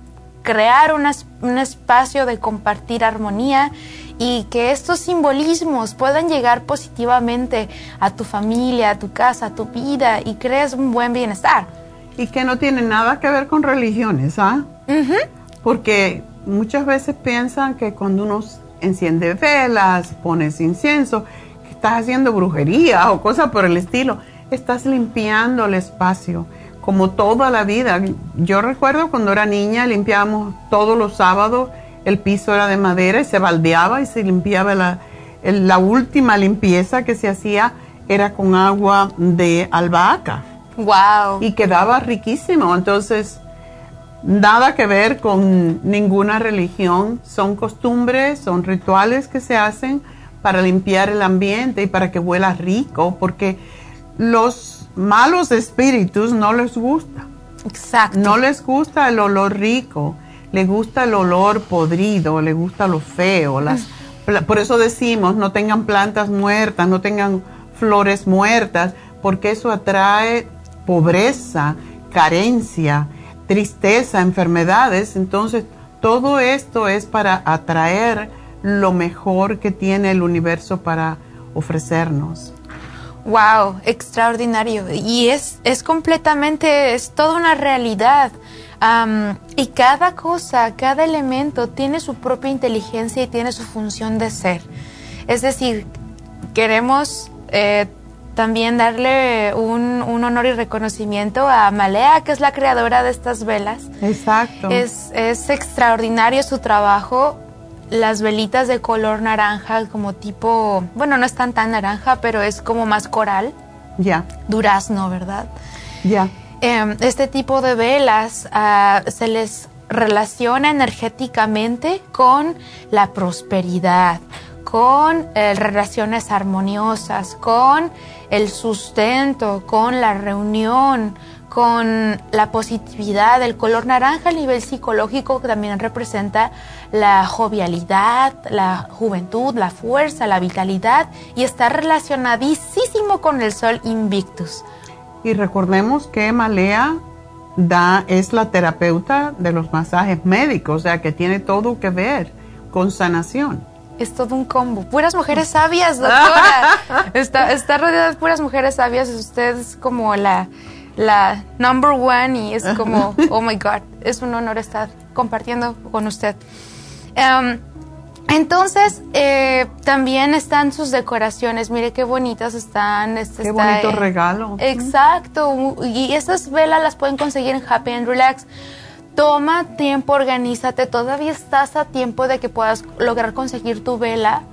crear un espacio de compartir armonía y que estos simbolismos puedan llegar positivamente a tu familia, a tu casa, a tu vida y crees un buen bienestar. Y que no tiene nada que ver con religiones, ¿ah? Porque muchas veces piensan que cuando uno enciende velas, pones incienso, que estás haciendo brujería o cosas por el estilo. Estás limpiando el espacio, como toda la vida. Yo recuerdo cuando era niña, limpiábamos todos los sábados el piso era de madera y se baldeaba y se limpiaba la, la última limpieza que se hacía era con agua de albahaca. Wow. Y quedaba riquísimo. Entonces, nada que ver con ninguna religión. Son costumbres, son rituales que se hacen para limpiar el ambiente y para que huela rico, porque los malos espíritus no les gusta. Exacto. No les gusta el olor rico le gusta el olor podrido, le gusta lo feo. Las, por eso decimos, no tengan plantas muertas, no tengan flores muertas, porque eso atrae pobreza, carencia, tristeza, enfermedades. Entonces, todo esto es para atraer lo mejor que tiene el universo para ofrecernos. Wow, extraordinario. Y es, es completamente, es toda una realidad y cada cosa, cada elemento tiene su propia inteligencia y tiene su función de ser. Es decir, queremos eh, también darle un, honor y reconocimiento a Malea, que es la creadora de estas velas. Exacto. Es, es extraordinario su trabajo. Las velitas de color naranja, como tipo, bueno, no es tan tan naranja, pero es como más coral. Ya. Durazno, ¿verdad? Ya. Em, este tipo de velas ah, se les relaciona energéticamente con la prosperidad, con eh, relaciones armoniosas, con el sustento, con la reunión, con la positividad. El color naranja a nivel psicológico también representa la jovialidad, la juventud, la fuerza, la vitalidad y está relacionadísimo con el sol invictus. Y recordemos que Malea da, es la terapeuta de los masajes médicos, o sea que tiene todo que ver con sanación. Es todo un combo. Puras mujeres sabias, doctora. está, está rodeada de puras mujeres sabias. Usted es como la, la number one y es como, oh my God, es un honor estar compartiendo con usted. Um, entonces, eh, también están sus decoraciones. Mire qué bonitas están. Este qué bonito regalo. Exacto. Y esas velas las pueden conseguir en Happy and Relax. Toma tiempo, organízate. Todavía estás a tiempo de que puedas lograr conseguir tu vela,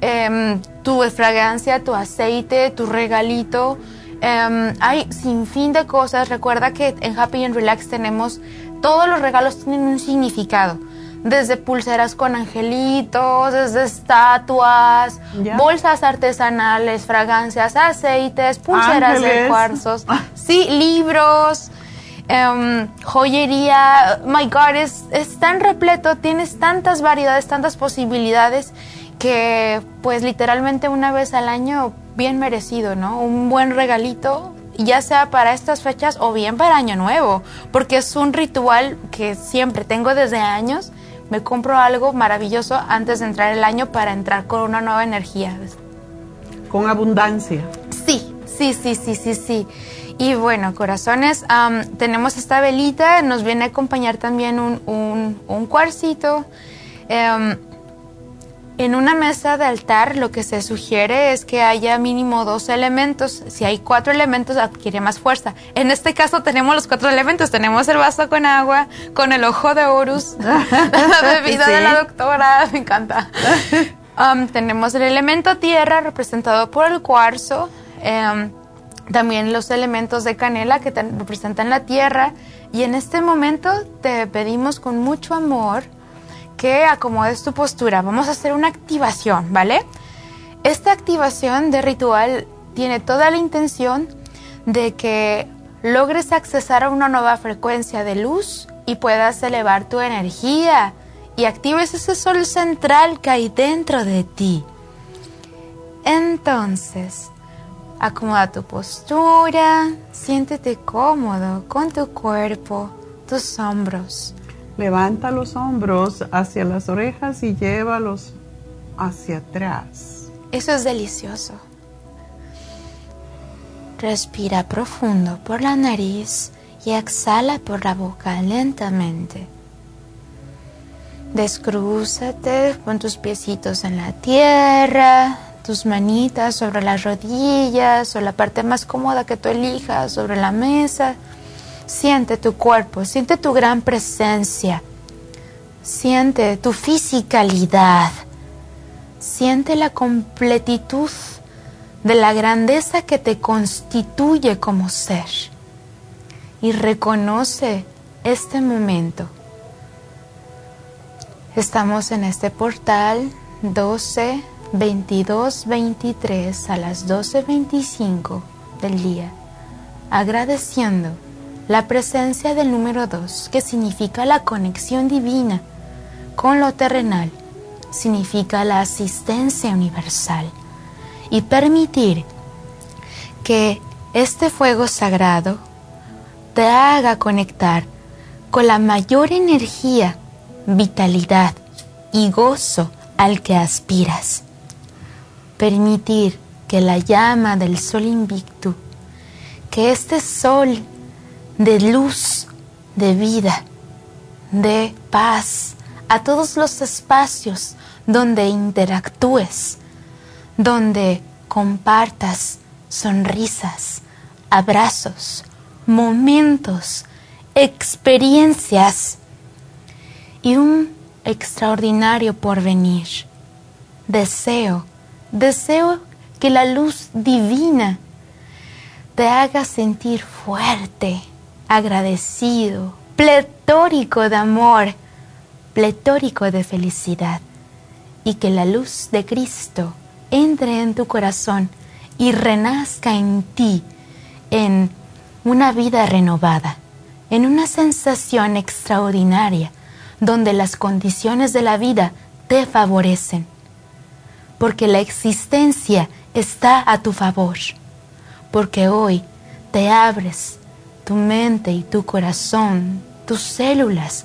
em, tu fragancia, tu aceite, tu regalito. Em, hay sin fin de cosas. Recuerda que en Happy and Relax tenemos todos los regalos tienen un significado desde pulseras con angelitos, desde estatuas, bolsas artesanales, fragancias, aceites, pulseras de cuarzos, sí, libros. em, joyería. My God, es, es tan repleto, tienes tantas variedades, tantas posibilidades que pues literalmente una vez al año bien merecido, ¿no? Un buen regalito, ya sea para estas fechas o bien para Año Nuevo, porque es un ritual que siempre tengo desde años. Me compro algo maravilloso antes de entrar el año para entrar con una nueva energía. Con abundancia. Sí, sí, sí, sí, sí, sí. Y bueno, corazones, tenemos esta velita, nos viene a acompañar también un, un, un cuarcito. Em, en una mesa de altar lo que se sugiere es que haya mínimo dos elementos. Si hay cuatro elementos adquiere más fuerza. En este caso tenemos los cuatro elementos. Tenemos el vaso con agua, con el ojo de Horus, la bebida de la doctora, me encanta. Um, tenemos el elemento tierra representado por el cuarzo. Em, también los elementos de canela que representan la tierra. Y en este momento te pedimos con mucho amor que acomodes tu postura. Vamos a hacer una activación, ¿vale? Esta activación de ritual tiene toda la intención de que logres accesar a una nueva frecuencia de luz y puedas elevar tu energía y actives ese sol central que hay dentro de ti. Entonces, acomoda tu postura, siéntete cómodo con tu cuerpo, tus hombros Levanta los hombros hacia las orejas y llévalos hacia atrás. Eso es delicioso. Respira profundo por la nariz y exhala por la boca lentamente. Descrúzate con tus piecitos en la tierra, tus manitas sobre las rodillas o la parte más cómoda que tú elijas sobre la mesa Siente tu cuerpo, siente tu gran presencia, siente tu fisicalidad, siente la completitud de la grandeza que te constituye como ser. Y reconoce este momento. Estamos en este portal 12, 22, 23 a las 12.25 del día, agradeciendo la presencia del número 2, que significa la conexión divina con lo terrenal, significa la asistencia universal y permitir que este fuego sagrado te haga conectar con la mayor energía, vitalidad y gozo al que aspiras. Permitir que la llama del sol invicto, que este sol de luz, de vida, de paz a todos los espacios donde interactúes, donde compartas sonrisas, abrazos, momentos, experiencias y un extraordinario porvenir. Deseo, deseo que la luz divina te haga sentir fuerte, agradecido, pletórico de amor, pletórico de felicidad, y que la luz de Cristo entre en tu corazón y renazca en ti en una vida renovada, en una sensación extraordinaria, donde las condiciones de la vida te favorecen, porque la existencia está a tu favor, porque hoy te abres tu mente y tu corazón, tus células,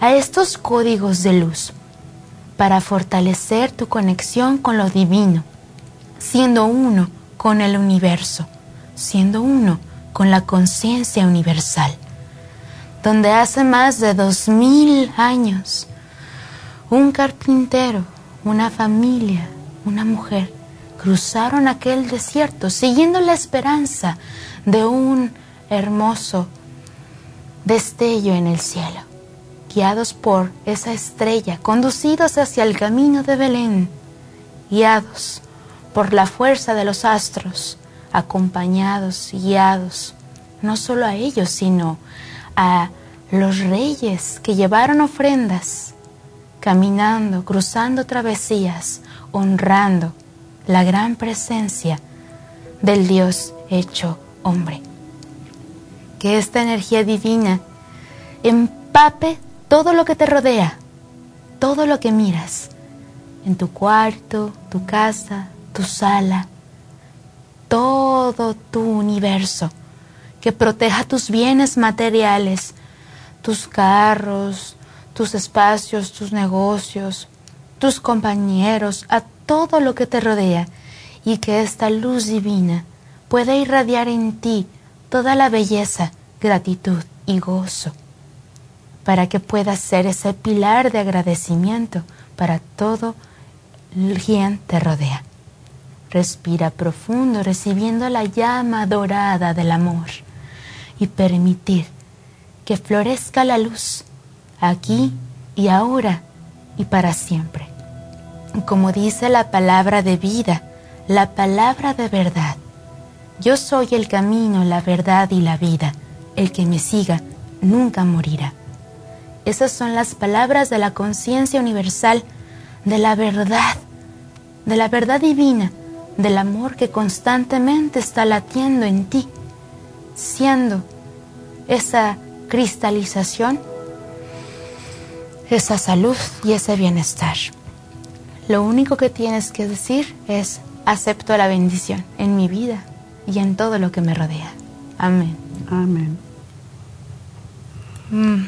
a estos códigos de luz para fortalecer tu conexión con lo divino, siendo uno con el universo, siendo uno con la conciencia universal, donde hace más de dos mil años un carpintero, una familia, una mujer, cruzaron aquel desierto siguiendo la esperanza de un hermoso destello en el cielo, guiados por esa estrella, conducidos hacia el camino de Belén, guiados por la fuerza de los astros, acompañados guiados, no solo a ellos, sino a los reyes que llevaron ofrendas, caminando, cruzando travesías, honrando la gran presencia del Dios hecho hombre. Que esta energía divina empape todo lo que te rodea, todo lo que miras, en tu cuarto, tu casa, tu sala, todo tu universo, que proteja tus bienes materiales, tus carros, tus espacios, tus negocios, tus compañeros, a todo lo que te rodea, y que esta luz divina pueda irradiar en ti toda la belleza, gratitud y gozo, para que puedas ser ese pilar de agradecimiento para todo quien te rodea. Respira profundo recibiendo la llama dorada del amor y permitir que florezca la luz aquí y ahora y para siempre. Como dice la palabra de vida, la palabra de verdad. Yo soy el camino, la verdad y la vida. El que me siga nunca morirá. Esas son las palabras de la conciencia universal, de la verdad, de la verdad divina del amor que constantemente está latiendo en ti, siendo esa cristalización, esa salud y ese bienestar. Lo único que tienes que decir es, acepto la bendición en mi vida y en todo lo que me rodea. Amén. Amén. Mm.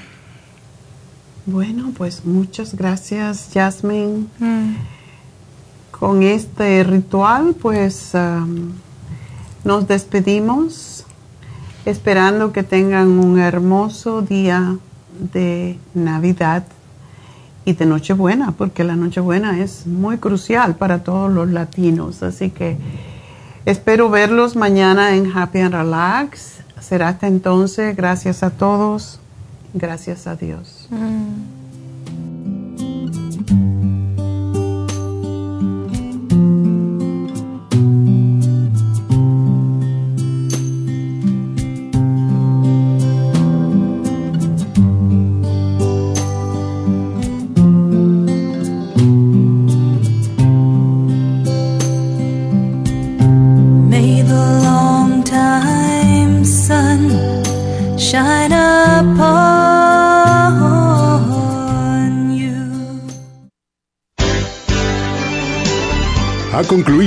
Bueno, pues muchas gracias, Jasmine. Mm con este ritual, pues nos despedimos esperando que tengan un hermoso día de Navidad y de Nochebuena, porque la Nochebuena es muy crucial para todos los latinos. Así que espero verlos mañana en Happy and Relax. Será hasta entonces. Gracias a todos. Gracias a Dios. Mm.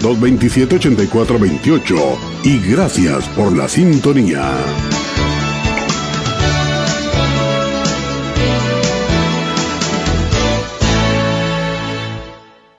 227 8428 1-800-227-8428 y gracias por la sintonía.